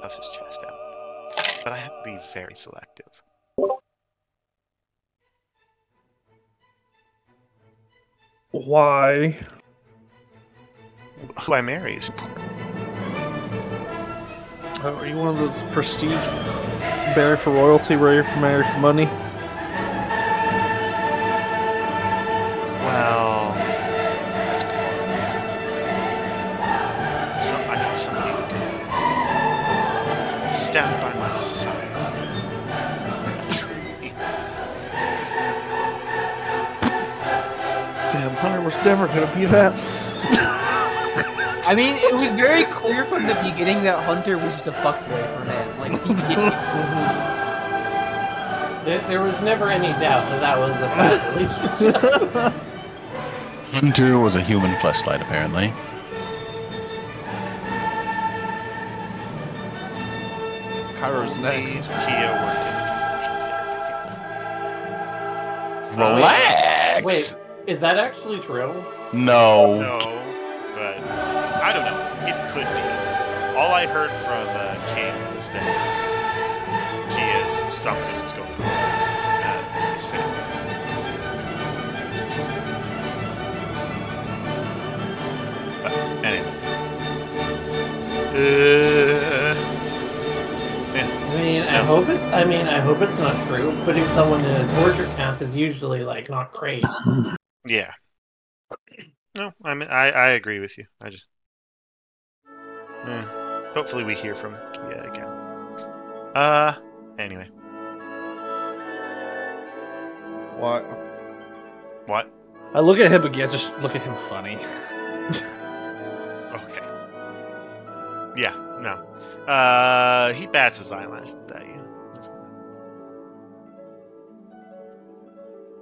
puffs his chest out. But I have to be very selective. Why? Who I marry is. Oh, are you one of those prestige marry for royalty, for marry for money? Damn, Hunter was never gonna be that. I mean, it was very clear from the beginning that Hunter was just a fuckboy for him. Like, he. There, there was never any doubt that that was the past relationship. Hunter was a human fleshlight, apparently. Cairo's next. Please, Kia worked in the conversion Relax. Wait, is that actually true? No. No, but I don't know. It could be. All I heard from uh, King was that he is something was going on. Uh, with his family. But anyway. Uh, yeah. I mean, I hope it's. I mean, I hope it's not true. Putting someone in a torture camp is usually like not great. yeah. No, I mean, I, I agree with you. I just. Eh, hopefully, we hear from Kia again. Uh, anyway. What? What? I look at him again, just look at him funny. Okay. Yeah, no. Uh, he bats his eyelashes at you.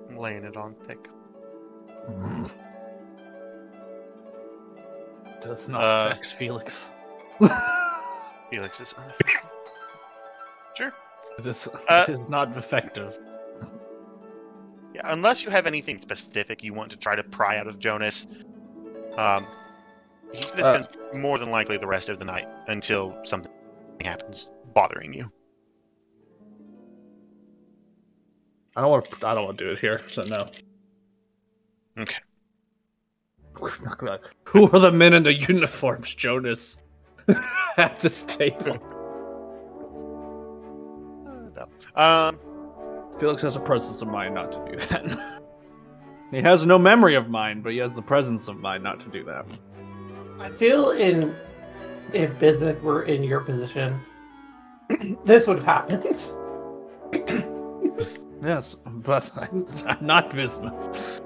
I'm laying it on thick. Does not Uh, affect Felix. Felix is. sure. It is, Uh, it is not effective. Yeah, unless you have anything specific you want to try to pry out of Jonas, um, he's going to Uh, spend more than likely the rest of the night until something happens bothering you. I don't want. To, I don't want to do it here. So no. Okay. Who are the men in the uniforms, Jonas? at this table. though. Um, Felix has a presence of mind not to do that. he has no memory of mine, but he has the presence of mind not to do that. I feel in if Bismuth were in your position, this would have happened. Yes, but I'm, I'm not Bismuth.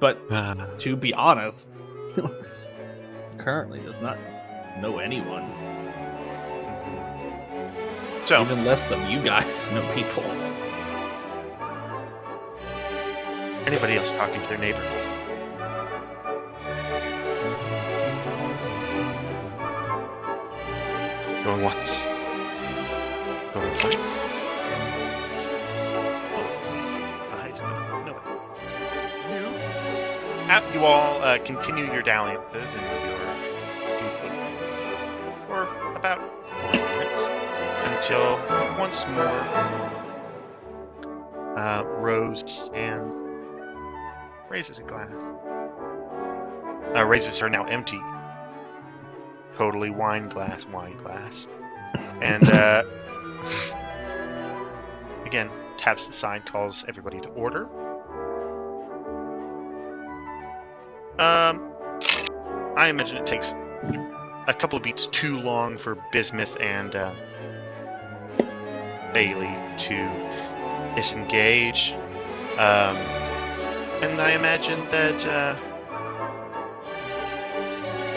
But to be honest, Felix currently does not know anyone, mm-hmm. so even less than you guys know people. anybody else talking to their neighbor? Going once. Going twice. You all uh, continue your dalliances and your for about 40 minutes until once more uh, Rose stands raises a glass. Uh, raises her now empty, totally wine glass, wine glass, and uh, again taps the sign, calls everybody to order. Um, I imagine it takes a couple of beats too long for Bismuth and uh, Bailey to disengage. Um, and I imagine that uh,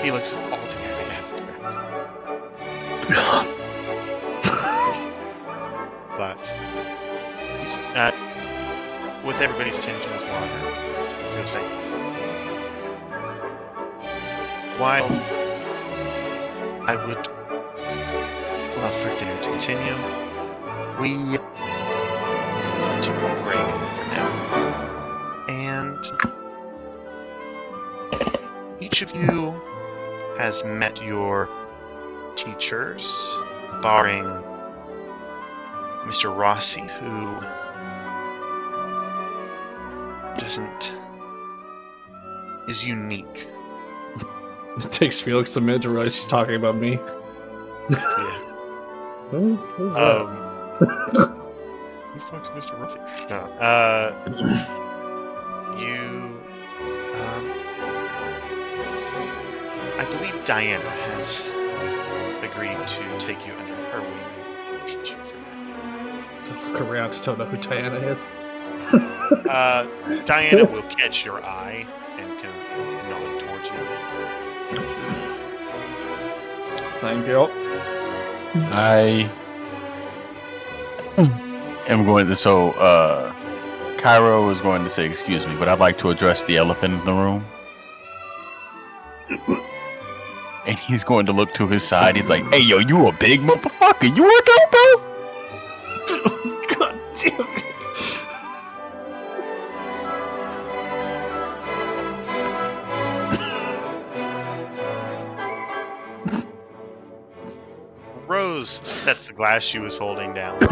Felix is altogether happy. but he's uh, with everybody's attention as well. I'm gonna say, while I would love for dinner to continue, we need to break for now. And each of you has met your teachers, barring Mr. Rossi, who doesn't is unique. It takes Felix a minute to realize she's talking about me. Yeah. Who- who's? Um, who the fuck's Mr. Rossi? No. Uh, you. Um, I believe Diana has agreed to take you under her wing and teach you for now. Look around to don't know who Diana is. Uh, Diana will catch your eye and kind Thank you. I am going to. So, uh, Cairo is going to say, "Excuse me, but I'd like to address the elephant in the room." And he's going to look to his side. He's like, "Hey, yo, you a big motherfucker? You work out, sets the glass she was holding down.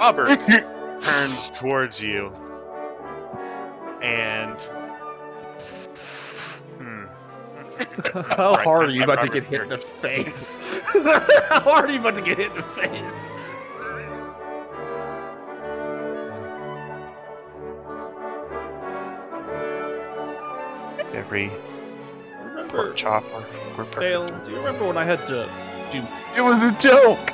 Robert turns towards you and. Hmm. How Right, hard are you right, about to Robert's get hit in the face? How hard are you about to get hit in the face? Every Remember, pork chopper. We're Dale, do you remember when I had to do? It was a joke.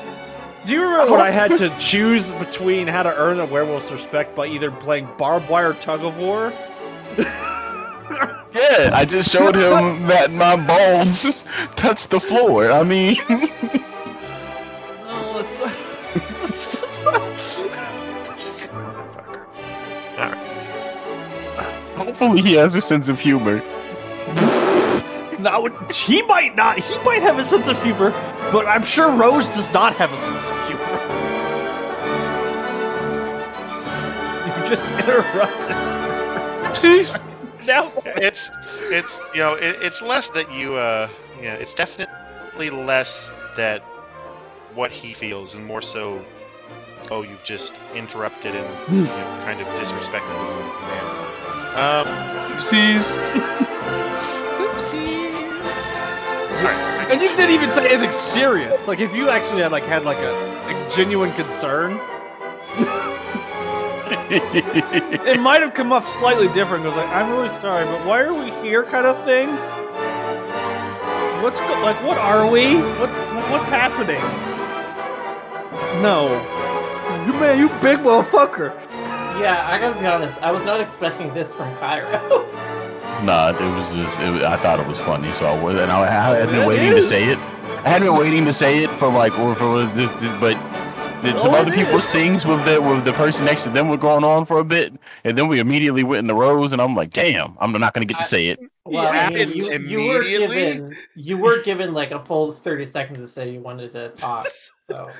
Do you remember when I had to choose between how to earn a werewolf's respect by either playing barbed wire tug of war? Yeah, I just showed him that my balls touched the floor. I mean, No, it's. Motherfucker. Alright. hopefully he has a sense of humor. Now, he might not. He might have a sense of humor, but I'm sure Rose does not have a sense of humor. You just interrupted. Jeez. Now, It's it's you know it, it's less that you uh yeah it's definitely less that what he feels and more so oh you've just interrupted and you know, kind of disrespected the man. Um, oopsies. Oopsies. Alright, and you didn't even say anything serious. Like if you actually had like had like a like genuine concern. it might have come off slightly different because like I'm really sorry, but why are we here? Kind of thing. What's go- like? What are we? What's like, what's happening? No, you man, you big motherfucker. Yeah, I gotta be honest. I was not expecting this from Cairo. Nah, it was just. It, was- I thought it was funny, so I was, and I, I had been It waiting to say it. I had been waiting to say it for like, or for, but then oh, some Oh, other it people's is. things with the with the person next to them were going on for a bit, and then we immediately went in the rows, and I'm like, damn, I'm not gonna get to say it. well, I mean, you, you were given you were given like a full thirty seconds to say you wanted to talk. So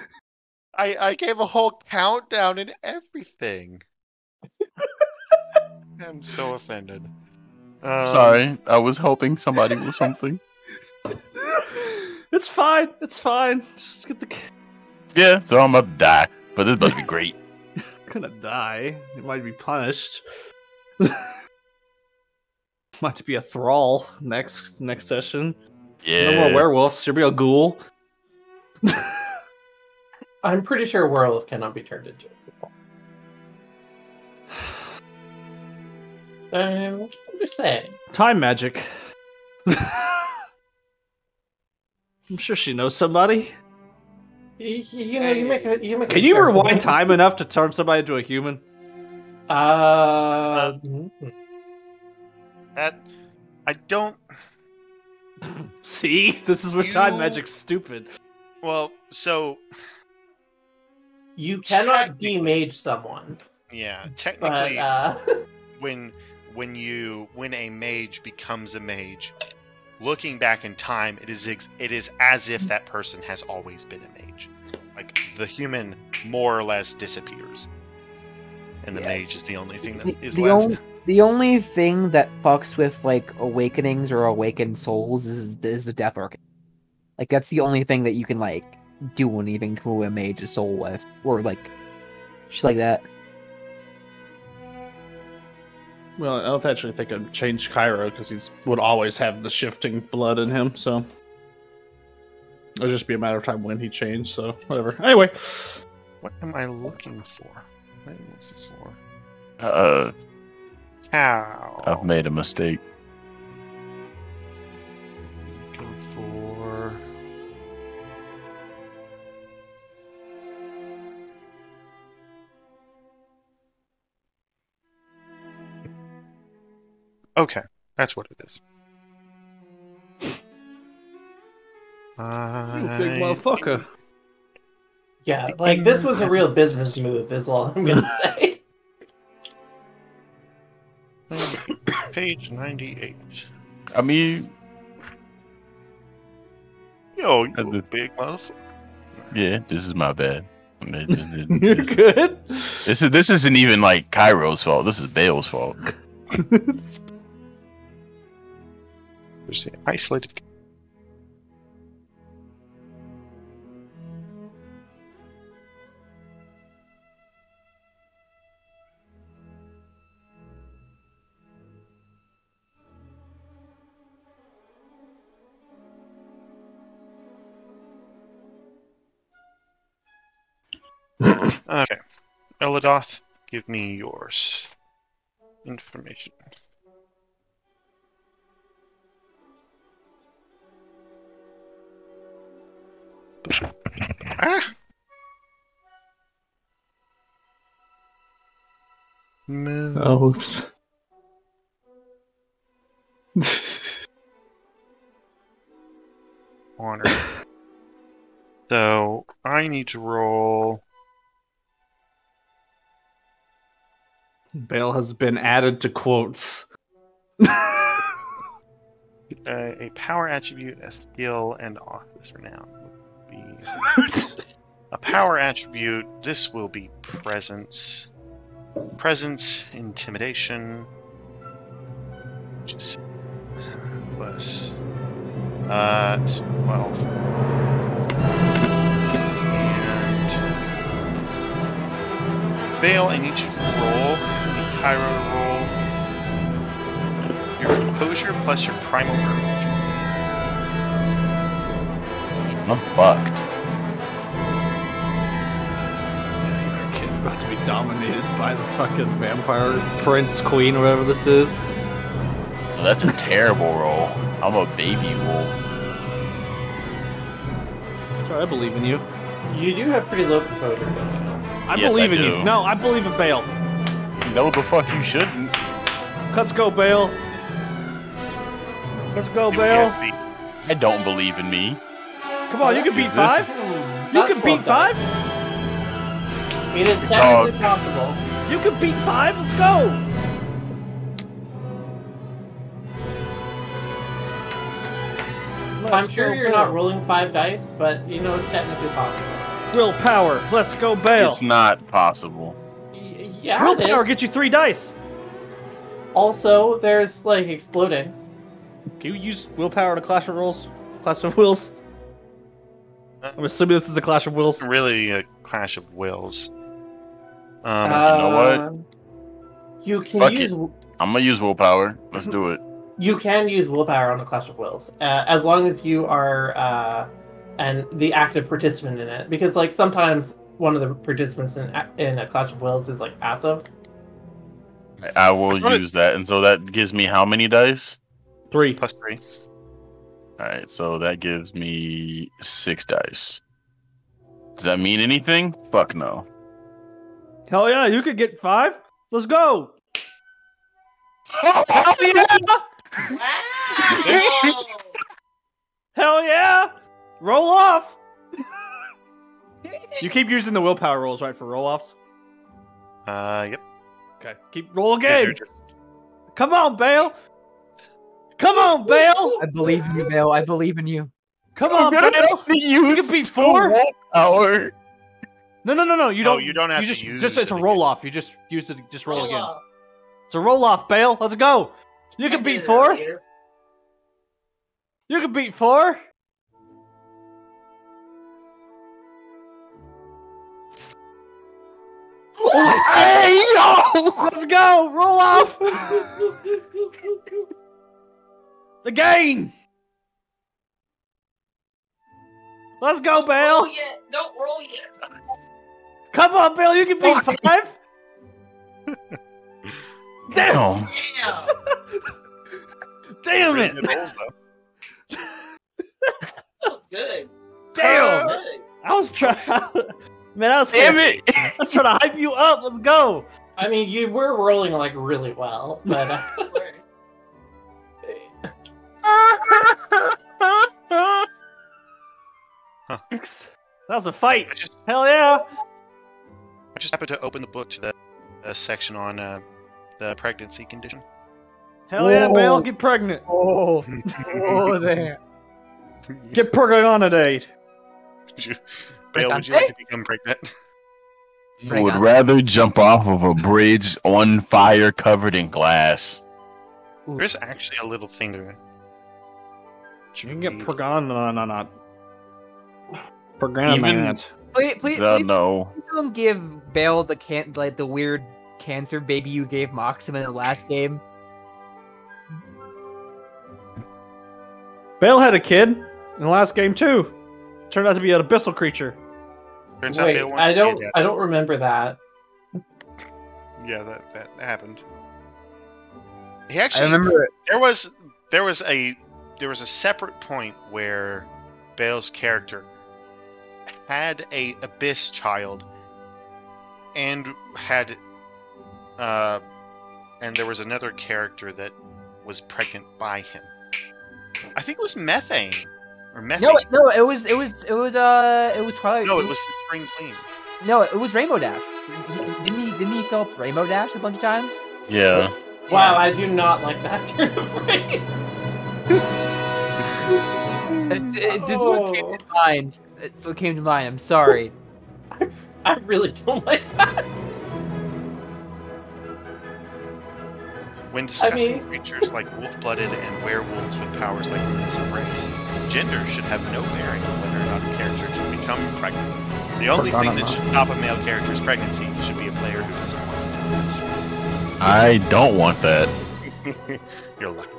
I, I gave a whole countdown and everything. I'm so offended. Um, Sorry, I was helping somebody with something. It's fine. It's fine. Just get the. Yeah, so I'm about to die, but this is about to be great. gonna die. It might be punished. might be a thrall next next session. Yeah, No more werewolves. Should be a ghoul. I'm pretty sure werewolf cannot be turned into. a Um, I'm just saying. Time magic. I'm sure she knows somebody. You, you know, you make a you make. a Can you fair rewind point. time enough to turn somebody into a human? Uh, mm, That I don't. See, this is where time magic's stupid. Well, so you cannot demage someone, yeah, but technically, uh, when when you when a mage becomes a mage, looking back in time, it is ex- it is as if that person has always been a mage. Like the human more or less disappears, and the Yeah. mage is the only thing The, that is the left. only the only thing that fucks with like awakenings or awakened souls is is the death organ. Like that's the only thing that you can like do anything to a mage's soul with, or like shit like that. Well, I don't actually think I'd change Cairo because he's would always have the shifting blood in him. So it'll just be a matter of time when he changed. So whatever. Anyway, What am I looking for? What's this for? uh, How? I've made a mistake. Okay, that's what it is. you big motherfucker. yeah, like this was a real business move. Is all I'm gonna say. Page 98. I mean, Yo, you I did. big motherfucker. yeah, this is my bad. I mean, this, is- You're this- good. this is this isn't even like Cairo's fault. This is Bale's fault. There's the isolated. okay. Eladoth, give me yours. Information. Ah! Move. Oops. honor. so I need to roll. Bale has been added to quotes. uh, a power attribute, a skill, and office renown. A power attribute. This will be presence. Presence, intimidation. Is plus uh twelve. And Vale, I need you to roll. To roll your composure plus your primal urge. I'm fucked. Dominated by the fucking vampire prince, queen, whatever this is. Well, that's a terrible roll. I'm a baby wolf. Sorry, I believe in you. You do have pretty low composure, don't? I Yes, believe I in you. No, I believe in Bale. No, the fuck you shouldn't. Let's go, Bale. Let's go, You Bale. I don't believe in me. Come on, you can beat Jesus. five. You That's can beat well five. Done. It is technically possible. You can beat five. Let's go. Let's I'm sure go, you're Bale. not rolling five dice, but you know it's technically possible. Willpower. Let's go, Bale. It's not possible. Y- yeah, Willpower is. gets you three dice. Also, there's like exploding. Can you use willpower to Clash of Rolls? Clash of Wills? Uh, I'm assuming this is a Clash of Wills. Really a clash of wills. Um, know what? Uh, You can Fuck use I'm gonna use willpower. Let's do it. you can use willpower on the Clash of Wills uh, as long as you are uh, and the active participant in it. Because like sometimes one of the participants in in a Clash of Wills is like passive. I will Got it. use that, and so that gives me how many dice? Three. plus three. All right, so that gives me six dice. Does that mean anything? Fuck no. Hell yeah, you could get five. Let's go. Hell yeah! Hell yeah! Roll off. You keep using the willpower rolls, right, for roll offs? Uh, yep. Okay. Keep roll again. Come on, Bale. Come on, Bale. I believe in you, Bill. I believe in you. Come on, Bale. You can beat four. Hour. No, no, no, no. You No, don't. you don't have to just, use Just it's a it roll off. You just use it. Just roll again. It's a roll off, Bale. Let's go. You can beat four. You can beat four. Hey yo! Let's go. Roll off. The Again. Let's go, Bale. yet. Don't roll yet. Come on, Bill, You can beat Fuck. five. Damn. Damn. Damn it. good rolls, though. Good. Damn. Good. I was trying. Man, I was Damn trying, it! I was trying to hype you up. Let's go. I mean, you were rolling like really well, but uh, That was a fight. Just, Hell yeah. I just happened to open the book to the uh, section on uh, the pregnancy condition. Hell yeah, Whoa. Bale. Get pregnant. Oh, oh, there. Get pregnant on a date. Would you- Bale, would you like to become pregnant? I would rather jump off of a bridge on fire covered in glass. There's actually a little thing there. You can get pregnant. No, no, not. Pregnant. Even- Please, please, Uh, please no. don't give Bale the can like the weird cancer baby you gave Maxim in the last game. Bale had a kid in the last game too. Turned out to be an abyssal creature. Turns out wait, Bale I don't. I don't remember that. Yeah, that, that happened. He I actually remember it. there was there was a there was a separate point where Bale's character had a abyss child and had uh and there was another character that was pregnant by him. I think it was methane or methane. No, no, it was, it was, it was, uh, it was Twilight. no, it was the spring clean. no, it was Rainbow Dash. He- Didn't he? Didn't he fill up Rainbow Dash a bunch of times? Yeah. Wow, I do not like that turn of phrase. It, it just what came to mind. It's what came to mind. I'm sorry. I really don't like that. When discussing mean- creatures like wolf-blooded and werewolves with powers like Release of Race, gender should have no bearing on whether or not a character can become pregnant. The only thing that should stop a male character's pregnancy should be a player who doesn't want to tell that story. I don't want that. You're lucky.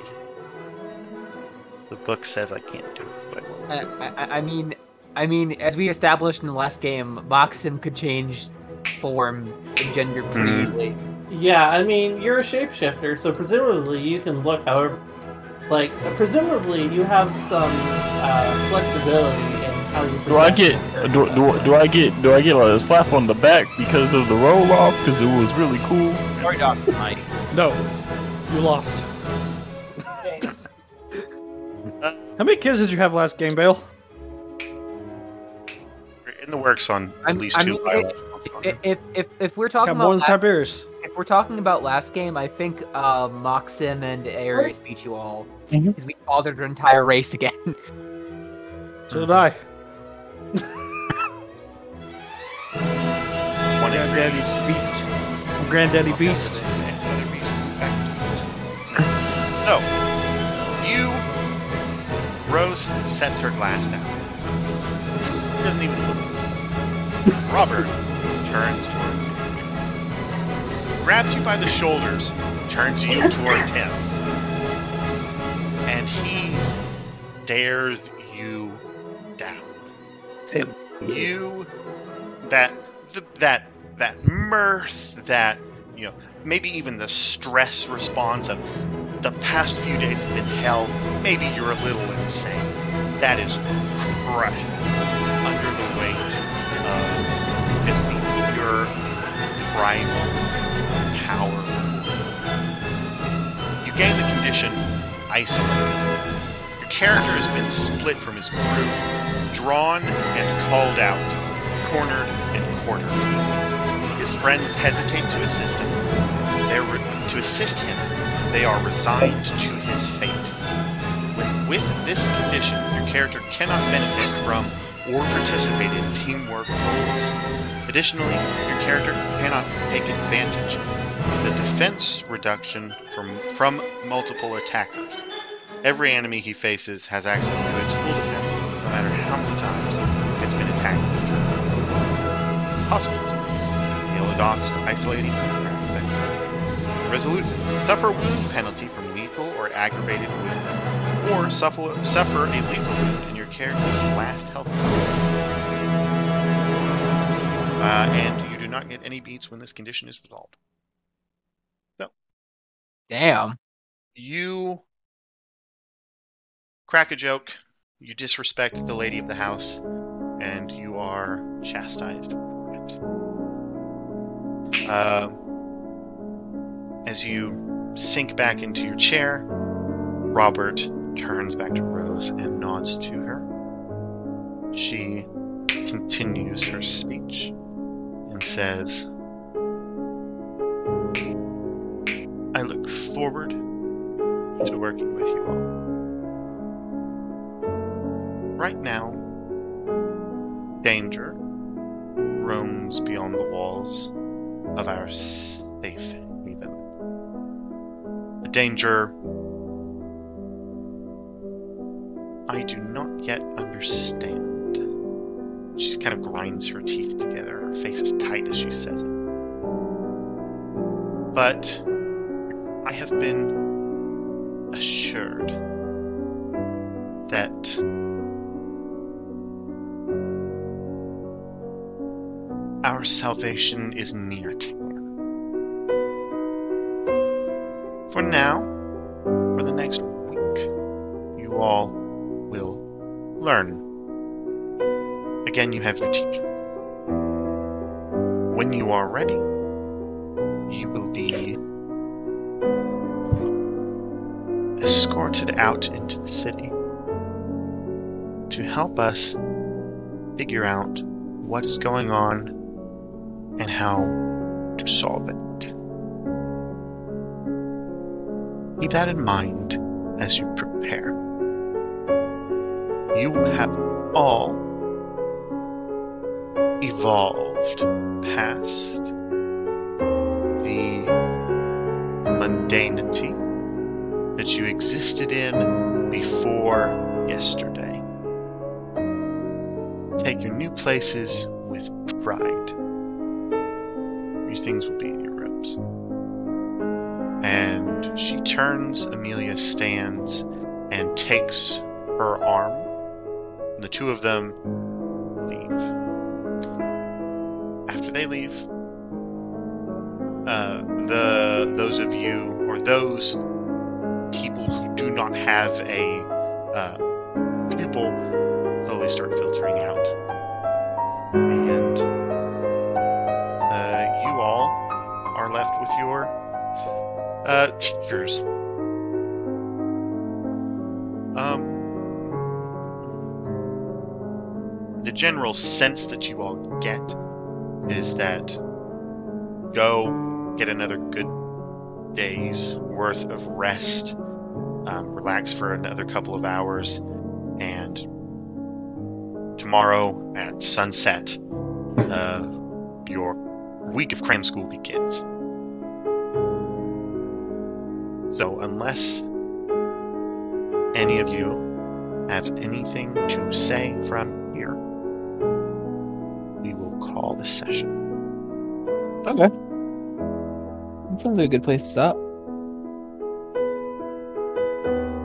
The book says I can't do it, but I, I, I mean, I mean, as we established in the last game, Maxim could change form and gender pretty Mhm. easily. Yeah, I mean, you're a shapeshifter, so presumably you can look however. Like, presumably you have some uh, flexibility in how you. Do I get do, do, do I get do I get a slap on the back because of the roll off because it was really cool? Sorry, Doctor Mike. No, you lost. How many kills did you have last game, Bale? We're in the works on at I'm- least I two mean, it- If if if, if we're talking got more about than last, Tiberius. if we're talking about last game, I think uh, Moxim and Ares beat you all because we fathered an entire race again. So did I. Granddaddy's beast. Granddaddy Beast. Beast. So, you, Rose sets her glass down. She doesn't even look. Robert turns toward you, grabs you by the shoulders, turns you toward him, and he stares you down. You, that, the, that, that mirth, that you know, maybe even the stress response of the past few days have been hell. Maybe you're a little insane. That is crushed just the pure primal power. You gain the condition isolated. Your character has been split from his crew, drawn and called out, cornered and quartered. His friends hesitate to assist him. They're re- to assist him. They are resigned to his fate. With this condition, your character cannot benefit from or participate in teamwork rolls. Additionally, your character cannot take advantage of the defense reduction from, from multiple attackers. Every enemy he faces has access to its full defense, no matter how many times it's been attacked. Consequences. Nail dots to aspect. Resolute. Suffer wound penalty from lethal or aggravated wound, or suffer, suffer a lethal wound in your character's last health. Uh, and you do not get any beats when this condition is resolved. So. Damn. You crack a joke, you disrespect the lady of the house, and you are chastised for it. Uh, as you sink back into your chair, Robert turns back to Rose and nods to her. She continues her speech and says, I look forward to working with you all. Right now, danger roams beyond the walls of our safe haven. A danger I do not yet understand. She kind of grinds her teeth together, her face is tight as she says it. But I have been assured that our salvation is near at hand. For now, for the next week, you all will learn. Again, you have your teacher. When you are ready, you will be escorted out into the city to help us figure out what is going on and how to solve it. Keep that in mind as you prepare. You will have all evolved past the mundanity that you existed in before yesterday. Take your new places with pride. Your things will be in your robes. And she turns, Amelia stands and takes her arm. And the two of them leave. After they leave, uh, the those of you or those people who do not have a uh, pupil slowly start filtering out, and uh, you all are left with your uh, teachers. Um, the general sense that you all get is that go get another good day's worth of rest, um, relax for another couple of hours, and tomorrow at sunset, uh, your week of cram school begins. So, unless any of you have anything to say from here, call the session. Okay. That sounds like a good place to stop.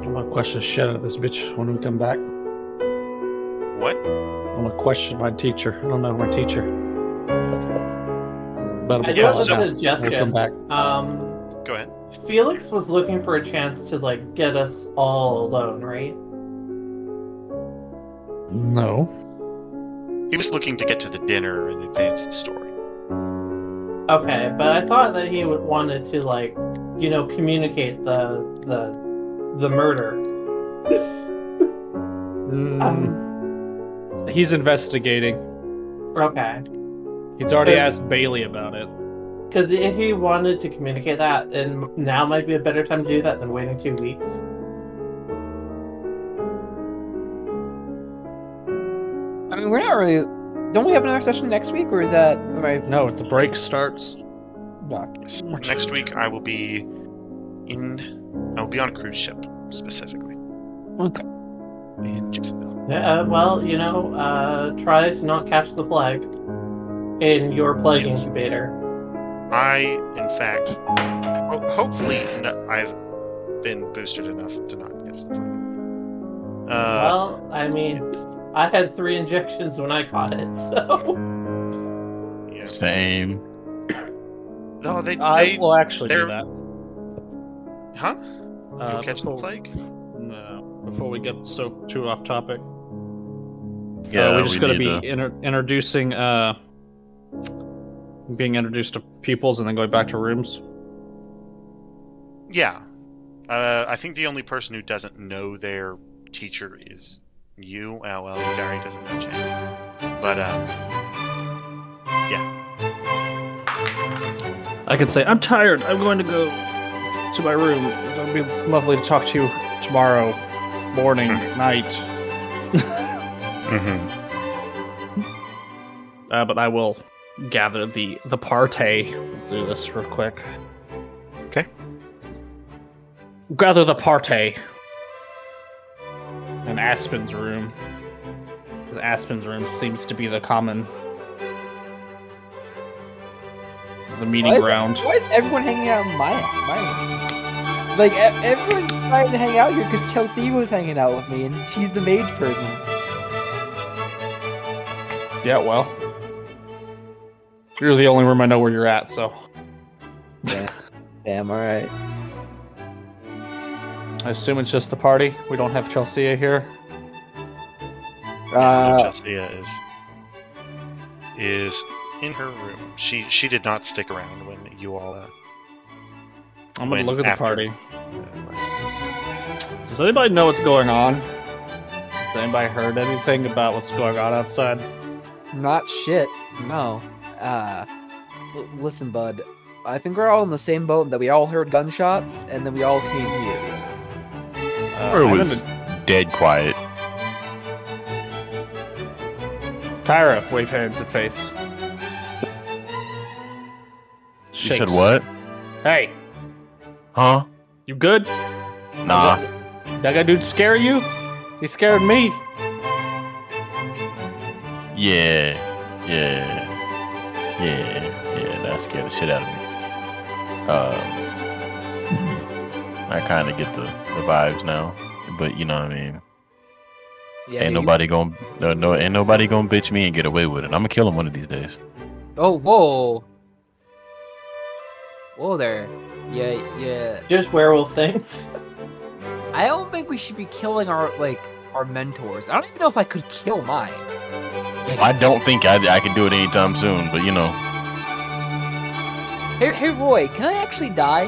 I'm gonna question the shit out of this bitch when we come back. What? I'm gonna question my teacher. I don't know my teacher. But I do Yeah, have a so- we'll come suggestion. back. Um, Go ahead. Felix was looking for a chance to like get us all alone, right? No. He was looking to get to the dinner and advance the story. Okay, but I thought that he would wanted to like, you know, communicate the the the murder. Mm, Um, he's investigating. okay, He's already Uh, asked Bailey about it. because if he wanted to communicate that, then now might be a better time to do that than waiting two weeks. Mean, we're not really. Don't we have another session next week, or is that? Am I? No, the break starts. No. Next week, I will be in. I will be on a cruise ship specifically Okay. in Jacksonville. Yeah, uh, well, you know, uh, try to not catch the plague in your plague Yes. incubator. I, in fact, ho- hopefully, no, I've been boosted enough to not get the plague. Uh, well, I mean, I had three injections when I caught it, so yeah. Same. No, they, I they, will actually do they're- that. huh? Uh, You'll catch the plague. No, before we get so too off topic. Yeah, uh, we're just we going to be inter- introducing, uh, being introduced to pupils and then going back to rooms. Yeah. Uh, I think the only person who doesn't know their teacher is you. Well, well, Gary doesn't know Jen. But, um, yeah. I could say, I'm tired. I'm going to go to my room. It'll be lovely to talk to you tomorrow morning, night. mm-hmm. Uh, but I will gather the the party. We'll do this real quick. Okay. Gather the party in Aspen's room. Because Aspen's room seems to be the common, the meeting Why is, ground. why is everyone hanging out in my my room? Like everyone's decided to hang out here because Chelsea was hanging out with me, and she's the maid person. Yeah, well, you're the only room I know where you're at, so Yeah. Damn, all right. I assume it's just the party. We don't have Chelsea here. Uh, Chelsea is is in her room. She she did not stick around when you all. Uh, I'm gonna look at the party. uh. Does anybody know what's going on? Has anybody heard anything about what's going on outside? not shit. No. Uh, l- listen, bud. I think we're all in the same boat that we all heard gunshots, and then we all came here. Uh, Or it was gonna- dead quiet. Kyra, wave hands and face. She said what? Hey, Huh? you good? Nah. That guy dude scare you? He scared me. Yeah. Yeah. Yeah. Yeah. That scared the shit out of me. Um, I kind of get the, the vibes now, but you know what I mean. Yeah, ain't but you- nobody gonna no, no ain't nobody gonna bitch me and get away with it. I'm gonna kill him one of these days. Oh, whoa. Whoa there. Yeah, yeah. Just werewolf things. I don't think we should be killing our like our mentors. I don't even know if I could kill mine. I don't think I, I can do it anytime soon, but you know. Hey, hey, Roy, can I actually die?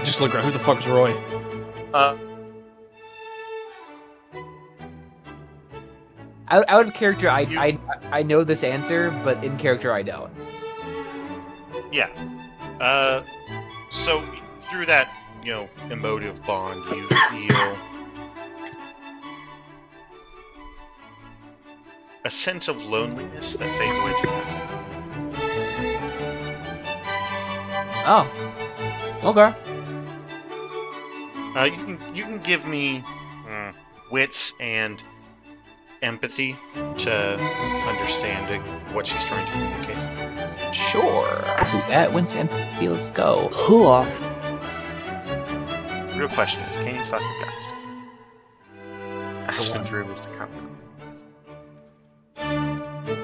I just look around. Who the fuck is Roy? Uh, Out, out of character, I, You- I I know this answer, but in character, I don't. yeah. Uh, so through that, you know, emotive bond, you feel a sense of loneliness that fades away to nothing. Oh, okay. Uh, you can you can give me mm, wits and empathy to understand it, what she's trying to communicate. Sure. I'll do that. When's empathy? Let's go. Hula. Real question is, can you suck a gust? Aspen through is the comment.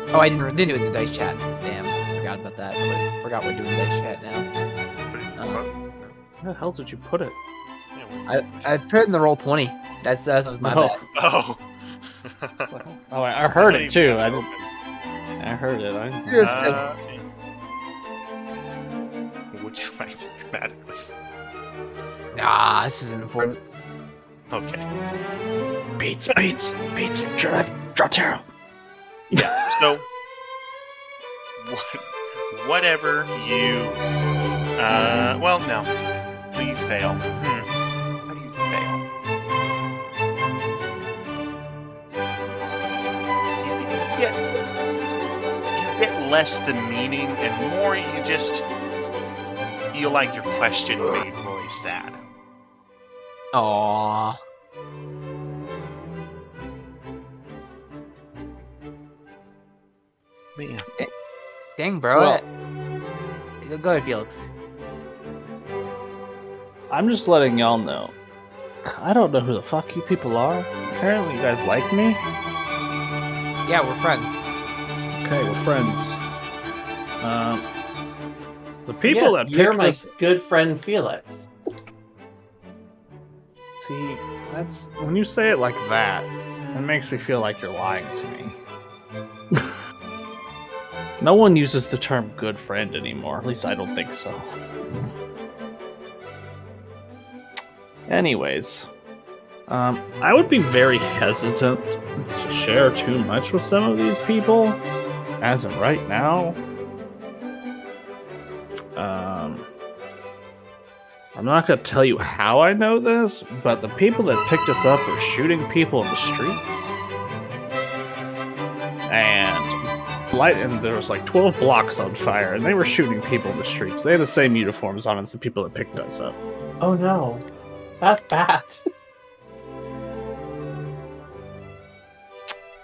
Oh, I didn't, didn't do it in the dice chat. Damn, forgot about that. But forgot we're doing dice chat now. Put Uh, Where the hell did you put it? Yeah, I I put it in the roll twenty. That's that was my Oh. bad. Oh. Oh, I, I heard it too. I didn't. didn't. I heard it. I, Here's- says- Uh, would you like to dramatically? Ah, this is important. Okay. beats, beats, beats. Draw, draw tarot. Yeah. So, what, whatever you. Uh, well, no. Do you fail? Hmm. Less the meaning, and more you just feel like your question made Roy sad. Aww. But yeah. Dang, bro. Well- Go- Go ahead, Felix. I'm just letting y'all know. I don't know who the fuck you people are. Apparently, you guys like me. Yeah, we're friends. Okay, we're friends. Um, the people Yes, that you're my us. good friend Felix. See, that's when you say it like that, it makes me feel like you're lying to me. no one uses the term good friend anymore. At least I don't think so. Anyways, um, I would be very hesitant to share too much with some of these people, as of right now. Um, I'm not going to tell you how I know this, but the people that picked us up were shooting people in the streets. And light and there was like 12 blocks on fire and they were shooting people in the streets. They had the same uniforms on as the people that picked us up. Oh no, that's bad.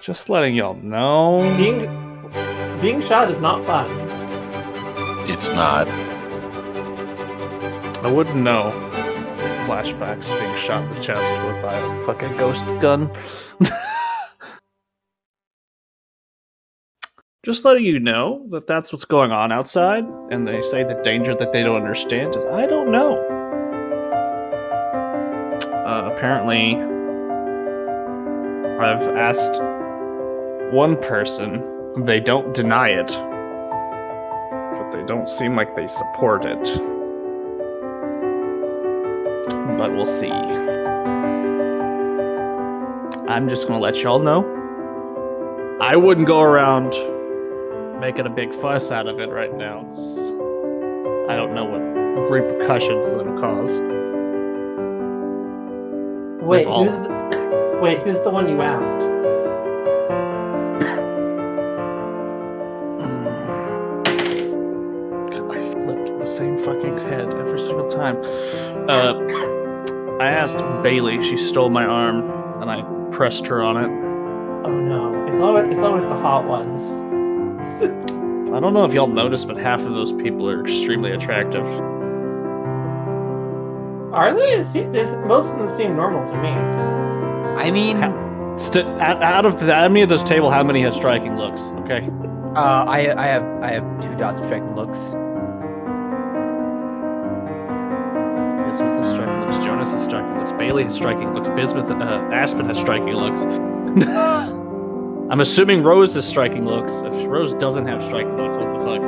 Just letting y'all know. being being shot is not fun. It's not. I wouldn't know. Flashbacks being shot in the chest with by a fucking ghost gun. Just letting you know that that's what's going on outside, and they say the danger that they don't understand is I don't know. Uh, apparently, I've asked one person, they don't deny it, they don't seem like they support it but we'll see. I'm just gonna let y'all know. I wouldn't go around making a big fuss out of it right now. It's- I don't know what repercussions it'll cause. Wait, all. who's the wait? Who's the one you asked? Same fucking head every single time. Uh, I asked Bailey. She stole my arm, and I pressed her on it. Oh no, it's always it's always the hot ones. I don't know if y'all noticed, but half of those people are extremely attractive. Are they? This- most of them seem normal to me. I mean, St- out, out of the, how many of this table, how many have striking looks? Okay, Uh, I I have I have two dots of striking looks. Bismuth has striking looks. Jonas has striking looks. Bailey has striking looks. Bismuth, uh, Aspen has striking looks. I'm assuming Rose has striking looks. If Rose doesn't have striking looks, what the fuck?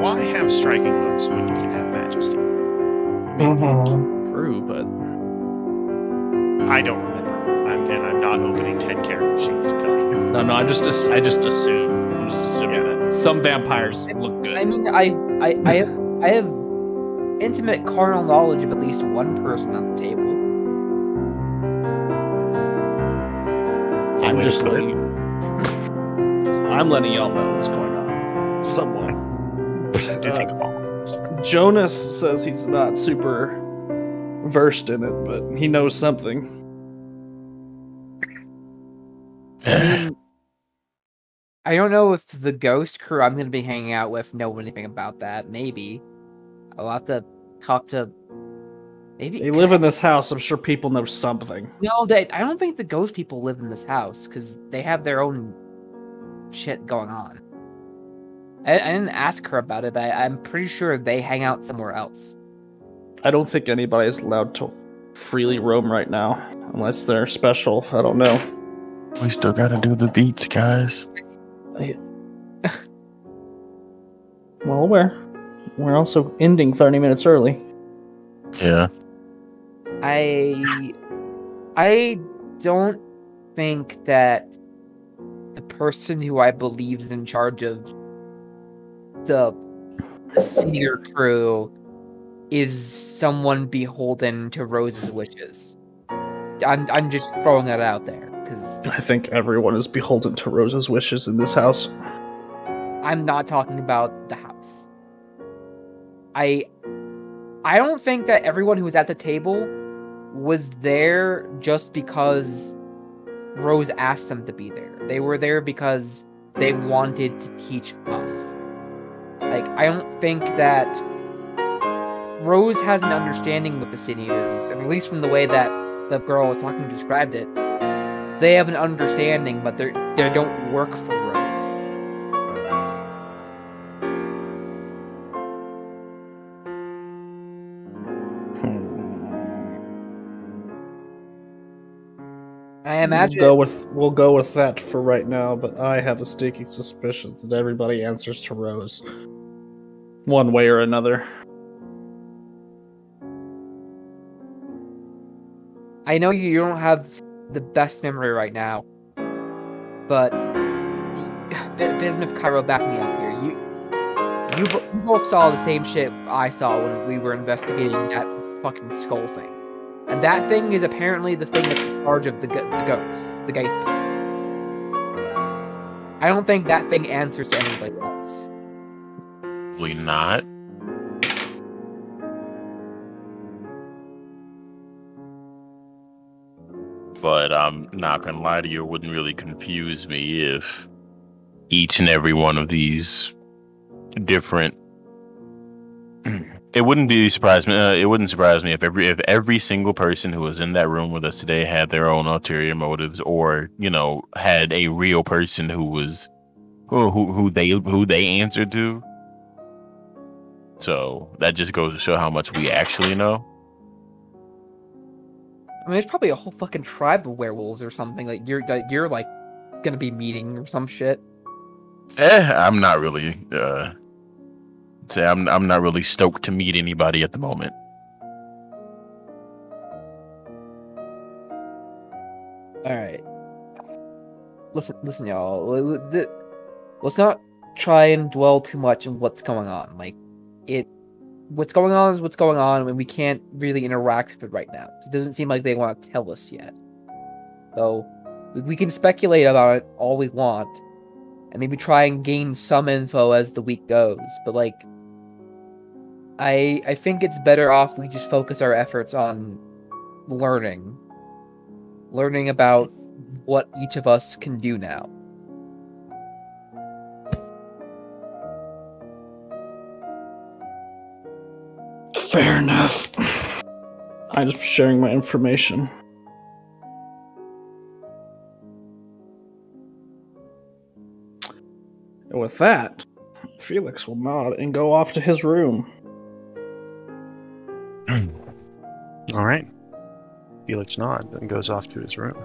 Why have striking looks when you can have majesty? Mhm. True, but I don't remember. I'm, and I'm not opening 10 character sheets to tell you. no, no. I just, I just assume. I'm just assuming Yeah. that some vampires look good. I mean, I I I have I have intimate carnal knowledge of at least one person on the table. I'm Wait, just go letting you. Just- I'm letting y'all know what's going on. Someone. I think Uh. Jonas says he's not super versed in it, but he knows something. I mean, I don't know if the ghost crew I'm going to be hanging out with know anything about that. Maybe I'll have to talk to. Maybe They live in this house. I'm sure people know something. No, they. I don't think the ghost people live in this house because they have their own shit going on. I, I didn't ask her about it. But I, I'm pretty sure they hang out somewhere else. I don't think anybody is allowed to freely roam right now, unless they're special. I don't know. We still gotta do the beats, guys. Well aware. We're also ending 30 minutes early. Yeah. I I don't think that the person who I believe is in charge of the, the senior crew is someone beholden to Rose's wishes. I'm I'm just throwing that out there because I think everyone is beholden to Rose's wishes in this house. I'm not talking about the house. I I don't think that everyone who was at the table was there just because Rose asked them to be there. They were there because they wanted to teach us. Like I don't think that Rose has an understanding with the Sin-Eaters, at least from the way that the girl I was talking described it. They have an understanding, but they they don't work for I imagine We'll go with we'll go with that for right now, but I have a sneaking suspicion that everybody answers to Rose. One way or another. I know you don't have the best memory right now, but B- Bismuth Cairo back me up here. You, you, you both saw the same shit I saw when we were investigating that fucking skull thing, and that thing is apparently the thing that's in charge of the the ghosts, the Geist. I don't think that thing answers to anybody else. Probably not. But I'm not gonna lie to you, it wouldn't really confuse me if each and every one of these different it wouldn't be surprise me uh, it wouldn't surprise me if every if every single person who was in that room with us today had their own ulterior motives or you know had a real person who was who who, who they who they answered to so that just goes to show how much we actually know. I mean, there's probably a whole fucking tribe of werewolves or something like you're that you're like gonna be meeting or some shit. Eh, I'm not really uh say I'm I'm not really stoked to meet anybody at the moment. All right. Listen, listen, y'all. Let's not try and dwell too much on what's going on. Like, it, what's going on is what's going on, and we can't really interact with it right now. It doesn't seem like they want to tell us yet. So, we can speculate about it all we want, and maybe try and gain some info as the week goes. But like, I I think it's better off we just focus our efforts on learning learning about what each of us can do now. Fair enough. I'm just sharing my information. And with that, Felix will nod and go off to his room. All right. Felix nods and goes off to his room.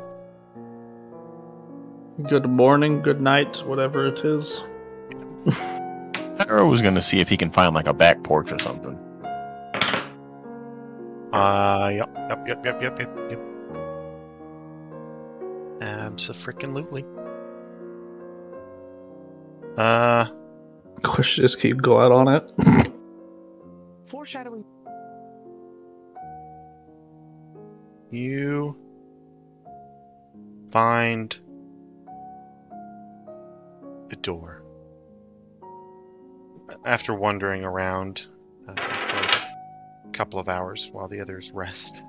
Good morning, good night, whatever it is. Cairo was gonna see if he can find like a back porch or something. Uh, yep, yep, yep, yep, yep, yep, yep. Abso-freaking-lutely. Uh, Question just keep go out on it. Foreshadowing. You find a door. After wandering around uh, for a couple of hours while the others rest,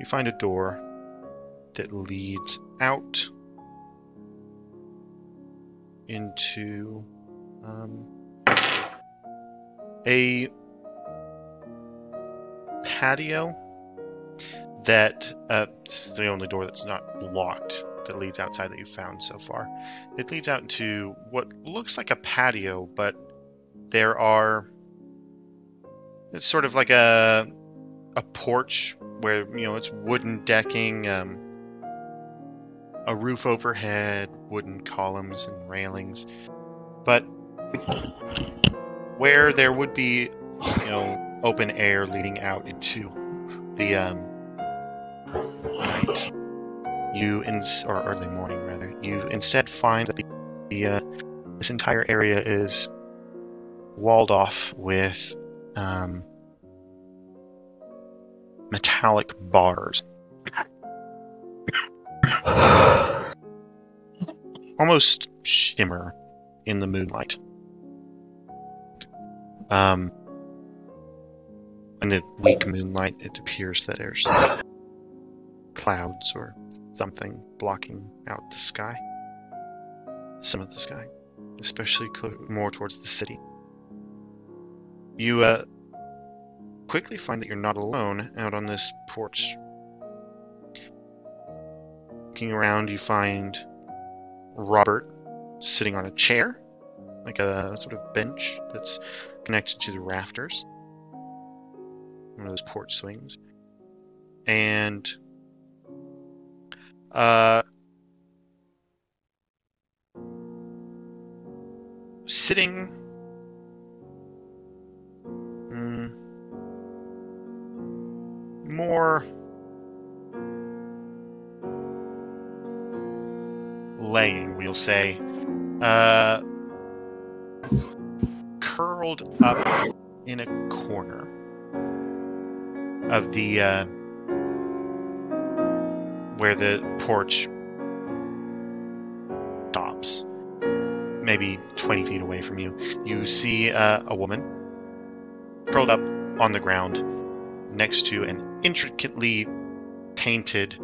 you find a door that leads out into um, a patio that uh, this is the only door that's not locked that leads outside that you've found so far. It leads out into what looks like a patio, but there are it's sort of like a a porch where you know it's wooden decking, um, a roof overhead, wooden columns and railings, but where there would be you know open air leading out into the um, night, you in or early morning rather, you instead find that the, the uh, this entire area is walled off with um, metallic bars, almost shimmer in the moonlight. Um, in the weak moonlight, it appears that there's clouds or something blocking out the sky. Some of the sky, especially more towards the city. You uh, quickly find that you're not alone out on this porch. Looking around, you find Robert sitting on a chair, like a sort of bench that's connected to the rafters. One of those porch swings. And uh, sitting. mm, more laying, we'll say. Uh, curled up in a corner of the uh, where the porch stops, maybe 20 feet away from you. You see uh, a woman curled up on the ground next to an intricately painted,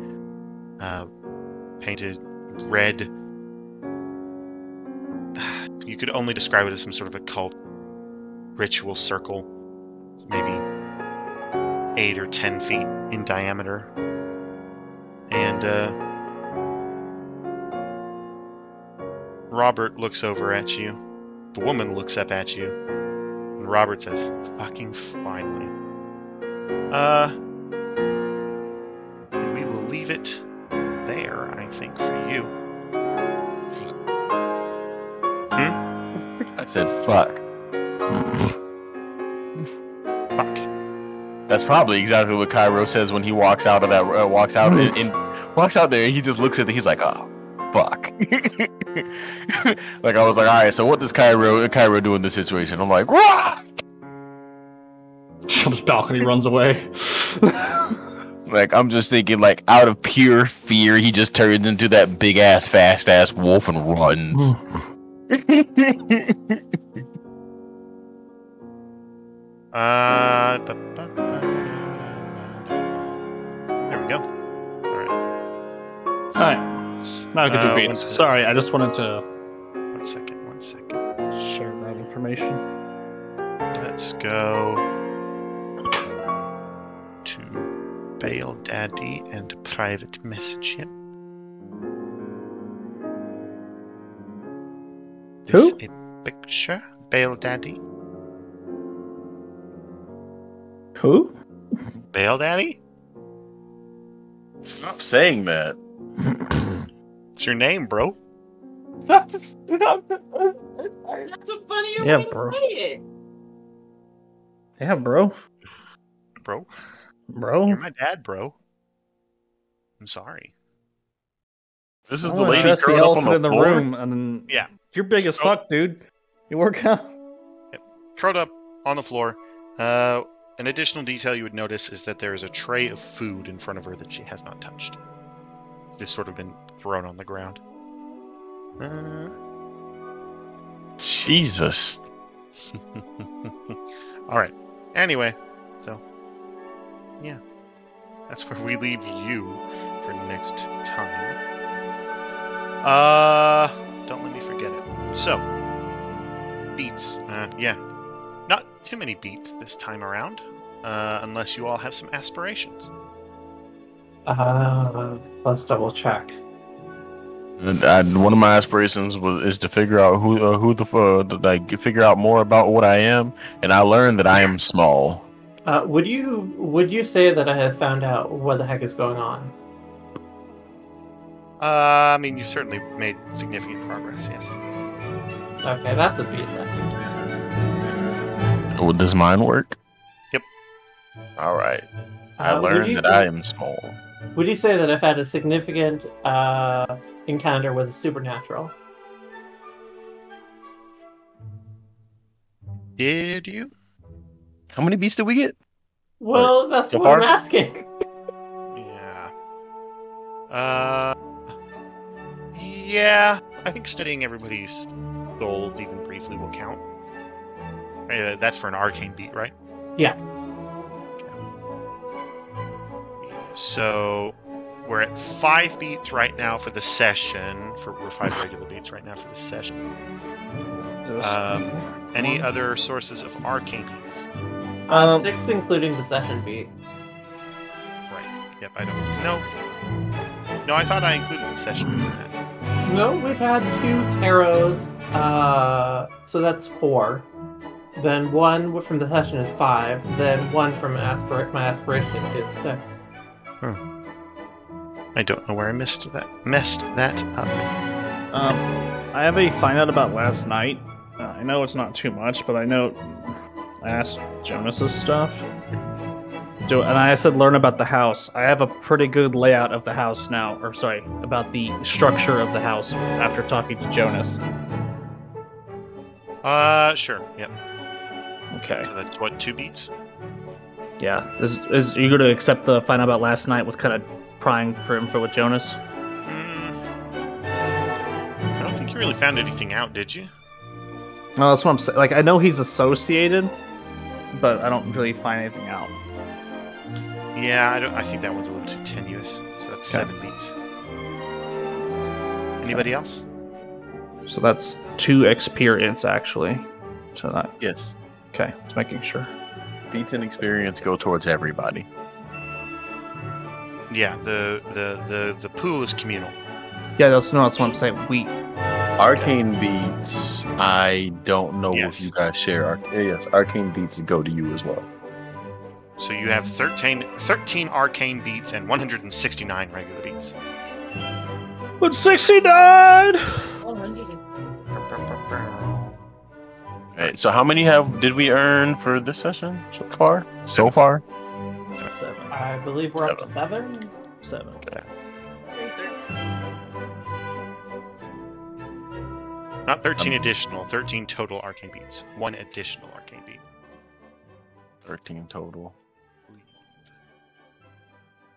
uh, painted red. You could only describe it as some sort of occult ritual circle, maybe eight or ten feet in diameter. And uh, Robert looks over at you. The woman looks up at you. And Robert says, fucking finally. Uh, we will leave it there, I think, for you. Hmm? I said, fuck. Fuck. That's probably exactly what Cairo says when he walks out of that, uh, walks out and, and walks out there. And he just looks at it. He's like, oh, fuck. like I was like, all right. So what does Cairo Cairo do in this situation? I'm like, Rah! Jumps balcony, runs away. like I'm just thinking, like out of pure fear, he just turns into that big ass, fast ass wolf and runs. Uh, da- da- Alright, now get Uh, your one beats. sec- Sorry, I just wanted to One second. One second. share that information. Let's go to Bail Daddy and private message him. Who? Is it picture, Bail Daddy. Who? Bail Daddy? Stop saying that. It's your name, bro. That's a funnier Yeah, way to bro. say it. Yeah, bro. Bro, Bro. you're my dad, bro. I'm sorry. This is the wanna lady address the curled up on elephant the, in the floor? room, and then Yeah. you're big as Oh. fuck, dude. You work out. Curled up on the floor. Uh, an additional detail you would notice is that there is a tray of food in front of her that she has not touched. Just sort of been thrown on the ground. Uh, Jesus. All right. Anyway, so yeah, that's where we leave you for next time. Uh, don't let me forget it. So, beats. Uh, yeah, not too many beats this time around, uh, unless you all have some aspirations. Uh, let's double check. And I, one of my aspirations was is to figure out who uh, who the uh, like figure out more about what I am, and I learned that I am small. Uh, would you would you say that I have found out what the heck is going on? Uh, I mean, you've certainly made significant progress. Yes. Okay, that's a beat then. Would does mine work? Yep. All right. I Uh, would learned you- that I am small. Would you say that I've had a significant uh, encounter with the supernatural? Did you? How many beats did we get? Well, that's so what far? I'm asking. Yeah. Uh. Yeah, I think studying everybody's goals even briefly will count. Uh, that's for an arcane beat, right? Yeah. So we're at five beats right now for the session. For we're five regular beats right now for the session. Um, any other sources of arcane beats? Uh, Um, six, including the session beat. Right. Yep. I don't. No. No, I thought I included the session beat in that. No, we've had two tarots, uh, so that's four. Then one from the session is five. Then one from aspir- my aspiration is six. I don't know where I missed that. Messed that up. Um, I have a find out about last night. Uh, I know it's not too much, but I know I asked Jonas's stuff. Do, and I said learn about the house. I have a pretty good layout of the house now, or sorry, about the structure of the house after talking to Jonas. Uh, sure. Yep. Okay. So that's what two beats. Yeah. Is is are you going to accept the find out about last night with kind of prying for info with Jonas? Mm, I don't think you really found anything out, did you? No, that's what I'm saying. Like I know he's associated, but I don't really find anything out. Yeah, I don't. I think that one's a little too tenuous. So that's Okay. seven beats. Anybody else? So that's two experience actually. So that Yes. okay. Just making sure. D10 experience go towards everybody. Yeah, the the the, the pool is communal. Yeah, that's no, that's what I'm saying. We Arcane beats. I don't know yes. if you guys share. Arc- eh, yes, arcane beats go to you as well. So you have 13, 13 arcane beats and 169 regular beats. But Right, so how many have did we earn for this session so far? So far, Seven. I believe we're up to seven. Seven. Okay. Not 13 Um, additional, 13 total arcane beats. One additional arcane beat. thirteen total.